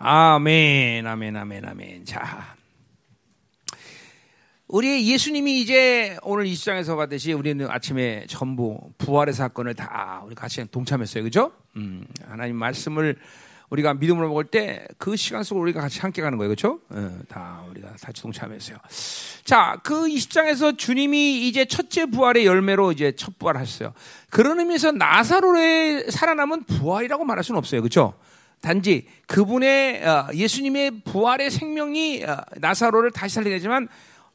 아멘, 아멘, 아멘, 아멘. 자. 우리 예수님이 이제 오늘 이 시장에서 봤듯이 우리는 아침에 전부 부활의 사건을 다 우리 같이 동참했어요. 그죠? 음, 하나님 말씀을 우리가 믿음으로 먹을 때 그 시간 속으로 우리가 같이 함께 가는 거예요. 그렇죠? 어, 다 우리가 같이 동참했어요. 자, 그 20장에서 주님이 이제 첫째 부활의 열매로 이제 첫 부활하셨어요. 그런 의미에서 나사로의 살아남은 부활이라고 말할 수는 없어요. 그렇죠? 단지 그분의 어, 예수님의 부활의 생명이 어, 나사로를 다시 살리게 되지만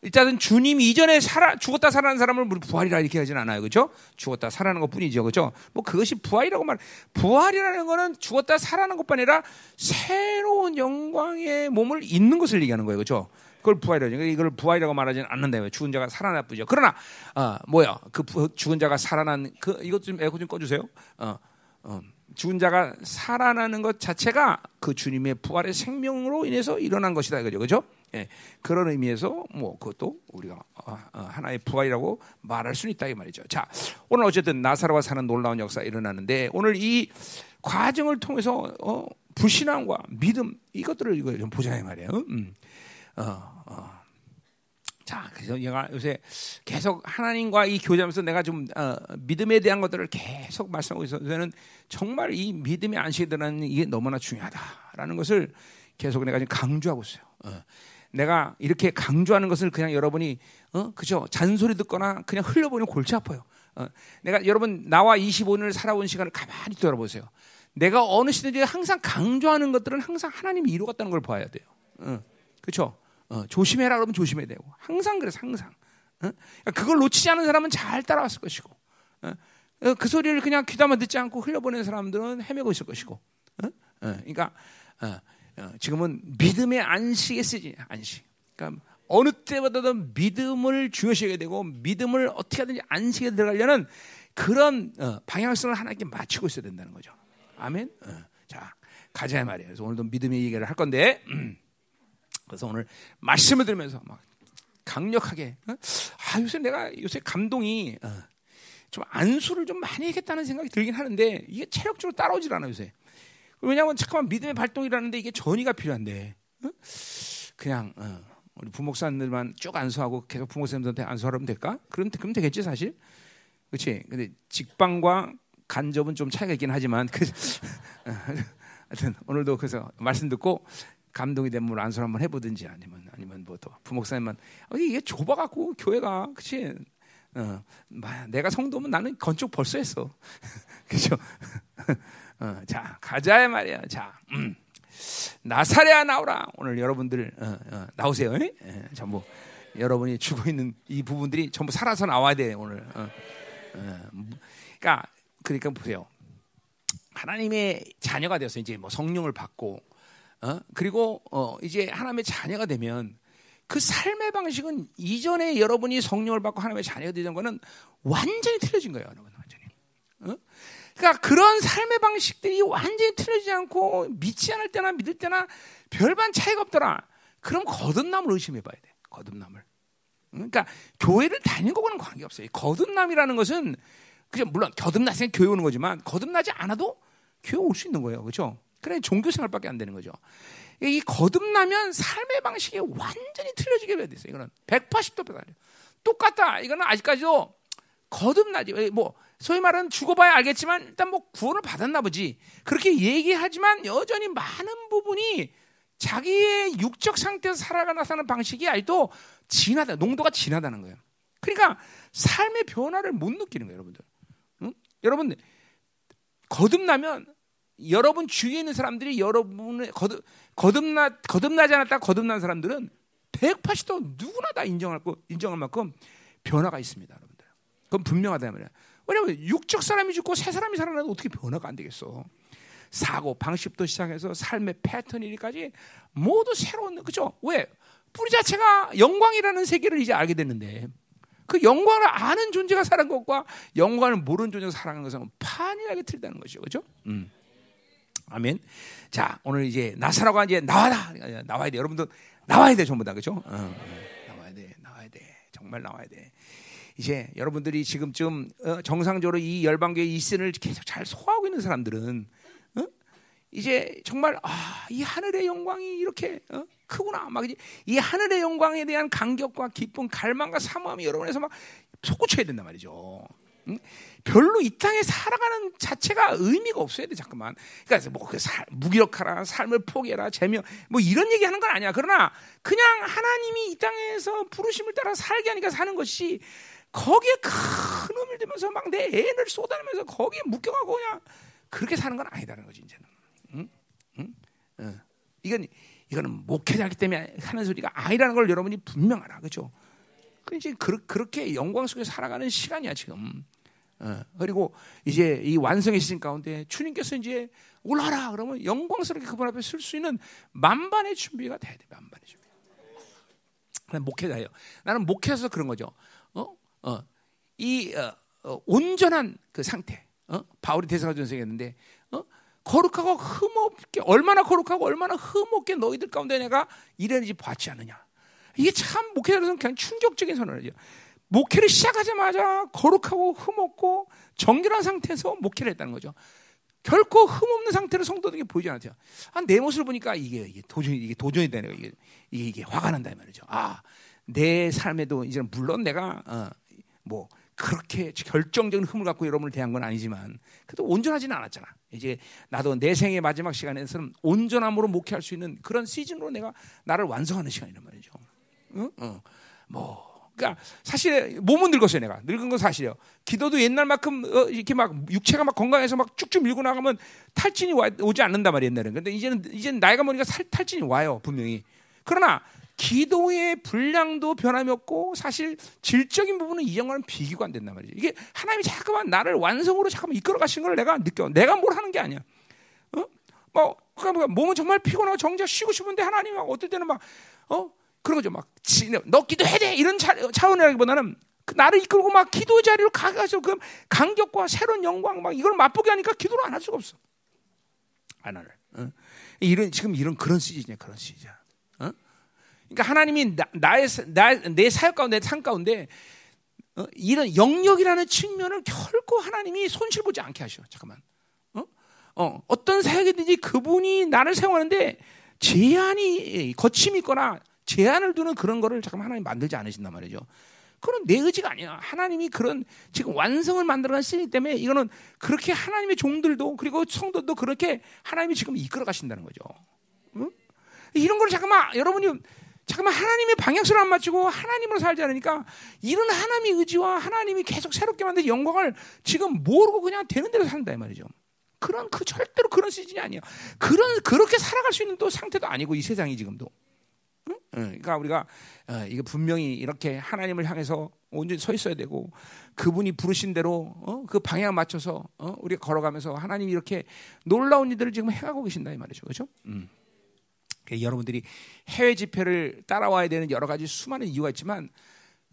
일단은 주님 이전에 살아, 죽었다 살아난 사람을 부활이라 이렇게 하진 않아요. 그죠? 죽었다 살아난 것 뿐이죠. 그죠? 뭐 그것이 부활이라고 말, 부활이라는 거는 죽었다 살아난 것뿐 아니라 새로운 영광의 몸을 잊는 것을 얘기하는 거예요. 그죠? 그걸 부활이라고 이걸 부활이라고 말하지는 않는다요. 죽은 자가 살아났쁘죠. 그러나, 어, 뭐야. 그 죽은 자가 살아난, 그, 이것 좀 에코 좀 꺼주세요. 어, 어. 죽은 자가 살아나는 것 자체가 그 주님의 부활의 생명으로 인해서 일어난 것이다 이거죠, 그죠? 예, 그런 의미에서 뭐 그것도 우리가 어, 어, 하나의 부활이라고 말할 수는 있다 이 말이죠. 자, 오늘 어쨌든 나사로가 사는 놀라운 역사가 일어나는데 오늘 이 과정을 통해서 어, 불신앙과 믿음 이것들을 이거 좀 보자 이 말이에요. 음. 어, 어. 자, 그래서 얘가 요새 계속 하나님과 이 교제하면서 내가 좀 어, 믿음에 대한 것들을 계속 말씀하고 있어서 저는 정말 이 믿음의 들어가는 이게 너무나 중요하다라는 것을 계속 내가 지금 강조하고 있어요. 어. 내가 이렇게 강조하는 것을 그냥 여러분이 어 그죠 잔소리 듣거나 그냥 흘려보면 골치 아파요. 어, 내가 여러분 나와 25년을 살아온 시간을 가만히 돌아보세요. 내가 어느 시대든지 항상 강조하는 것들은 항상 하나님이 이루었다는 걸 봐야 돼요. 어, 그렇죠? 어, 조심해라 그러면 조심해야 되고 항상 그래서 항상 어? 그러니까 그걸 놓치지 않은 사람은 잘 따라왔을 것이고 어? 어, 그 소리를 그냥 귀담아 듣지 않고 흘려보낸 사람들은 헤매고 있을 것이고 어? 어, 그러니까 지금은 믿음의 안식에 쓰지 안식 그러니까 어느 때보다도 믿음을 중요시하게 되고 믿음을 어떻게 하든지 안식에 들어가려는 그런 방향성을 하나님께 맞추고 있어야 된다는 거죠 아멘 자 가자 말이에요 그래서 오늘도 믿음의 얘기를 할 건데 음. 그래서 오늘 말씀을 들으면서 막 강력하게 어? 아 요새 내가 요새 감동이 어, 좀 안수를 좀 많이 했겠다는 생각이 들긴 하는데 이게 체력적으로 따라오질 않아 요새 왜냐하면 잠깐만 믿음의 발동이라는데 이게 전이가 필요한데 어? 그냥 어, 우리 부목사님들만 쭉 안수하고 계속 부목사님들한테 안수하면 될까? 그럼 그럼 되겠지 사실 그렇지 근데 직방과 간접은 좀 차이가 있긴 하지만 그, 하여튼 오늘도 그래서 말씀 듣고 감동이 되면 뭐 안설 한번 해보든지 아니면 아니면 뭐또 부목사님만 어, 이게 좁아갖고 교회가 그치? 어, 내가 성도면 나는 건축 벌써 했어. 그죠? 어, 자 가자야 말이야. 자 음. 나사레야 나오라. 오늘 여러분들 어, 어, 나오세요. 예, 전부. 여러분이 죽어 있는 이 부분들이 전부 살아서 나와야 돼 오늘. 어, 어. 그러니까 그러니까 보세요. 하나님의 자녀가 되어서 이제 뭐 성령을 받고 어? 그리고 어, 이제 하나님의 자녀가 되면 그 삶의 방식은 이전에 여러분이 성령을 받고 하나님의 자녀가 되던 거는 완전히 틀려진 거예요, 여러분 완전히. 어? 그러니까 그런 삶의 방식들이 완전히 틀려지지 않고 믿지 않을 때나 믿을 때나 별반 차이가 없더라. 그럼 거듭남을 의심해 봐야 돼. 거듭남을. 그러니까 교회를 다니는 거와는 관계없어요. 거듭남이라는 것은 그냥 물론 거듭났으면 교회 오는 거지만 거듭나지 않아도 교회 올 수 있는 거예요. 그렇죠? 그래 종교 생활밖에 안 되는 거죠. 이 거듭나면 삶의 방식이 완전히 틀려지게 돼야 됐어요. 이거는 180도 변화요. 똑같다. 이거는 아직까지도 거듭나지. 뭐 소위 말하는 죽어봐야 알겠지만 일단 뭐 구원을 받았나 보지. 그렇게 얘기하지만 여전히 많은 부분이 자기의 육적 상태에서 살아가 사는 방식이 아직도 진하다. 농도가 진하다는 거예요. 그러니까 삶의 변화를 못 느끼는 거예요, 여러분들. 응? 여러분 거듭나면 여러분 주위에 있는 사람들이 여러분의 거듭, 거듭나, 거듭나지 않았다 거듭난 사람들은 180도 누구나 다 인정할 거, 인정할 만큼 변화가 있습니다, 여러분들. 그건 분명하다 말이야. 왜냐하면 육적 사람이 죽고 새 사람이 살아나도 어떻게 변화가 안 되겠어? 사고 방식부터 시작해서 삶의 패턴이까지 모두 새로운 그죠? 왜 뿌리 자체가 영광이라는 세계를 이제 알게 됐는데 그 영광을 아는 존재가 살아간 것과 영광을 모르는 존재가 살아간 것은 판이하게 틀리다는 거죠, 그죠? 음. 아멘. 자, 오늘 이제 나사로가 이제 나와라. 나와야 돼. 여러분도 나와야 돼, 전부 다. 그죠? 어, 어, 나와야 돼. 나와야 돼. 정말 나와야 돼. 이제 여러분들이 지금쯤 어, 정상적으로 이 열방교의 이 씬을 계속 잘 소화하고 있는 사람들은 어? 이제 정말 아, 이 하늘의 영광이 이렇게 어? 크구나. 막이 하늘의 영광에 대한 감격과 기쁨, 갈망과 사모함이 여러분에서 막 솟구쳐야 된단 말이죠. 응? 별로 이 땅에 살아가는 자체가 의미가 없어야 돼 잠깐만. 그러니까 뭐그 무기력하라, 삶을 포기해라, 재미 뭐 이런 얘기하는 건 아니야. 그러나 그냥 하나님이 이 땅에서 부르심을 따라 살게 하니까 사는 것이 거기에 큰 의미를 들면서 막 내 애를 쏟아내면서 거기에 묶여가고 그냥 그렇게 사는 건 아니다는 거지 이제는. 응? 응? 어. 이건 이거는 목회자기 때문에 하는 소리가 아니라는 걸 여러분이 분명하라, 그렇죠? 그 이제 그, 그렇게 영광 속에 살아가는 시간이야 지금. 어, 그리고 이제 이 완성의 시즌 가운데 주님께서 이제 올라라 그러면 영광스럽게 그분 앞에 설 수 있는 만반의 준비가 돼야 돼, 만반의 준비. 나는 목회자예요. 나는 목회에서 그런 거죠. 어, 어, 이 어, 어, 온전한 그 상태. 어? 바울이 대사전서 했는데 어? 거룩하고 흠없게 얼마나 거룩하고 얼마나 흠없게 너희들 가운데 내가 이랬는지 봤지 않느냐. 이게 참 목회자로서는 그냥 충격적인 선언이죠. 목회를 시작하자마자 거룩하고 흠없고 정결한 상태에서 목회를 했다는 거죠. 결코 흠없는 상태로 성도들에게 보이지 않았죠. 아, 내 모습을 보니까 이게, 이게 도전이 이게 도전이 거 이게, 이게 이게 화가 난다 이 말이죠. 아, 내 삶에도 이제 물론 내가 어, 뭐 그렇게 결정적인 흠을 갖고 여러분을 대한 건 아니지만 그래도 온전하지는 않았잖아. 이제 나도 내 생의 마지막 시간에서는 온전함으로 목회할 수 있는 그런 시즌으로 내가 나를 완성하는 시간이란 말이죠. 응? 어. 뭐 그러니까 사실 몸은 늙었어요 내가 늙은 건 사실이에요. 기도도 옛날만큼 어, 이렇게 막 육체가 막 건강해서 막 쭉쭉 밀고 나가면 탈진이 와, 오지 않는단 말이에요 옛날에는. 근데 이제는 이제는 나이가 먹으니까 살, 탈진이 와요 분명히. 그러나 기도의 분량도 변함이 없고 사실 질적인 부분은 이전과는 비교가 안 된단 말이죠. 이게 하나님이 자꾸만 나를 완성으로 잠깐만 이끌어 가신 걸 내가 느껴. 내가 뭘 하는 게 아니야. 어? 뭐 그러니까 몸은 정말 피곤하고 정작 쉬고 싶은데 하나님이 어떨 때는 막 어? 그런 거죠. 막너 기도해야 돼 이런 차, 차원이라기보다는 그 나를 이끌고 막 기도 자리로 가가지고 그 간격과 새로운 영광 막 이걸 맛보게 하니까 기도를 안 할 수가 없어. 하나를. 어? 이런 지금 이런 그런 시즌이야 그런 시즌. 어? 그러니까 하나님이 나, 나의 나, 내 사역 가운데 삶 가운데 어? 이런 영역이라는 측면을 결코 하나님이 손실 보지 않게 하셔. 잠깐만. 어? 어, 어떤 사역이든지 그분이 나를 사용하는데 제한이 거침이 있거나 제한을 두는 그런 거를 잠깐 하나님 만들지 않으신단 말이죠. 그건 내 의지가 아니야. 하나님이 그런 지금 완성을 만들어간 시기 때문에 이거는 그렇게 하나님의 종들도 그리고 성도도 그렇게 하나님이 지금 이끌어 가신다는 거죠. 응? 이런 걸 잠깐만 여러분이 잠깐만 하나님의 방향성을 안 맞추고 하나님으로 살지 않으니까 이런 하나님의 의지와 하나님이 계속 새롭게 만든 영광을 지금 모르고 그냥 되는 대로 산다 이 말이죠. 그런 그 절대로 그런 시즌이 아니야. 그런 그렇게 살아갈 수 있는 또 상태도 아니고 이 세상이 지금도. 그러니까 우리가 어, 이게 분명히 이렇게 하나님을 향해서 온전히 서 있어야 되고 그분이 부르신 대로 어, 그 방향 맞춰서 어, 우리가 걸어가면서 하나님이 이렇게 놀라운 일들을 지금 해가고 계신다 이 말이죠, 그렇죠? 음. 여러분들이 해외 집회를 따라와야 되는 여러 가지 수많은 이유가 있지만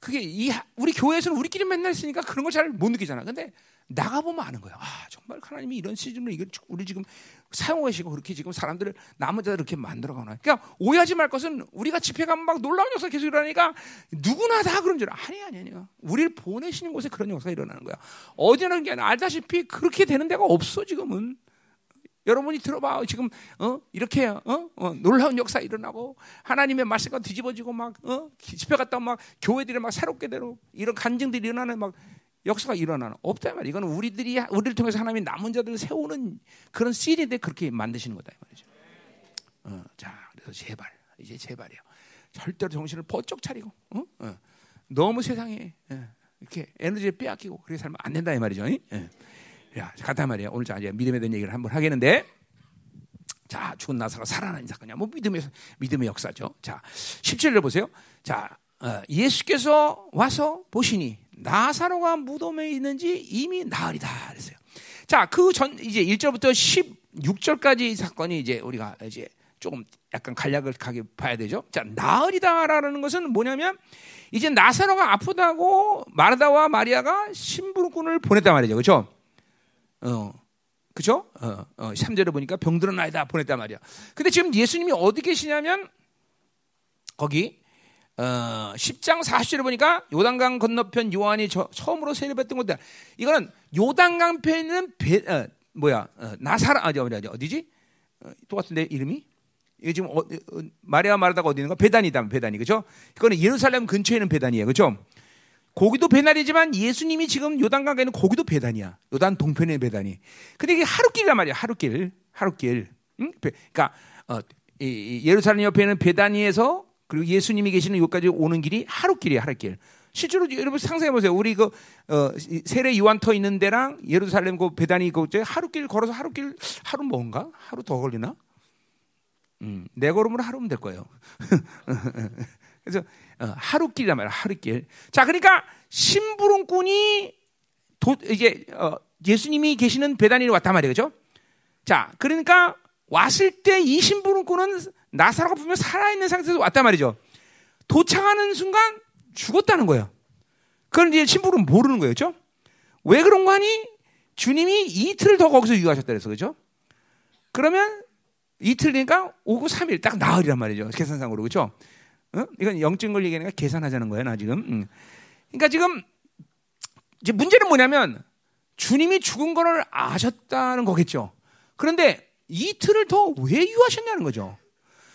그게 이 우리 교회에서는 우리끼리 맨날 쓰니까 그런 걸 잘 못 느끼잖아. 근데 나가 보면 아는 거야. 아 정말 하나님이 이런 시즌을 이걸 우리 지금 사용하시고 그렇게 지금 사람들을 남은 자들 이렇게 만들어 가나. 그러니까 오해하지 말 것은 우리가 집회 가면 막 놀라운 역사 계속 일어나니까 누구나 다 그런 줄 아니 아니 아니야. 우리를 보내시는 곳에 그런 역사가 일어나는 거야. 어디라는 게 알다시피 그렇게 되는 데가 없어 지금은. 여러분이 들어봐 지금 어 이렇게 어? 어 놀라운 역사 일어나고 하나님의 말씀과 뒤집어지고 막 어? 집회 갔다 막 교회들이 막 새롭게 되고 이런 간증들이 일어나는 막 역사가 일어나는 없다 말이야. 이거는 우리들이 우리를 통해서 하나님이 남은 자들을 세우는 그런 시리인데 그렇게 만드시는 거다 이 말이죠. 어, 자, 그래서 제발 이제 제발이요. 절대로 정신을 번쩍 차리고 어? 어. 너무 세상에 예. 이렇게 에너지를 빼앗기고 그렇게 살면 안 된다 이 말이죠. 예. 야, 간단 말이야. 오늘 자 이제 믿음에 대한 얘기를 한번 하겠는데. 자, 죽은 나사가 살아나는 사건이야. 뭐 믿음의 믿음의 역사죠. 자, 17절 보세요. 자, 어, 예수께서 와서 보시니 나사로가 무덤에 있는지 이미 나으리다 그랬어요. 자, 그 전 이제 1절부터 16절까지 사건이 이제 우리가 이제 조금 약간 간략을 가게 봐야 되죠. 자, 나으리다라는 것은 뭐냐면 이제 나사로가 아프다고 마르다와 마리아가 심부름꾼을 보냈단 말이죠. 그렇죠? 어. 그죠? 어, 어, 3절에 보니까 병들은 아이다 보냈단 말이야. 근데 지금 예수님이 어디 계시냐면 거기 어, 10장 40절에 보니까 요단강 건너편 요한이 저, 처음으로 세례받던 곳다. 이거는 요단강 편에는 배, 어, 뭐야 어, 나사라 아니 어디 어디지? 어, 똑같은데 이름이? 이게 지금 어, 어, 마리아 마르다가 어디 있는가? 베단이다, 베단이 그죠? 이거는 예루살렘 근처에 있는 베단이에요, 그죠? 거기도 베단이지만 예수님이 지금 요단강가에 있는 거기도 베단이야. 요단 동편의 베단이. 근데 이게 하루길이란 말이야, 하루길, 하루길. 응? 그러니까 어, 예루살렘 옆에 있는 베단이에서 그리고 예수님이 계시는 여기까지 오는 길이 하루길이에요, 하루길. 실제로 여러분 상상해 보세요. 우리 그 어, 세례 요한터 있는 데랑 예루살렘 그 베단이 그 하루길 걸어서 하루길 하루 뭔가 하루 더 걸리나? 음, 내 걸음으로 하루면 될 거예요. 그래서 어, 하루길이란 말이야, 하루길. 자, 그러니까 심부름꾼이 도, 이제 어, 예수님이 계시는 베단이로 왔단 말이에요, 그죠? 자, 그러니까 왔을 때이 심부름꾼은 나사로가 분명 살아있는 상태에서 왔단 말이죠. 도착하는 순간 죽었다는 거예요. 그건 이제 신부는 모르는 거예요. 그죠? 왜 그런 거 하니? 주님이 이틀 더 거기서 유하셨다 그래서 그죠? 그러면 이틀 되니까 오고 3일 딱 나흘이란 말이죠. 계산상으로 그죠? 어? 이건 걸 얘기하니까 계산하자는 거예요, 나 지금. 음. 그러니까 지금 이제 문제는 뭐냐면 주님이 죽은 거를 아셨다는 거겠죠. 그런데 이틀을 더 왜 유하셨냐는 거죠.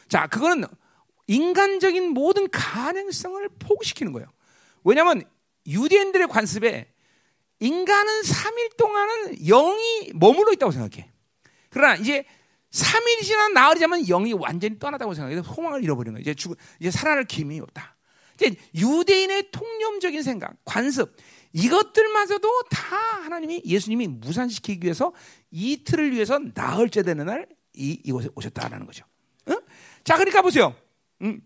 자, 그거는 인간적인 모든 가능성을 포기시키는 거예요. 왜냐하면 유대인들의 관습에 인간은 3일 동안은 영이 머물러 있다고 생각해. 그러나 이제 3일이 지나 나흘이 자면 영이 완전히 떠나다고 생각해. 소망을 잃어버리는 거예요. 이제 죽, 이제 살아날 기미 없다. 이제 유대인의 통념적인 생각, 관습, 이것들마저도 다 하나님이 예수님이 무산시키기 위해서 이틀을 위해서 나흘째 되는 날 이, 이곳에 오셨다라는 거죠. 응? 자, 그러니까 보세요. 음,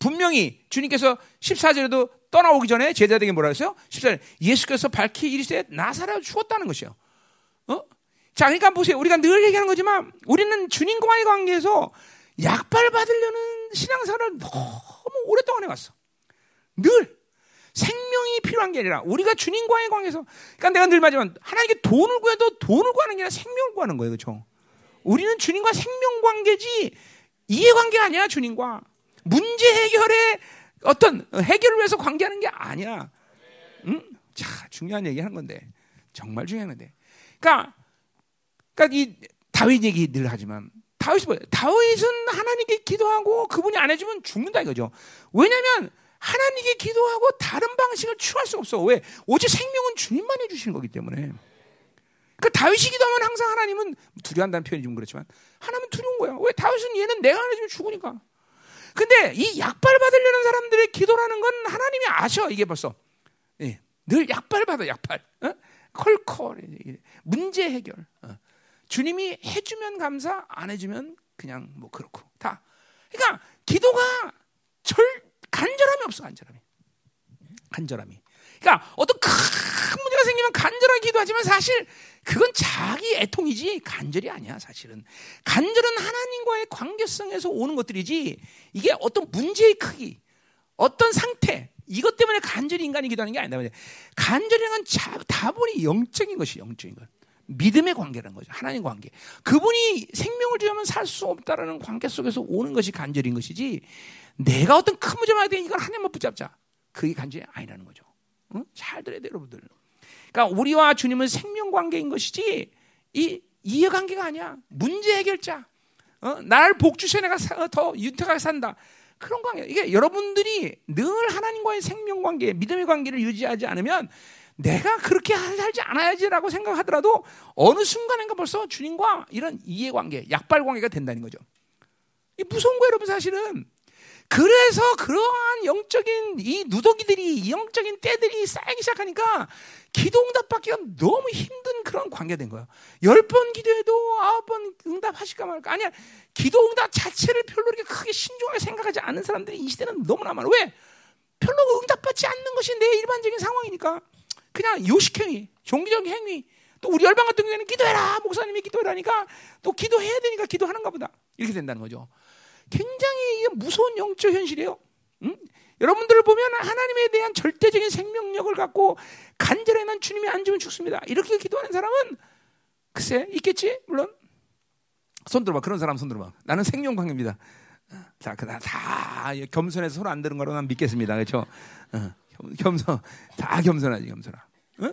분명히 주님께서 14절에도 떠나오기 전에 제자들에게 뭐라 했어요? 14절 예수께서 밝히 이르시되 나사렛 죽었다는 것이요. 어? 자, 그러니까 보세요. 우리가 늘 얘기하는 거지만 우리는 주님과의 관계에서 약발 받으려는 신앙사를 너무 오랫동안 해왔어. 늘 생명이 필요한 게 아니라 우리가 주님과의 관계에서 그러니까 내가 늘 말하지만 하나님께 돈을 구해도 돈을 구하는 게 아니라 생명을 구하는 거예요. 그렇죠? 우리는 주님과 생명 관계지 이해 관계가 아니야 주님과 문제 해결에 어떤 해결을 위해서 관계하는 게 아니야. 응? 자 중요한 얘기 하는 건데 정말 중요한 건데. 그러니까 그러니까 이 다윗 얘기 늘 하지만 뭐예요? 다윗은 하나님께 기도하고 그분이 안 해주면 죽는다 이거죠. 왜냐하면 하나님께 기도하고 다른 방식을 취할 수 없어. 왜? 오직 생명은 주님만 해주시는 거기 때문에. 그 다윗이 기도하면 항상 하나님은 두려워한다는 표현이 좀 그렇지만 하나님은 두려운 거야. 왜 다윗은 얘는 내가 안 해주면 죽으니까. 근데 이 약발 받으려는 사람들의 기도라는 건 하나님이 아셔 이게 벌써. 예, 늘 약발 받아 약발. 어? 컬컬 문제 해결. 어. 주님이 해주면 감사, 안 해주면 그냥 뭐 그렇고 다. 그러니까 기도가 절 간절함이 없어 간절함이. 간절함이. 그러니까 어떤 큰 문제가 생기면 간절하게 기도하지만 사실 그건 자기 애통이지. 간절이 아니야 사실은. 간절은 하나님과의 관계성에서 오는 것들이지 이게 어떤 문제의 크기 어떤 상태 이것 때문에 간절히 인간이 기도하는 게 아니다. 간절이란 건 다분히 영적인 것이 영적인 것. 믿음의 관계라는 거죠. 하나님 관계. 그분이 생명을 주려면 살 수 없다라는 관계 속에서 오는 것이 간절인 것이지 내가 어떤 큰 문제만 하되 이걸 하나님만 붙잡자 그게 간절이 아니라는 거죠 응? 잘 들어야 돼요 여러분들 그러니까 우리와 주님은 생명 관계인 것이지 이 이해 관계가 아니야. 문제 해결자. 어? 나를 복주셔 내가 사, 더 윤택하게 산다. 그런 관계. 이게 여러분들이 늘 하나님과의 생명 관계, 믿음의 관계를 유지하지 않으면 내가 그렇게 살지 않아야지라고 생각하더라도 어느 순간인가 벌써 주님과 이런 이해 관계, 약발 관계가 된다는 거죠. 이 무서운 거예요, 여러분 사실은. 그래서 그러한 영적인 이 누더기들이 이 영적인 때들이 쌓이기 시작하니까 기도 응답받기가 너무 힘든 그런 관계가 된 거야. 열 번 기도해도 아홉 번 응답하실까 말까. 아니야. 기도 응답 자체를 별로 이렇게 크게 신중하게 생각하지 않는 사람들이 이 시대는 너무나 많아. 왜? 별로 응답받지 않는 것이 내 일반적인 상황이니까. 그냥 요식행위, 종교적 행위. 또 우리 열방 같은 경우에는 기도해라. 목사님이 기도해라니까 또 기도해야 되니까 기도하는가 보다. 이렇게 된다는 거죠. 굉장히 무서운 영적 현실이에요. 응? 여러분들을 보면 하나님에 대한 절대적인 생명력을 갖고 간절히 난 주님이 안 주면 죽습니다. 이렇게 기도하는 사람은 글쎄 있겠지 물론 손 들어봐 그런 사람 손 들어봐 나는 생명 관계입니다. 자, 그다 다 겸손해서 서로 안 들은 거로 난 믿겠습니다. 그렇죠? 어, 겸 손 다 겸손하지 겸손하. 어?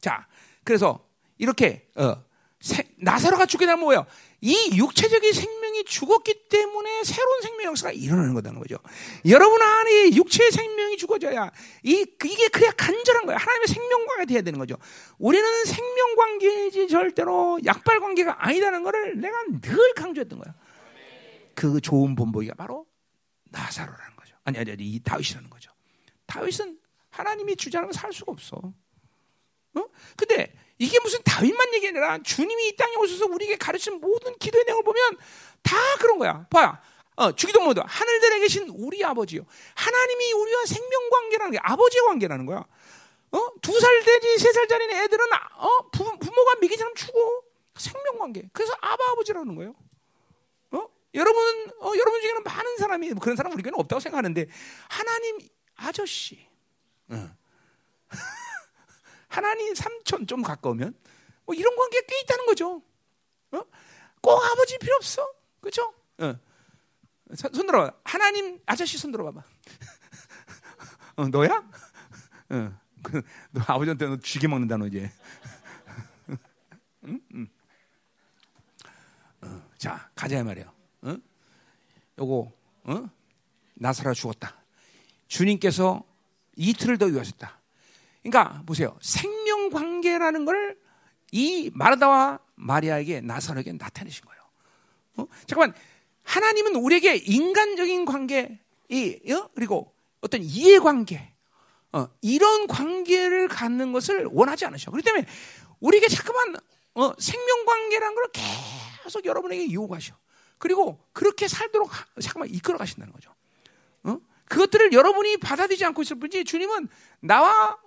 자, 그래서 이렇게 어, 세, 나사로가 죽게 되면 뭐예요? 이 육체적인 생명이 죽었기 때문에 새로운 생명 역사가 일어나는 거다는 거죠. 여러분 안에 육체의 생명이 죽어져야 이 이게 그래야 간절한 거예요. 하나님의 생명 관계 돼야 되는 거죠. 우리는 생명 관계지 절대로 약발 관계가 아니다는 것을 내가 늘 강조했던 거야. 그 좋은 본보기가 바로 나사로라는 거죠. 아니 아니 아니 이 다윗이라는 거죠. 다윗은 하나님이 않으면 살 수가 없어. 어? 근데 이게 무슨 다윗만 얘기 아니라 주님이 이 땅에 오셔서 우리에게 가르친 모든 기도의 내용을 보면 다 그런 거야. 봐야. 어, 주기도 모두 하늘들에 계신 우리 아버지요. 하나님이 우리와 생명 관계라는 게 아버지의 관계라는 거야. 어? 두 살 되지 세 살짜리 애들은 어? 부, 부모가 미기처럼 죽어. 생명 관계. 그래서 아바 아버지라는 거예요. 어? 여러분, 어, 여러분 중에는 많은 사람이 그런 사람 우리에게는 없다고 생각하는데 하나님 아저씨. 어. 하나님 삼촌 좀 가까우면 뭐 이런 관계가 꽤 있다는 거죠. 어? 꼭 아버지 필요 없어. 그렇죠? 어. 손 들어. 하나님 아저씨 손 들어봐봐. 어, 너야? 어. 그, 너 아버지한테 너 쥐게 먹는다 너 이제. 응? 응. 어, 자 가자 말이야. 어? 요거 어? 나사라 죽었다. 주님께서 이틀을 더 유하셨다. 그러니까 보세요. 생명 관계라는 걸 이 마르다와 마리아에게 나사로에게 나타내신 거예요. 어? 잠깐만 하나님은 우리에게 인간적인 관계, 이 어? 그리고 어떤 이해 관계, 어, 이런 관계를 갖는 것을 원하지 않으셔. 그렇기 때문에 우리에게 자꾸만 어, 생명 관계라는 걸 계속 여러분에게 요구하셔. 그리고 그렇게 살도록 잠깐만 이끌어 가신다는 거죠. 어? 그것들을 여러분이 받아들이지 않고 있을 뿐이지 주님은 나와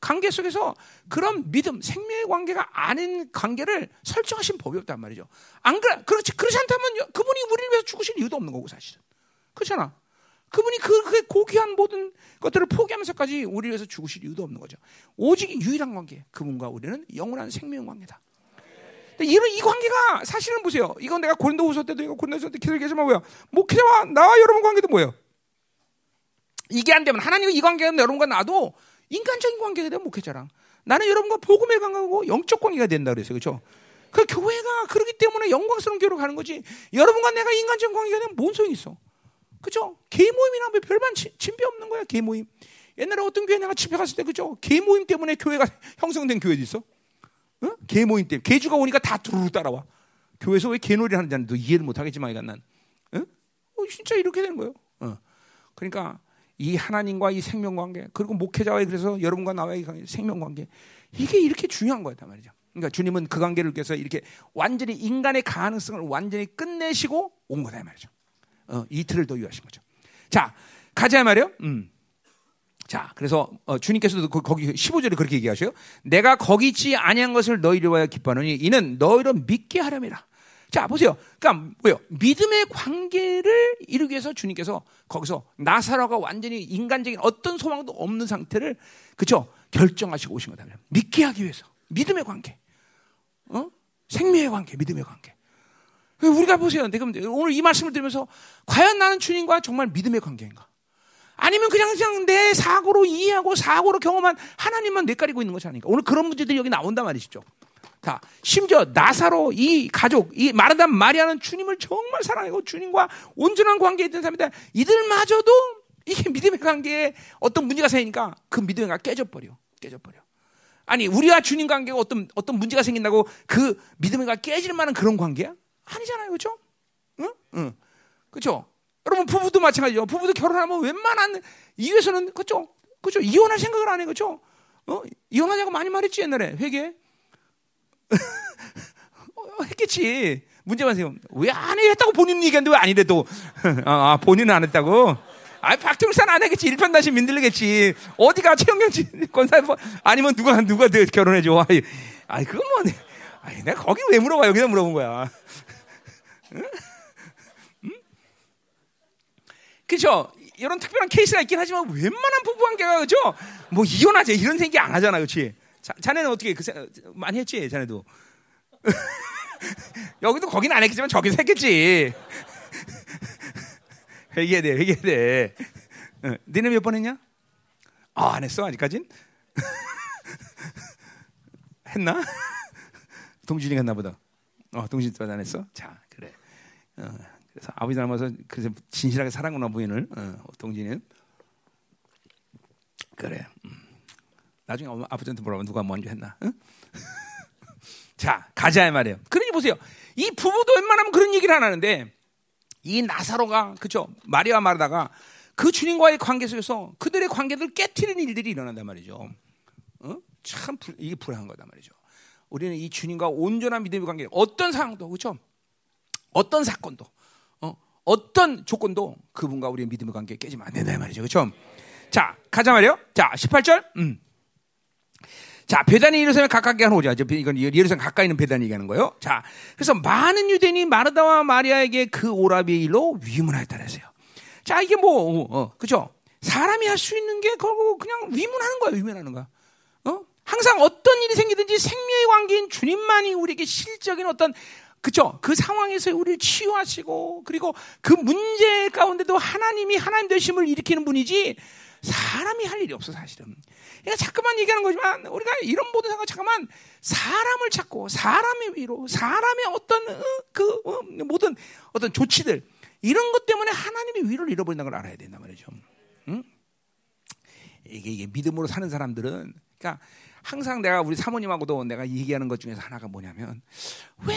관계 속에서 그런 믿음, 생명의 관계가 아닌 관계를 설정하신 법이 없단 말이죠. 안 그래, 그렇지, 그렇지 않다면 그분이 우리를 위해서 죽으실 이유도 없는 거고 사실은. 그렇잖아. 그분이 그, 그 고귀한 모든 것들을 포기하면서까지 우리를 위해서 죽으실 이유도 없는 거죠. 오직 유일한 관계, 그분과 우리는 영원한 생명 관계다. 이런 이 관계가 사실은 보세요. 이건 내가 고린도후서 때도 이거 고린도후서 때 기도했지만 뭐야? 목회자와 나와 여러분 관계도 뭐예요? 이게 안 되면 하나님과 이 관계가 여러분과 나도 인간적인 관계가 되면 목회자랑 나는 여러분과 복음의 관계고 영적 관계가 된다 그랬어요. 그렇죠? 그 교회가 그러기 때문에 영광스러운 교회로 가는 거지. 여러분과 내가 인간적인 관계가 되면 뭔 소용이 있어? 그죠? 개 모임이나 뭐 별반 진배 없는 거야, 개 모임. 옛날에 어떤 교회 내가 집회 갔을 때, 그죠? 개 모임 때문에 교회가 형성된 교회도 있어? 어? 개 모임 때문에. 개주가 오니까 다 두루루 따라와. 교회에서 왜 개놀이를 하는지 는 이해를 못 하겠지만, 이건 난. 어? 어, 진짜 이렇게 되는 거예요. 어. 그러니까 이 하나님과 이 생명 관계, 그리고 목회자와의 그래서 여러분과 나와의 생명 관계, 이게 이렇게 중요한 거였단 말이죠. 그러니까 주님은 그 관계를 위해서 이렇게 완전히 인간의 가능성을 완전히 끝내시고 온 거다 말이죠. 어, 이틀을 더 유하신 거죠. 자, 가자 말이요. 음. 자, 그래서 어, 주님께서도 그, 거기 15절에 그렇게 얘기하셔요. 내가 거기 있지 아니한 것을 너희를 위하여 기뻐하노니 이는 너희로 믿게 하렴이라. 자, 보세요. 그러니까 뭐요? 믿음의 관계를 이루기 위해서 주님께서 거기서 나사로가 완전히 인간적인 어떤 소망도 없는 상태를 그쵸 결정하시고 오신 거다. 믿게 하기 위해서 믿음의 관계, 어? 생명의 관계, 믿음의 관계. 우리가 보세요. 그럼 오늘 이 말씀을 들으면서 과연 나는 주님과 정말 믿음의 관계인가? 아니면 그냥 그냥 내 사고로 이해하고 사고로 경험한 하나님만 뇌가리고 있는 것이 아닌가? 오늘 그런 문제들이 여기 나온단 말이시죠. 자, 심지어 나사로 이 가족, 이 마르다 마리아는 주님을 정말 사랑하고 주님과 온전한 관계에 있던 사람이다. 이들마저도 이게 믿음의 관계에 어떤 문제가 생기니까 그 믿음의 관계가 깨져버려. 깨져버려. 아니, 우리와 주님 관계가 어떤, 어떤 문제가 생긴다고 그 믿음의 관계가 깨질 만한 그런 관계야? 아니잖아요. 그죠? 응? 응. 그죠? 여러분, 부부도 마찬가지죠. 부부도 결혼하면 웬만한 이유에서는, 그죠? 그죠? 이혼할 생각을 안 해. 그죠? 어? 이혼하자고 많이 말했지, 옛날에. 회계. 어, 했겠지. 문제만 생겨. 왜안 해? 했다고 본인은 얘기하는데 왜 아니래 또. 아, 본인은 안 했다고? 아, 박정산 안 하겠지. 일편단시 민들리겠지. 어디가 최영경 권사 뭐, 아니면 누가, 누가 결혼해줘. 아이, 아이, 그건 뭐, 아이, 내가 거기 왜 물어봐. 여기다 물어본 거야. 응? 응? 그죠? 이런 특별한 케이스가 있긴 하지만 웬만한 부부 관계가 그죠? 뭐 이혼하자 이런 생각 안 하잖아, 그렇지? 자, 자네는 어떻게 그 생각 많이 했지? 자네도 여기도 거긴 안 했겠지만 저기서 했겠지. 회개해야 돼, 회개해야 돼. 어, 니네 몇 번 했냐? 아, 안 했어, 아직까진? 했나? 동준이가 했나 보다. 어, 동신 또안 했어? 자, 그래. 어, 그래서 아버지 닮아서 그래서 진실하게 사랑구나 부인을 어, 동진은 그래. 음. 나중에 엄마, 아버지한테 물어보면 누가 먼저 했나? 응? 자, 가자 말이에요. 그러니 보세요. 이 부부도 웬만하면 그런 얘기를 안 하는데 이 나사로가 그죠? 마리아 마르다가 그 주님과의 관계 속에서 그들의 관계를 깨뜨리는 일들이 일어난단 말이죠. 어? 참 불, 이게 불행한 거단 말이죠. 우리는 이 주님과 온전한 믿음의 관계, 어떤 상황도 그렇죠? 어떤 사건도, 어? 어떤 조건도 그분과 우리의 믿음의 관계 깨지면 안 된다 말이죠, 그렇죠? 자, 가자 말이요. 자, 18절. 음. 자, 배단이 예루살렘 가깝게 하는 오자. 이건 예루살렘 가까이 있는 배단이 얘기하는 거예요. 자, 그래서 많은 유대인이 마르다와 마리아에게 그 오라비의 일로 위문하였다 그랬어요. 자, 이게 뭐, 어, 그죠? 사람이 할 수 있는 게 결국 그냥 위문하는 거야, 위문하는 거야. 어? 항상 어떤 일이 생기든지 생명의 관계인 주님만이 우리에게 실적인 어떤 그죠? 그 상황에서 우리를 치유하시고 그리고 그 문제 가운데도 하나님이 하나님 되심을 일으키는 분이지 사람이 할 일이 없어 사실은. 그러니까 자꾸만 얘기하는 거지만 우리가 이런 모든 상황 잠깐만 사람을 찾고 사람의 위로 사람의 어떤 어, 그 어, 모든 어떤 조치들 이런 것 때문에 하나님의 위로를 잃어버린다는 걸 알아야 된단 말이죠. 응? 이게, 이게 믿음으로 사는 사람들은 그러니까 항상 내가 우리 사모님하고도 내가 얘기하는 것 중에서 하나가 뭐냐면 왜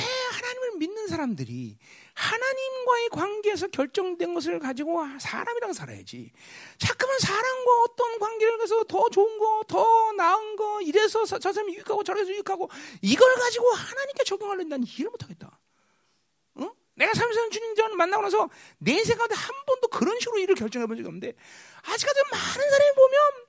믿는 사람들이 하나님과의 관계에서 결정된 것을 가지고 사람이랑 살아야지. 자꾸만 사람과 어떤 관계를 해서 더 좋은 거, 더 나은 거, 이래서 저 사람이 유익하고 저래서 유익하고 이걸 가지고 하나님께 적용하려는 난 이해를 못하겠다. 응? 내가 삼선 주님 전 만나고 나서 내 생각에 한 번도 그런 식으로 일을 결정해 본 적이 없는데 아직까지 많은 사람이 보면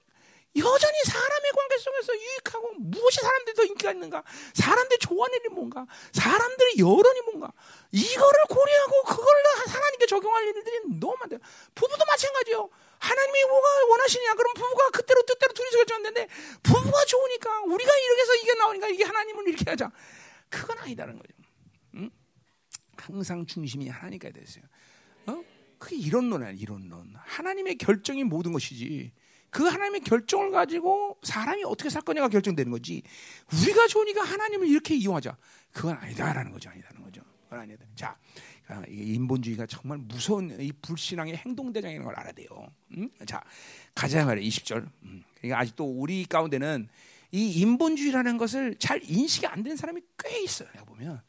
여전히 사람의 관계 속에서 유익하고 무엇이 사람들이 더 인기가 있는가? 사람들이 좋아하는 일이 뭔가? 사람들의 여론이 뭔가? 이거를 고려하고 그걸 하나님께 적용할 일들이 너무 많대요. 부부도 마찬가지요. 하나님이 뭐가 원하시냐? 그럼 부부가 그때로 뜻대로 둘이서 결정했는데 부부가 좋으니까 우리가 이렇게 해서 이게 나오니까 이게 하나님을 이렇게 하자. 그건 아니다는 거죠. 응? 항상 중심이 하나님께 됐어요. 어? 그게 이론론이야, 이론론. 하나님의 결정이 모든 것이지. 그 하나님의 결정을 가지고 사람이 어떻게 살 거냐가 결정되는 거지. 우리가 좋으니까 하나님을 이렇게 이용하자. 그건 아니다라는 거죠. 아니다는 거죠. 그건 아니다. 자, 아, 인본주의가 정말 무서운 이 불신앙의 행동대장이라는 걸 알아야 돼요. 음? 자, 가자 말이야. 20절. 음. 그러니까 아직도 우리 가운데는 이 인본주의라는 것을 잘 인식이 안 되는 사람이 꽤 있어요. 보면.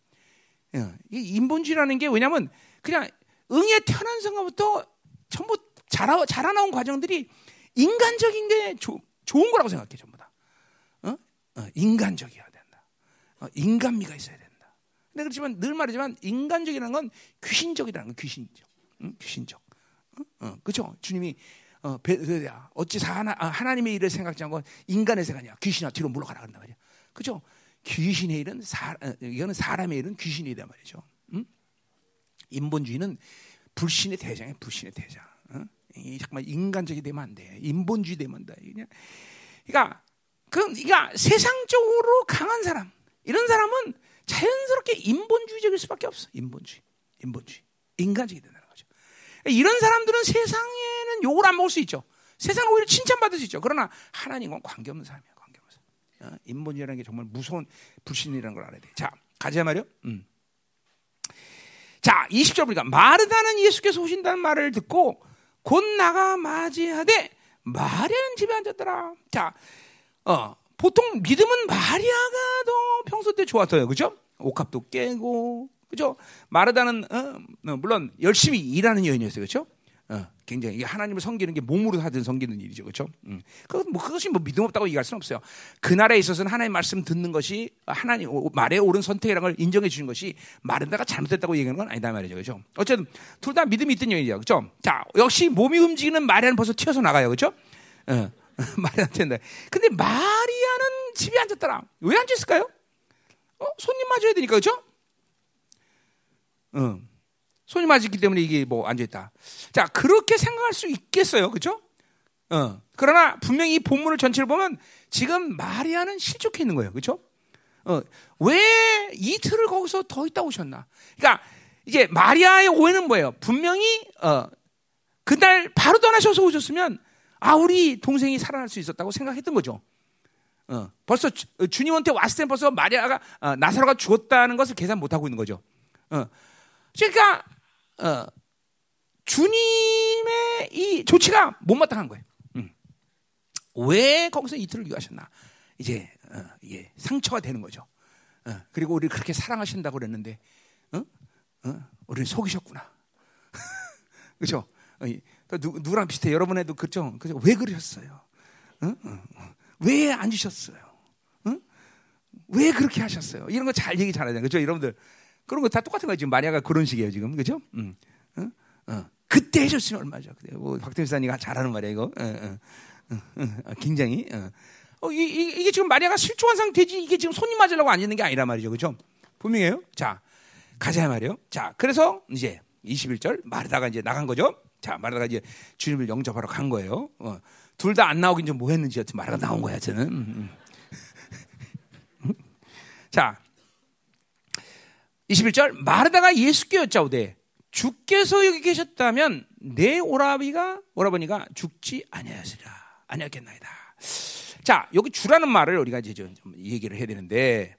예, 이 인본주의라는 게 왜냐면 그냥 응에 태어난 순간부터 전부 자라, 자라나온 과정들이 인간적인 게 조, 좋은 거라고 생각해 전부 다. 어? 어, 인간적이어야 된다. 어, 인간미가 있어야 된다. 근데 그렇지만 늘 말하지만 인간적이라는 건 귀신적이라는 건 귀신적, 응? 귀신적. 어? 그렇죠? 주님이 어, 어찌 하나, 아, 하나님의 일을 생각지 않고 인간의 생각이냐? 귀신아 뒤로 물러가라 그런단 말이야. 그렇죠? 귀신의 일은 사, 어, 이거는 사람의 일은 귀신의 일이란 말이죠. 응? 인본주의는 불신의 대장이야, 불신의 대장. 어? 정말 인간적이 되면 안 돼. 인본주의 되면 안 돼. 그냥, 그러니까, 그, 그러니까 세상적으로 강한 사람, 이런 사람은 자연스럽게 인본주의적일 수밖에 없어. 인본주의. 인본주의. 인간적이 된다는 거죠. 이런 사람들은 세상에는 욕을 안 먹을 수 있죠. 세상은 오히려 칭찬받을 수 있죠. 그러나 하나님과 관계없는 사람이야. 관계없는 사람. 어? 인본주의라는 게 정말 무서운 불신이라는 걸 알아야 돼. 자, 가자 말이요. 음. 자, 20절 보니까 마르다는 예수께서 오신다는 말을 듣고 곧 나가 맞이하되 마리아는 집에 앉았더라. 자, 어, 보통 믿음은 마리아가 더 평소 때 좋았어요. 그죠? 옥합도 깨고, 그죠? 마르다는, 어, 어, 물론 열심히 일하는 여인이었어요. 그죠? 어, 굉장히 하나님을 섬기는 게 몸으로 하든 섬기는 일이죠, 그렇죠? 음. 그, 뭐 그것이 뭐 믿음 없다고 얘기할 수는 없어요. 그 나라에 있어서는 하나님 말씀 듣는 것이 하나님 말에 옳은 선택이라는 걸 인정해 주는 것이 마른다가 잘못됐다고 얘기하는 건 아니다 말이죠, 그렇죠? 어쨌든 둘 다 믿음이 있던 여인이죠, 그렇죠? 자, 역시 몸이 움직이는 마리아는 벌써 튀어서 나가요, 그렇죠? 어, 마리아한테 근데 마리아는 집에 앉았더라. 왜 앉았을까요? 어, 손님 맞아야 되니까, 그렇죠? 어. 손이 맞았기 때문에 이게 뭐 앉아있다. 자, 그렇게 생각할 수 있겠어요. 그죠? 어. 그러나 분명히 이 본문을 전체를 보면 지금 마리아는 실족해 있는 거예요. 그죠? 어. 왜 이틀을 거기서 더 있다 오셨나? 그러니까 이제 마리아의 오해는 뭐예요? 분명히, 어, 그날 바로 떠나셔서 오셨으면 아, 우리 동생이 살아날 수 있었다고 생각했던 거죠. 어, 벌써 주, 어, 주님한테 왔을 때 벌써 마리아가 어, 나사로가 죽었다는 것을 계산 못 하고 있는 거죠. 어. 그러니까 어, 주님의 이 조치가 못마땅한 거예요. 음. 왜 거기서 이틀을 유하셨나? 이제 어, 이게 상처가 되는 거죠. 어, 그리고 우리 그렇게 사랑하신다고 그랬는데, 어? 어? 우리를 속이셨구나. 그죠? 어, 누, 누구랑 비슷해? 여러분에도 그죠? 그죠? 왜 그러셨어요? 어? 어, 왜 앉으셨어요? 왜 그렇게 하셨어요? 이런 거 잘 얘기 잘하잖아요. 그죠? 여러분들. 그런 거 다 똑같은 거예요. 지금 마리아가 그런 식이에요. 지금. 그죠? 음. 그때 해줬으면 얼마죠. 뭐 박태수사님가 잘하는 말이야, 이거. 굉장히. 어, 이, 이, 게 지금 마리아가 실종한 상태지 이게 지금 손님 맞으려고 앉는 게 아니란 말이죠. 그죠? 분명해요. 자, 가자 말이에요. 자, 그래서 이제 21절 마르다가 이제 나간 거죠. 자, 마르다가 이제 주님을 영접하러 간 거예요. 어, 둘 다 안 나오긴 좀 뭐 했는지 여튼 마르다가 나온 거야, 저는. 음, 음. 자, 21절 마르다가 예수께 여짜오되 주께서 여기 계셨다면 내 오라비가 오라버니가 죽지 아니하였으리라 아니었겠나이다. 자, 여기 주라는 말을 우리가 이제 좀 얘기를 해야 되는데,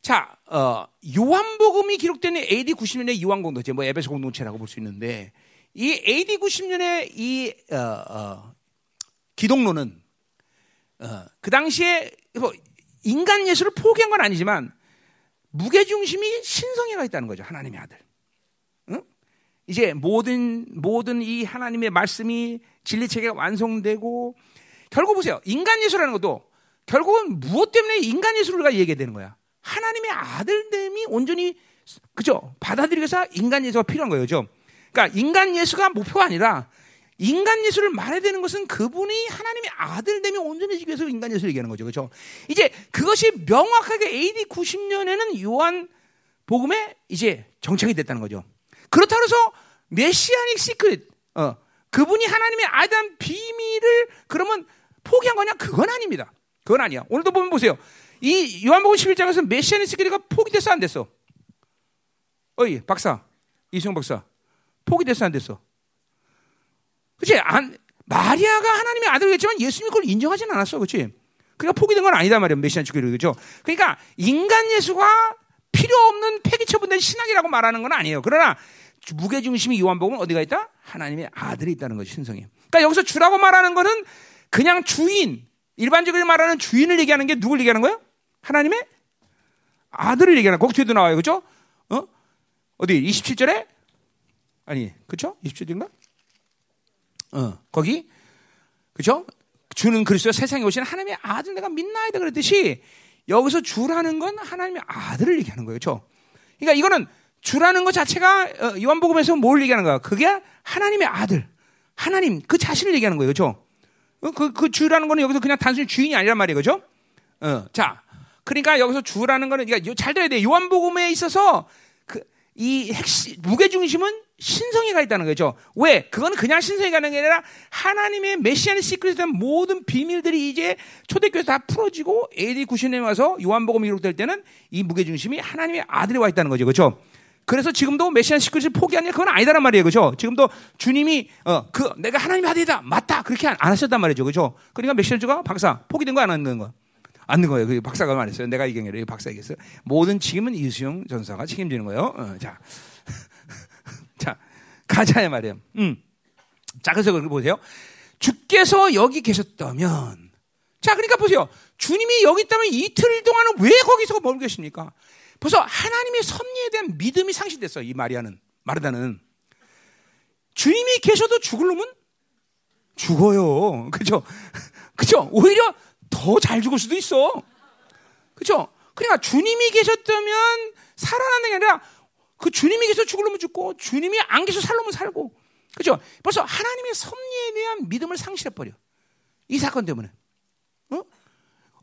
자, 어, 요한복음이 기록되는 AD 90년의 요한 공동체, 뭐 에베소 공동체라고 볼 수 있는데, 이 AD 90년의 이 어, 어, 기독론은 어, 그 당시에 뭐 인간 예수를 포기한 건 아니지만 무게 중심이 신성애가 있다는 거죠, 하나님의 아들. 응? 이제 모든 모든 이 하나님의 말씀이 진리 체계가 완성되고 결국 보세요. 인간 예수라는 것도 결국은 무엇 때문에 인간 우리가 얘기해야 되는 거야? 하나님의 아들됨이 온전히 그죠? 받아들이기 위해서 인간 예수가 필요한 거예요. 그죠? 그러니까 인간 예수가 목표가 아니라 인간 예수를 말해야 되는 것은 그분이 하나님의 아들됨이 온전해지기 위해서 인간 예수를 얘기하는 거죠. 그렇죠? 이제 그것이 명확하게 AD 90년에는 요한 복음에 이제 정착이 됐다는 거죠. 그렇다고 해서 메시아닉 시크릿 어, 그분이 하나님의 아담 비밀을 그러면 포기한 거냐? 그건 아닙니다. 그건 아니야. 오늘도 보면 보세요. 이 요한복음 11장에서 메시아의 스키리가 포기됐어 안 됐어? 어이 박사 이승용 박사 포기됐어 안 됐어? 그렇지? 안 마리아가 하나님의 아들이겠지만 예수님이 그걸 인정하지는 않았어, 그렇지? 그러니까 포기된 건 아니다 말이야 메시아 스키리 그죠? 그러니까 인간 예수가 필요 없는 폐기 처분된 신학이라고 말하는 건 아니에요. 그러나 무게 중심이 요한복음은 어디가 있다? 하나님의 아들이 있다는 거죠, 신성이. 그러니까 여기서 주라고 말하는 거는 그냥 주인, 일반적으로 말하는 주인을 얘기하는 게 누굴 얘기하는 거예요? 하나님의 아들을 얘기하는 거기 뒤에도 나와요. 그죠? 어? 어디 27절에 아니, 그죠? 27절인가? 어, 거기 그죠? 주는 그리스도 세상에 오신 하나님의 아들 내가 믿나이다 그랬듯이 여기서 주라는 건 하나님의 아들을 얘기하는 거예요. 그죠? 그러니까 이거는 주라는 것 자체가 어, 요한복음에서 뭘 얘기하는 거야? 그게 하나님의 아들, 하나님 그 자신을 얘기하는 거예요. 그죠? 어, 그, 그 주라는 거는 여기서 그냥 단순히 주인이 아니란 말이에요. 그죠? 어, 자. 그러니까 여기서 주라는 거는, 그러니까 잘 들어야 돼. 요한복음에 있어서 그, 이 핵심, 무게 중심은 신성이 가 있다는 거죠. 왜? 그거는 그냥 신성이가 있는 게 아니라 하나님의 메시아의 시크릿에 모든 비밀들이 이제 초대교회에서 다 풀어지고 AD 90년에 와서 요한복음이 기록될 때는 이 무게중심이 하나님의 아들이 와 있다는 거죠. 그렇죠? 그래서 지금도 메시안 시크릿을 포기하냐 그건 아니다란 말이에요. 그죠? 지금도 주님이 어, 그 내가 하나님의 아들이다. 맞다. 그렇게 안, 안 하셨단 말이죠. 그죠? 그러니까 메시안주가 박사 포기된 거 안 하는 거? 안는 거예요. 그 박사가 말했어요. 내가 아니라 박사 얘기했어요. 모든 책임은 이수영 전사가 책임지는 거예요. 어, 자. 자. 가자야 말이에요. 음. 자, 그래서 그렇게 보세요. 주께서 여기 계셨다면 자, 그러니까 보세요. 주님이 여기 있다면 이틀 동안은 왜 거기서 머물고 계십니까? 벌써 하나님의 섭리에 대한 믿음이 상실됐어. 이 마리아는 마르다는 주님이 계셔도 죽을 놈은 죽어요. 그죠? 그죠? 오히려 더 잘 죽을 수도 있어. 그죠? 그러니까 주님이 계셨다면 살아나는 게 아니라 그 주님이 죽을 놈은 죽고 주님이 안 계셔 살 놈은 살고. 그죠? 벌써 하나님의 섭리에 대한 믿음을 상실해버려. 이 사건 때문에. 어?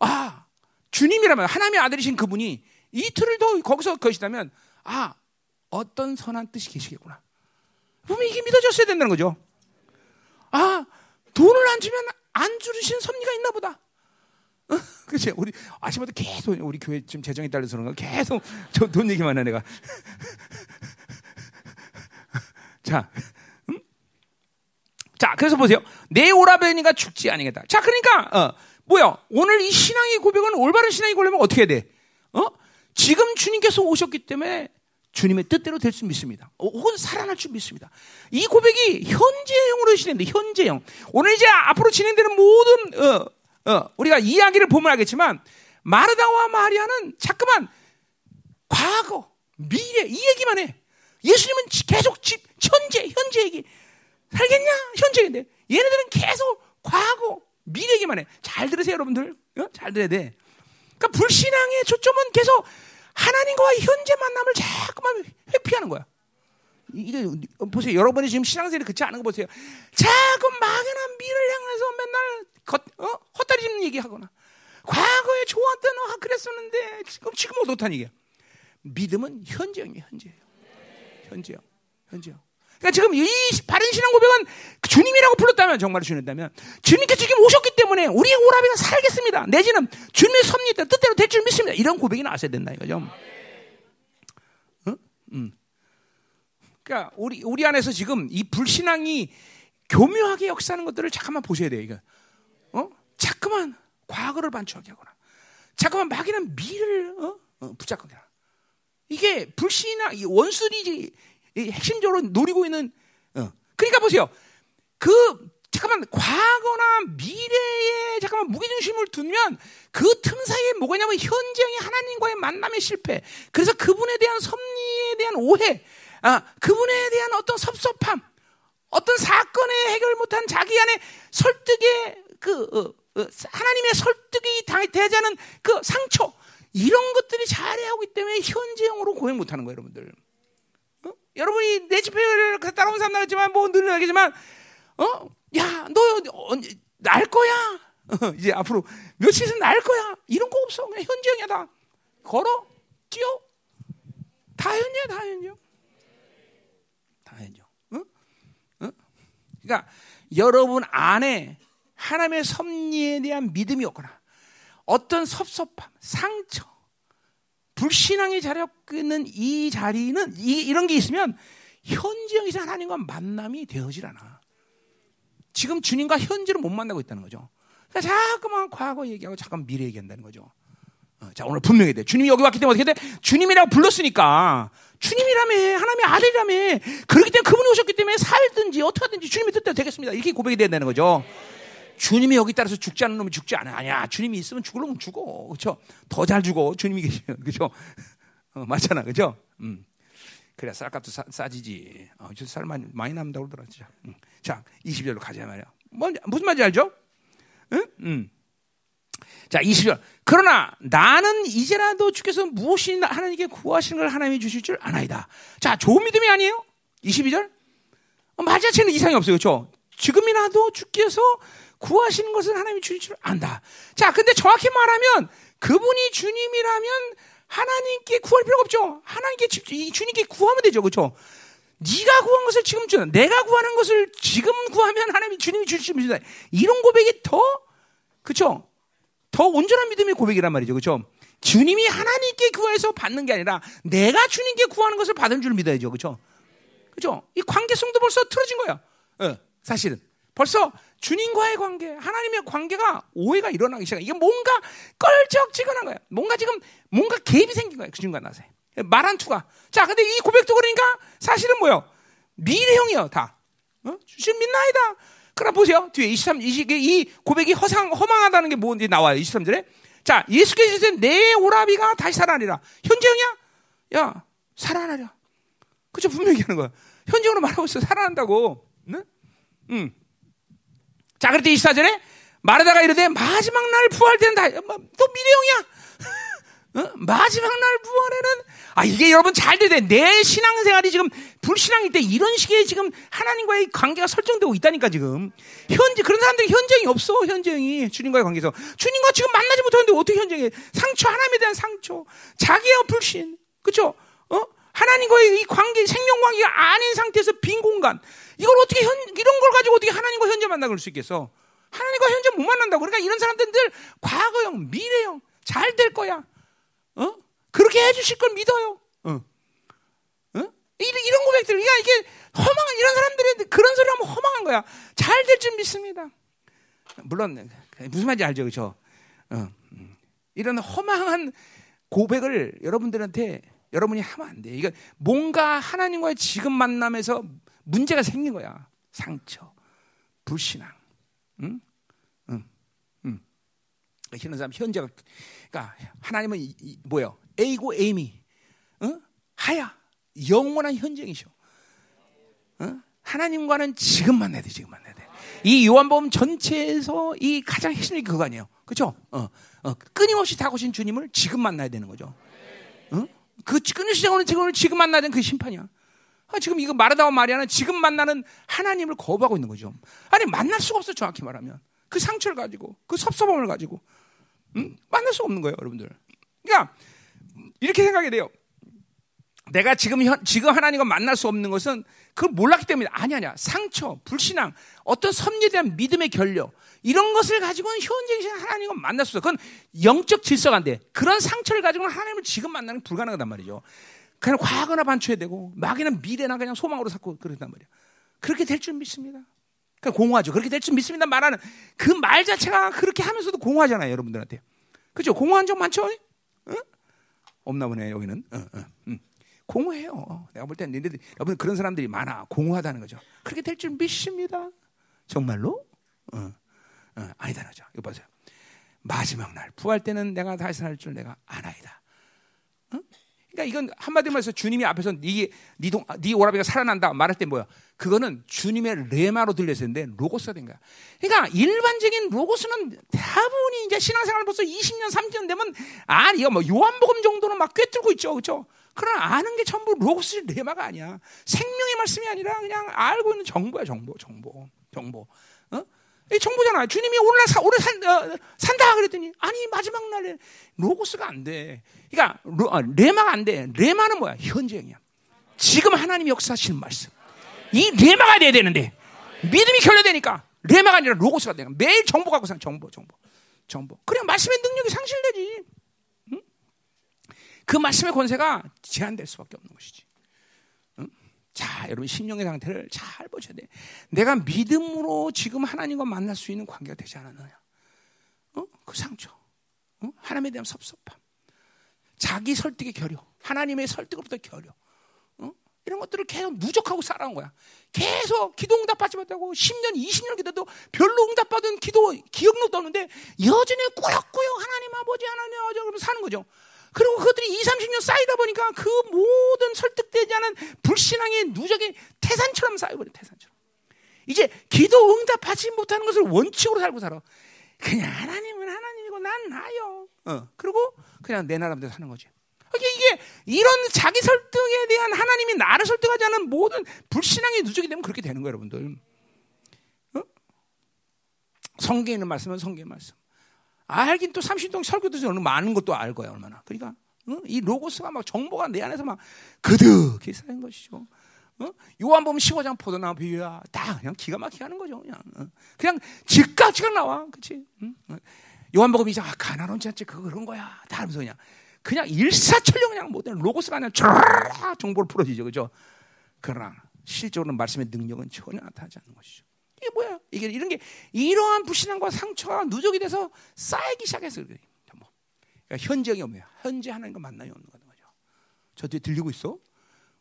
아, 주님이라면 하나님의 아들이신 그분이 이틀을 더 거기서 계시다면 아 어떤 선한 뜻이 계시겠구나. 보면 이게 믿어졌어야 된다는 거죠. 아 돈을 안 주면 안 주신 섭리가 있나 보다. 어? 그치? 우리 아침부터 계속 우리 교회 지금 재정에 따라서 그런가 계속 저 돈 얘기만 해 내가. 자, 음? 자 그래서 보세요. 내 오라버니가 죽지 아니겠다. 자 그러니까 어, 뭐야? 오늘 이 신앙의 고백은 올바른 신앙이 고백면 어떻게 해야 돼? 어? 지금 주님께서 오셨기 때문에 주님의 뜻대로 될수 믿습니다. 어, 혹은 살아날 줄 믿습니다. 이 고백이 현재형으로 시는데 현재형. 오늘 이제 앞으로 진행되는 모든 어, 어, 우리가 이야기를 보면 알겠지만 마르다와 마리아는 자꾸만 과거, 미래 이 얘기만 해. 예수님은 계속 집, 현재, 현재 얘기. 살겠냐? 현재 인데 얘네들은 계속 과거, 미래 얘기만 해. 잘 들으세요, 여러분들. 어? 잘 들어야 돼. 그러니까 불신앙의 초점은 계속 하나님과의 현재 만남을 자꾸만 회피하는 거야. 이게 보세요. 여러분이 지금 신앙생활이 그렇지 않은 거 보세요. 자꾸 막연한 미래를 향해서 맨날 겉, 어? 헛다리 짚는 얘기하거나 과거에 좋았던 어, 그랬었는데 지금 지금 어떻다는 얘기야. 믿음은 현재형이에요. 현재예요. 현재형. 현재형. 그러니까 지금 이 바른 신앙 고백은 주님이라고 불렀다면 정말 주님다면 주님께서 지금 오셨기 때문에 우리 오라비가 살겠습니다. 내지는 주님의 섭리 뜻대로 될 줄 믿습니다. 이런 고백이 나왔어야 된다 이거죠. 응? 음. 그러니까 우리 우리 안에서 지금 이 불신앙이 교묘하게 역사하는 것들을 잠깐만 보셔야 돼요. 이거. 어? 자꾸만 과거를 반추하게 하거나, 자꾸만 막연한 미래를 어? 어, 붙잡거나. 이게 불신앙, 원수들이 핵심적으로 노리고 있는. 어. 그러니까 보세요. 그 잠깐만 과거나 미래에 잠깐만 무게중심을 두면 그 틈 사이에 뭐가냐면 현재의 하나님과의 만남의 실패. 그래서 그분에 대한 섭리에 대한 오해, 아 그분에 대한 어떤 섭섭함, 어떤 사건에 해결 못한 자기 안에 설득의 그 어, 어, 하나님의 설득이 되지 않은 그 상처 이런 것들이 자리하고 있기 때문에 현재형으로 고행 못하는 거예요, 여러분들. 어? 여러분이 내 집회를 따라온 사람 나겠지만 뭐 늘은 알겠지만 어? 야, 너 언제 날 거야? 어, 이제 앞으로 며칠 있으면 날 거야. 이런 거 없어. 그냥 현재형이야 다. 걸어, 뛰어. 다 현재야, 다. 다 현재. 응? 응? 그러니까 여러분 안에 하나님의 섭리에 대한 믿음이 없거나 어떤 섭섭함, 상처, 불신앙이 자리하고 있는 이 자리는 이, 이런 게 있으면 현지형이상 하나님과 만남이 되어질 않아. 지금 주님과 현재를 못 만나고 있다는 거죠. 그러니까 자꾸만 과거 얘기하고 잠깐 미래 얘기한다는 거죠. 어, 자 오늘 분명히 돼. 주님이 여기 왔기 때문에 어떻게 돼? 주님이라고 불렀으니까 주님이라며 하나님의 아들이라며 그렇기 때문에 그분이 오셨기 때문에 살든지 어떻게 하든지 주님의 뜻대로 되겠습니다. 이렇게 고백이 돼야 되는 거죠. 주님이 여기 따라서 죽지 않는 놈이 죽지 않아. 아니야. 주님이 있으면 죽을 놈은 죽어. 그렇죠? 더 잘 죽어. 주님이 계시면. 그렇죠? 어, 맞잖아. 그렇죠? 음. 그래 쌀값도 싸, 싸지지. 어, 쌀 많이, 많이 남다고 그러더라. 진짜. 음. 자, 20절로 가자 말이야. 뭐, 무슨 말인지 알죠? 응? 음. 자, 20절. 그러나 나는 이제라도 주께서 무엇이 하나님께 구하시는 걸 하나님이 주실 줄 아나이다. 자, 좋은 믿음이 아니에요? 22절. 어, 말 자체는 이상이 없어요. 그렇죠? 지금이라도 주께서 구하시는 것은 하나님이 주실 줄 안다. 자, 근데 정확히 말하면 그분이 주님이라면 하나님께 구할 필요가 없죠. 하나님께 주님께 구하면 되죠. 그렇죠? 네가 구한 것을 지금 주 내가 구하는 것을 지금 구하면 하나님이 주님이 주실 수 있다. 이런 고백이 더 그렇죠? 더 온전한 믿음의 고백이란 말이죠. 그렇죠? 주님이 하나님께 구해서 받는 게 아니라 내가 주님께 구하는 것을 받은 줄 믿어야죠. 그렇죠? 그렇죠? 이 관계성도 벌써 틀어진 거야. 네, 사실은 벌써 주님과의 관계, 하나님의 관계가 오해가 일어나기 시작. 이게 뭔가 껄쩍지근한 거야. 뭔가 지금 뭔가 개입이 생긴 거야. 그 주님과 나서 말한 투가. 자, 근데 이 고백도 그러니까 사실은 뭐요? 미래형이요, 다. 어? 주신 믿나이다. 그럼 보세요. 뒤에 23, 20, 이 고백이 허상, 허망하다는 게 뭔지 나와요. 23절에. 자, 예수께서 내 오라비가 다시 살아나리라. 현재형이야? 야, 살아나려. 그죠? 분명히 하는 거야. 현재형으로 말하고 있어. 살아난다고. 응? 응. 자, 그랬더니 24절에 마르다가 이르되 마지막 날 부활 때는 다, 뭐, 또 미래형이야. 어? 마지막 날 부활에는? 아 이게 여러분 잘 돼야 내 신앙생활이 지금 불신앙일 때 이런 식의 지금 하나님과의 관계가 설정되고 있다니까 지금. 현재 그런 사람들이 현장이 없어 현장이. 주님과의 관계에서. 주님과 지금 만나지 못하는데 어떻게 현장에? 상처 하나님에 대한 상처. 자기의 불신. 그렇죠 어? 하나님과의 이 관계 생명 관계가 아닌 상태에서 빈 공간. 이걸 어떻게 현, 이런 걸 가지고 어떻게 하나님과 현재 만나볼 수 있겠어? 하나님과 현재 못 만난다고. 그러니까 이런 사람들 늘 과거형, 미래형, 잘 될 거야. 어? 그렇게 해주실 걸 믿어요. 어? 어? 이런, 고백들, 그러니까 이게 허망한, 이런 사람들이 그런 소리 하면 허망한 거야. 잘 될 줄 믿습니다. 물론, 무슨 말인지 알죠, 그죠? 어, 음. 이런 허망한 고백을 여러분들한테 여러분이 하면 안 돼. 이거 뭔가 하나님과의 지금 만남에서 문제가 생긴 거야. 상처, 불신앙. 응? 응. 응. 이런 사람 현재가 그러니까 하나님은 이, 이, 뭐요? A고 A미. 응? 하야. 영원한 현장이셔. 응? 하나님과는 지금 만나야 돼. 지금 만나야 돼. 이 요한복음 전체에서 이 가장 핵심이 그거 아니에요. 그렇죠? 어, 어, 끊임없이 다가오신 주님을 지금 만나야 되는 거죠. 응? 그 끊임없이 다가오는 지금 지금 만나야 되는 그 심판이야. 아, 지금 이거 마르다와 마리아는 지금 만나는 하나님을 거부하고 있는 거죠. 아니 만날 수가 없어 정확히 말하면 그 상처를 가지고 그 섭섭함을 가지고 응? 만날 수 없는 거예요, 여러분들. 그러니까 이렇게 생각이 돼요. 내가 지금 현, 지금 하나님과 만날 수 없는 것은 그걸 몰랐기 때문에 아니 아니야. 상처, 불신앙, 어떤 섭리에 대한 믿음의 결려 이런 것을 가지고는 현재이신 하나님과 만날 수 없어. 그건 영적 질서가 안 돼. 그런 상처를 가지고는 하나님을 지금 만나는 게 불가능하단 말이죠. 그냥 과거나 반추해야 되고 막이는 미래나 그냥 소망으로 삼고 그런단 말이야. 그렇게 될 줄 믿습니다. 그러니까 공허하죠. 그렇게 될 줄 믿습니다. 말하는 그 말 자체가 그렇게 하면서도 공허하잖아요, 여러분들한테. 그죠? 공허한 적 많죠? 응? 없나 보네, 여기는. 응, 응, 응. 공허해요. 내가 볼 때는 니네들, 여러분 그런 사람들이 많아. 공허하다는 거죠. 그렇게 될 줄 믿습니다. 정말로? 어, 어, 아니다는 거죠. 이거 보세요. 마지막 날, 부활 때는 내가 다시 살 줄 내가 아나이다. 어? 그러니까 이건 한마디로 말해서 주님이 앞에서 네, 네, 동, 네 오라비가 살아난다 말할 때 뭐야? 그거는 주님의 레마로 들렸었는데 로고스가 된 거야. 그러니까 일반적인 로고스는 대부분이 이제 신앙생활 벌써 20년, 30년 되면 아, 이거 뭐 요한복음 정도는 막 꿰뚫고 있죠. 그렇죠? 그러나 아는 게 전부 로고스 레마가 아니야. 생명의 말씀이 아니라 그냥 알고 있는 정보야, 정보, 정보, 정보. 어? 이 정보잖아. 주님이 오늘 사, 오늘 산, 어, 산다 그랬더니 아니 마지막 날에 로고스가 안 돼. 그러니까 로, 아, 레마가 안 돼. 레마는 뭐야? 현재형이야. 지금 하나님이 역사하시는 말씀. 이 레마가 돼야 되는데 믿음이 결여되니까 레마가 아니라 로고스가 되는 매일 정보 갖고 산 정보, 정보, 정보. 그냥 말씀의 능력이 상실되지. 응? 그 말씀의 권세가 제한될 수밖에 없는 것이지. 응? 자, 여러분 심령의 상태를 잘 보셔야 돼. 내가 믿음으로 지금 하나님과 만날 수 있는 관계가 되지 않았느냐? 어? 그 상처, 어? 하나님에 대한 섭섭함, 자기 설득의 결여, 하나님의 설득으로부터 결여. 어? 이런 것들을 계속 누적하고 살아온 거야. 계속 기도 응답받지 못하고 10년, 20년 기도도 별로 응답받은 기도 기억력도 없는데 여전히 꾸역꾸역 하나님 아버지 하나님 아버지 그러면서 사는 거죠. 그리고 그것들이 2, 30년 쌓이다 보니까 그 모든 설득되지 않은 불신앙의 누적이 태산처럼 쌓여버려 태산처럼. 이제 기도 응답하지 못하는 것을 원칙으로 살고 살아. 그냥 하나님은 하나님이고 난 나요. 어. 그리고 그냥 내 나름대로 사는 거지. 이게 이런 자기 설득에 대한 하나님이 나를 설득하지 않은 모든 불신앙의 누적이 되면 그렇게 되는 거예요, 여러분들. 어? 성경에 있는 말씀은 성경의 말씀. 알긴 또 30동 설교도 저는 많은 것도 알 거야, 얼마나. 그러니까 어? 이 로고스가 막 정보가 내 안에서 막 그득히 쌓인 것이죠. 어? 요한복음 15장 포도나무 비유야. 다 그냥 기가 막히게 하는 거죠. 그냥 어? 그냥 즉각 즉각 나와. 그렇지? 응? 어? 요한복음 이장 아, 가나론 자체 그거 그런 거야. 다 하면서 그냥 그냥 일사천령 그냥 모든 로고스가 그냥 쫙 정보를 풀어지죠. 그죠? 그러나 실제로는 말씀의 능력은 전혀 나타나지 않는 것이죠. 이게 뭐야? 이게 이런 게 이러한 불신앙과 상처가 누적이 돼서 쌓이기 시작해서 그래. 뭐. 그러니까 현재가 뭐야? 현재 하나님과 만남이 없는 거죠. 저 뒤에 들리고 있어?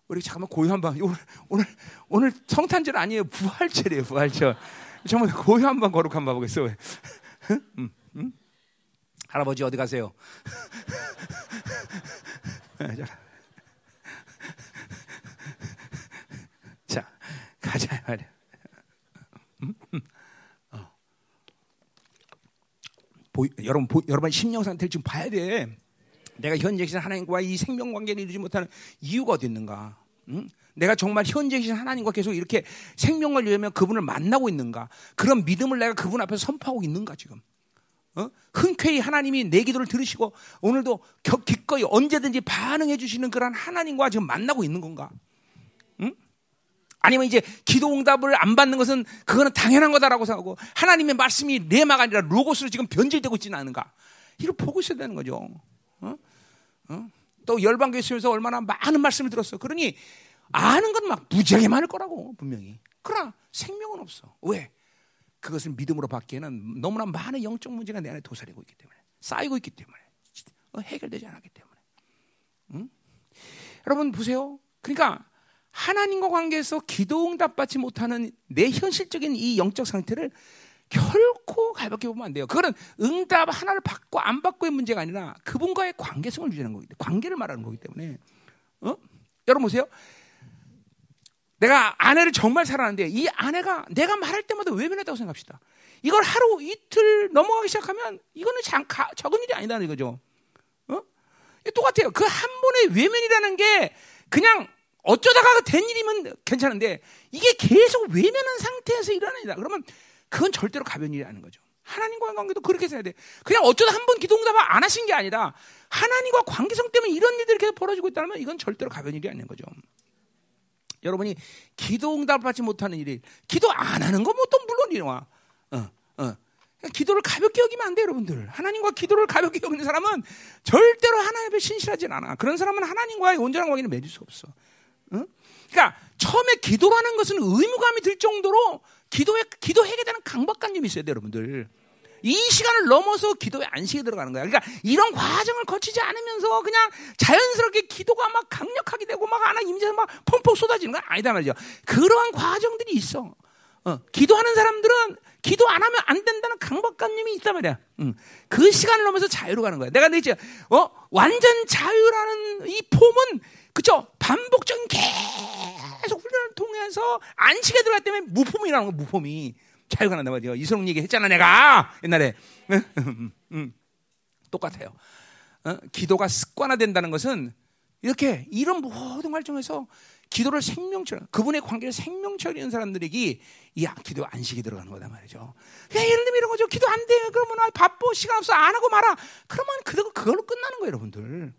우리 잠깐만 고요 한번 오늘 오늘 오늘 성탄절 아니에요 부활절이에요 부활절 정말 고요 한번 거룩 한번 보겠어 응? 응? 할아버지 어디 가세요? 자 가자 말이야. 어. 보, 여러분 보, 여러분 심령 상태를 지금 봐야 돼. 내가 현재 계신 하나님과 이 생명 관계를 이루지 못하는 이유가 어디 있는가? 응? 내가 정말 현재 계신 하나님과 계속 이렇게 생명을 이루면 그분을 만나고 있는가? 그런 믿음을 내가 그분 앞에서 선포하고 있는가 지금? 어? 흔쾌히 하나님이 내 기도를 들으시고 오늘도 기꺼이 언제든지 반응해 주시는 그런 하나님과 지금 만나고 있는 건가? 응? 아니면 이제 기도 응답을 안 받는 것은 그거는 당연한 거다라고 생각하고 하나님의 말씀이 레마가 아니라 로고스로 지금 변질되고 있지는 않은가? 이걸 보고 있어야 되는 거죠. 어? 어? 또 열방교회 있으면서 얼마나 많은 말씀을 들었어. 그러니 아는 건 막 무지하게 많을 거라고 분명히. 그러나 생명은 없어. 왜? 그것을 믿음으로 받기에는 너무나 많은 영적 문제가 내 안에 도사리고 있기 때문에. 쌓이고 있기 때문에 어, 해결되지 않았기 때문에. 응? 여러분 보세요. 그러니까 하나님과 관계에서 기도 응답받지 못하는 내 현실적인 이 영적 상태를 결코 가볍게 보면 안 돼요. 그거는 응답 하나를 받고 안 받고의 문제가 아니라 그분과의 관계성을 유지하는 거기 때문에 관계를 말하는 거기 때문에 어? 여러분 보세요. 내가 아내를 정말 사랑하는데 이 아내가 내가 말할 때마다 외면했다고 생각합시다. 이걸 하루 이틀 넘어가기 시작하면 이거는 장, 가, 적은 일이 아니다는 거죠. 어? 똑같아요. 그 한 번의 외면이라는 게 그냥 어쩌다가 된 일이면 괜찮은데 이게 계속 외면한 상태에서 일어나는 일이다. 그러면 그건 절대로 가벼운 일이 아닌 거죠. 하나님과의 관계도 그렇게 해야 돼. 그냥 어쩌다 한 번 기도응답을 안 하신 게 아니라 하나님과 관계성 때문에 이런 일들이 계속 벌어지고 있다면 이건 절대로 가벼운 일이 아닌 거죠. 여러분이 기도 응답을 받지 못하는 일이 기도 안 하는 거뭐또 물론 이와 어, 어. 기도를 가볍게 여기면 안 돼요, 여러분들. 하나님과 기도를 가볍게 여기는 사람은 절대로 하나님 앞에 신실하진 않아. 그런 사람은 하나님과의 온전한 관계를 맺을 수 없어. 어? 그러니까 처음에 기도라는 것은 의무감이 들 정도로 기도에 기도해야 되는 강박관념이 있어야 돼요, 여러분들. 이 시간을 넘어서 기도에 안식에 들어가는 거야. 그러니까 이런 과정을 거치지 않으면서 그냥 자연스럽게 기도가 막 강력하게 되고 막 하나 임재에서 막 펑펑 쏟아지는 건 아니다 말이죠. 그러한 과정들이 있어. 어, 기도하는 사람들은 기도 안 하면 안 된다는 강박관념이 있단 말이야. 음, 그 시간을 넘어서 자유로 가는 거야. 내가 내지 어 완전 자유라는 이 폼은 그죠? 반복적인 계속 훈련을 통해서 안식에 들어갈 때문에 무폼이라는 거 무폼이 자유가 난단 말이야. 이성 얘기 했잖아 내가 옛날에 음, 음, 똑같아요. 어? 기도가 습관화된다는 것은 이렇게 이런 모든 활동에서 기도를 생명처럼 그분의 관계를 생명처럼 이는 사람들에게 이 기도 안식이 들어가는 거다 말이죠. 그냥 예를 들면 이런 거죠. 기도 안 돼. 그러면 아, 바빠 시간 없어 안 하고 말아. 그러면 그대로 그걸로 끝나는 거예요, 여러분들.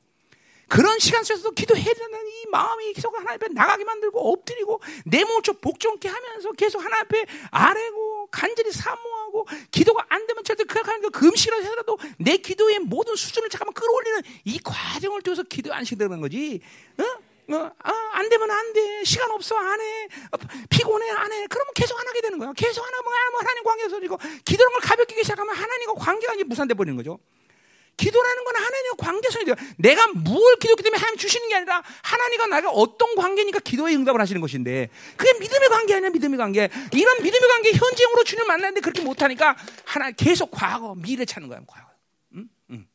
그런 시간 속에서도 기도해야 되는 이 마음이 계속 하나님 앞에 나가게 만들고 엎드리고 내 몸을 좀 복종케 하면서 계속 하나님 앞에 아뢰고 간절히 사모하고 기도가 안 되면 절대 그 하는 거 금식을 해서라도 내 기도의 모든 수준을 잠깐만 끌어올리는 이 과정을 통해서 기도 안식이 되는 거지. 어? 어, 아, 안 되면 안 돼. 시간 없어. 안 해. 어, 피곤해. 안 해. 그러면 계속 안 하게 되는 거야. 계속 안 하면 뭐 하나님 관계에서 이고 기도라는 걸 가볍게 시작하면 하나님과 관계가 이제 무산돼 버리는 거죠. 기도라는 건 하나님과 관계성이 돼요. 내가 뭘 기도했기 때문에 하나님 주시는 게 아니라 하나님과 나가 어떤 관계니까 기도에 응답을 하시는 것인데 그게 믿음의 관계 아니야 믿음의 관계. 이런 믿음의 관계 현재형으로 주님 만났는데 그렇게 못하니까 하나 계속 과거 미래 찾는 거야 과거. 응? 응.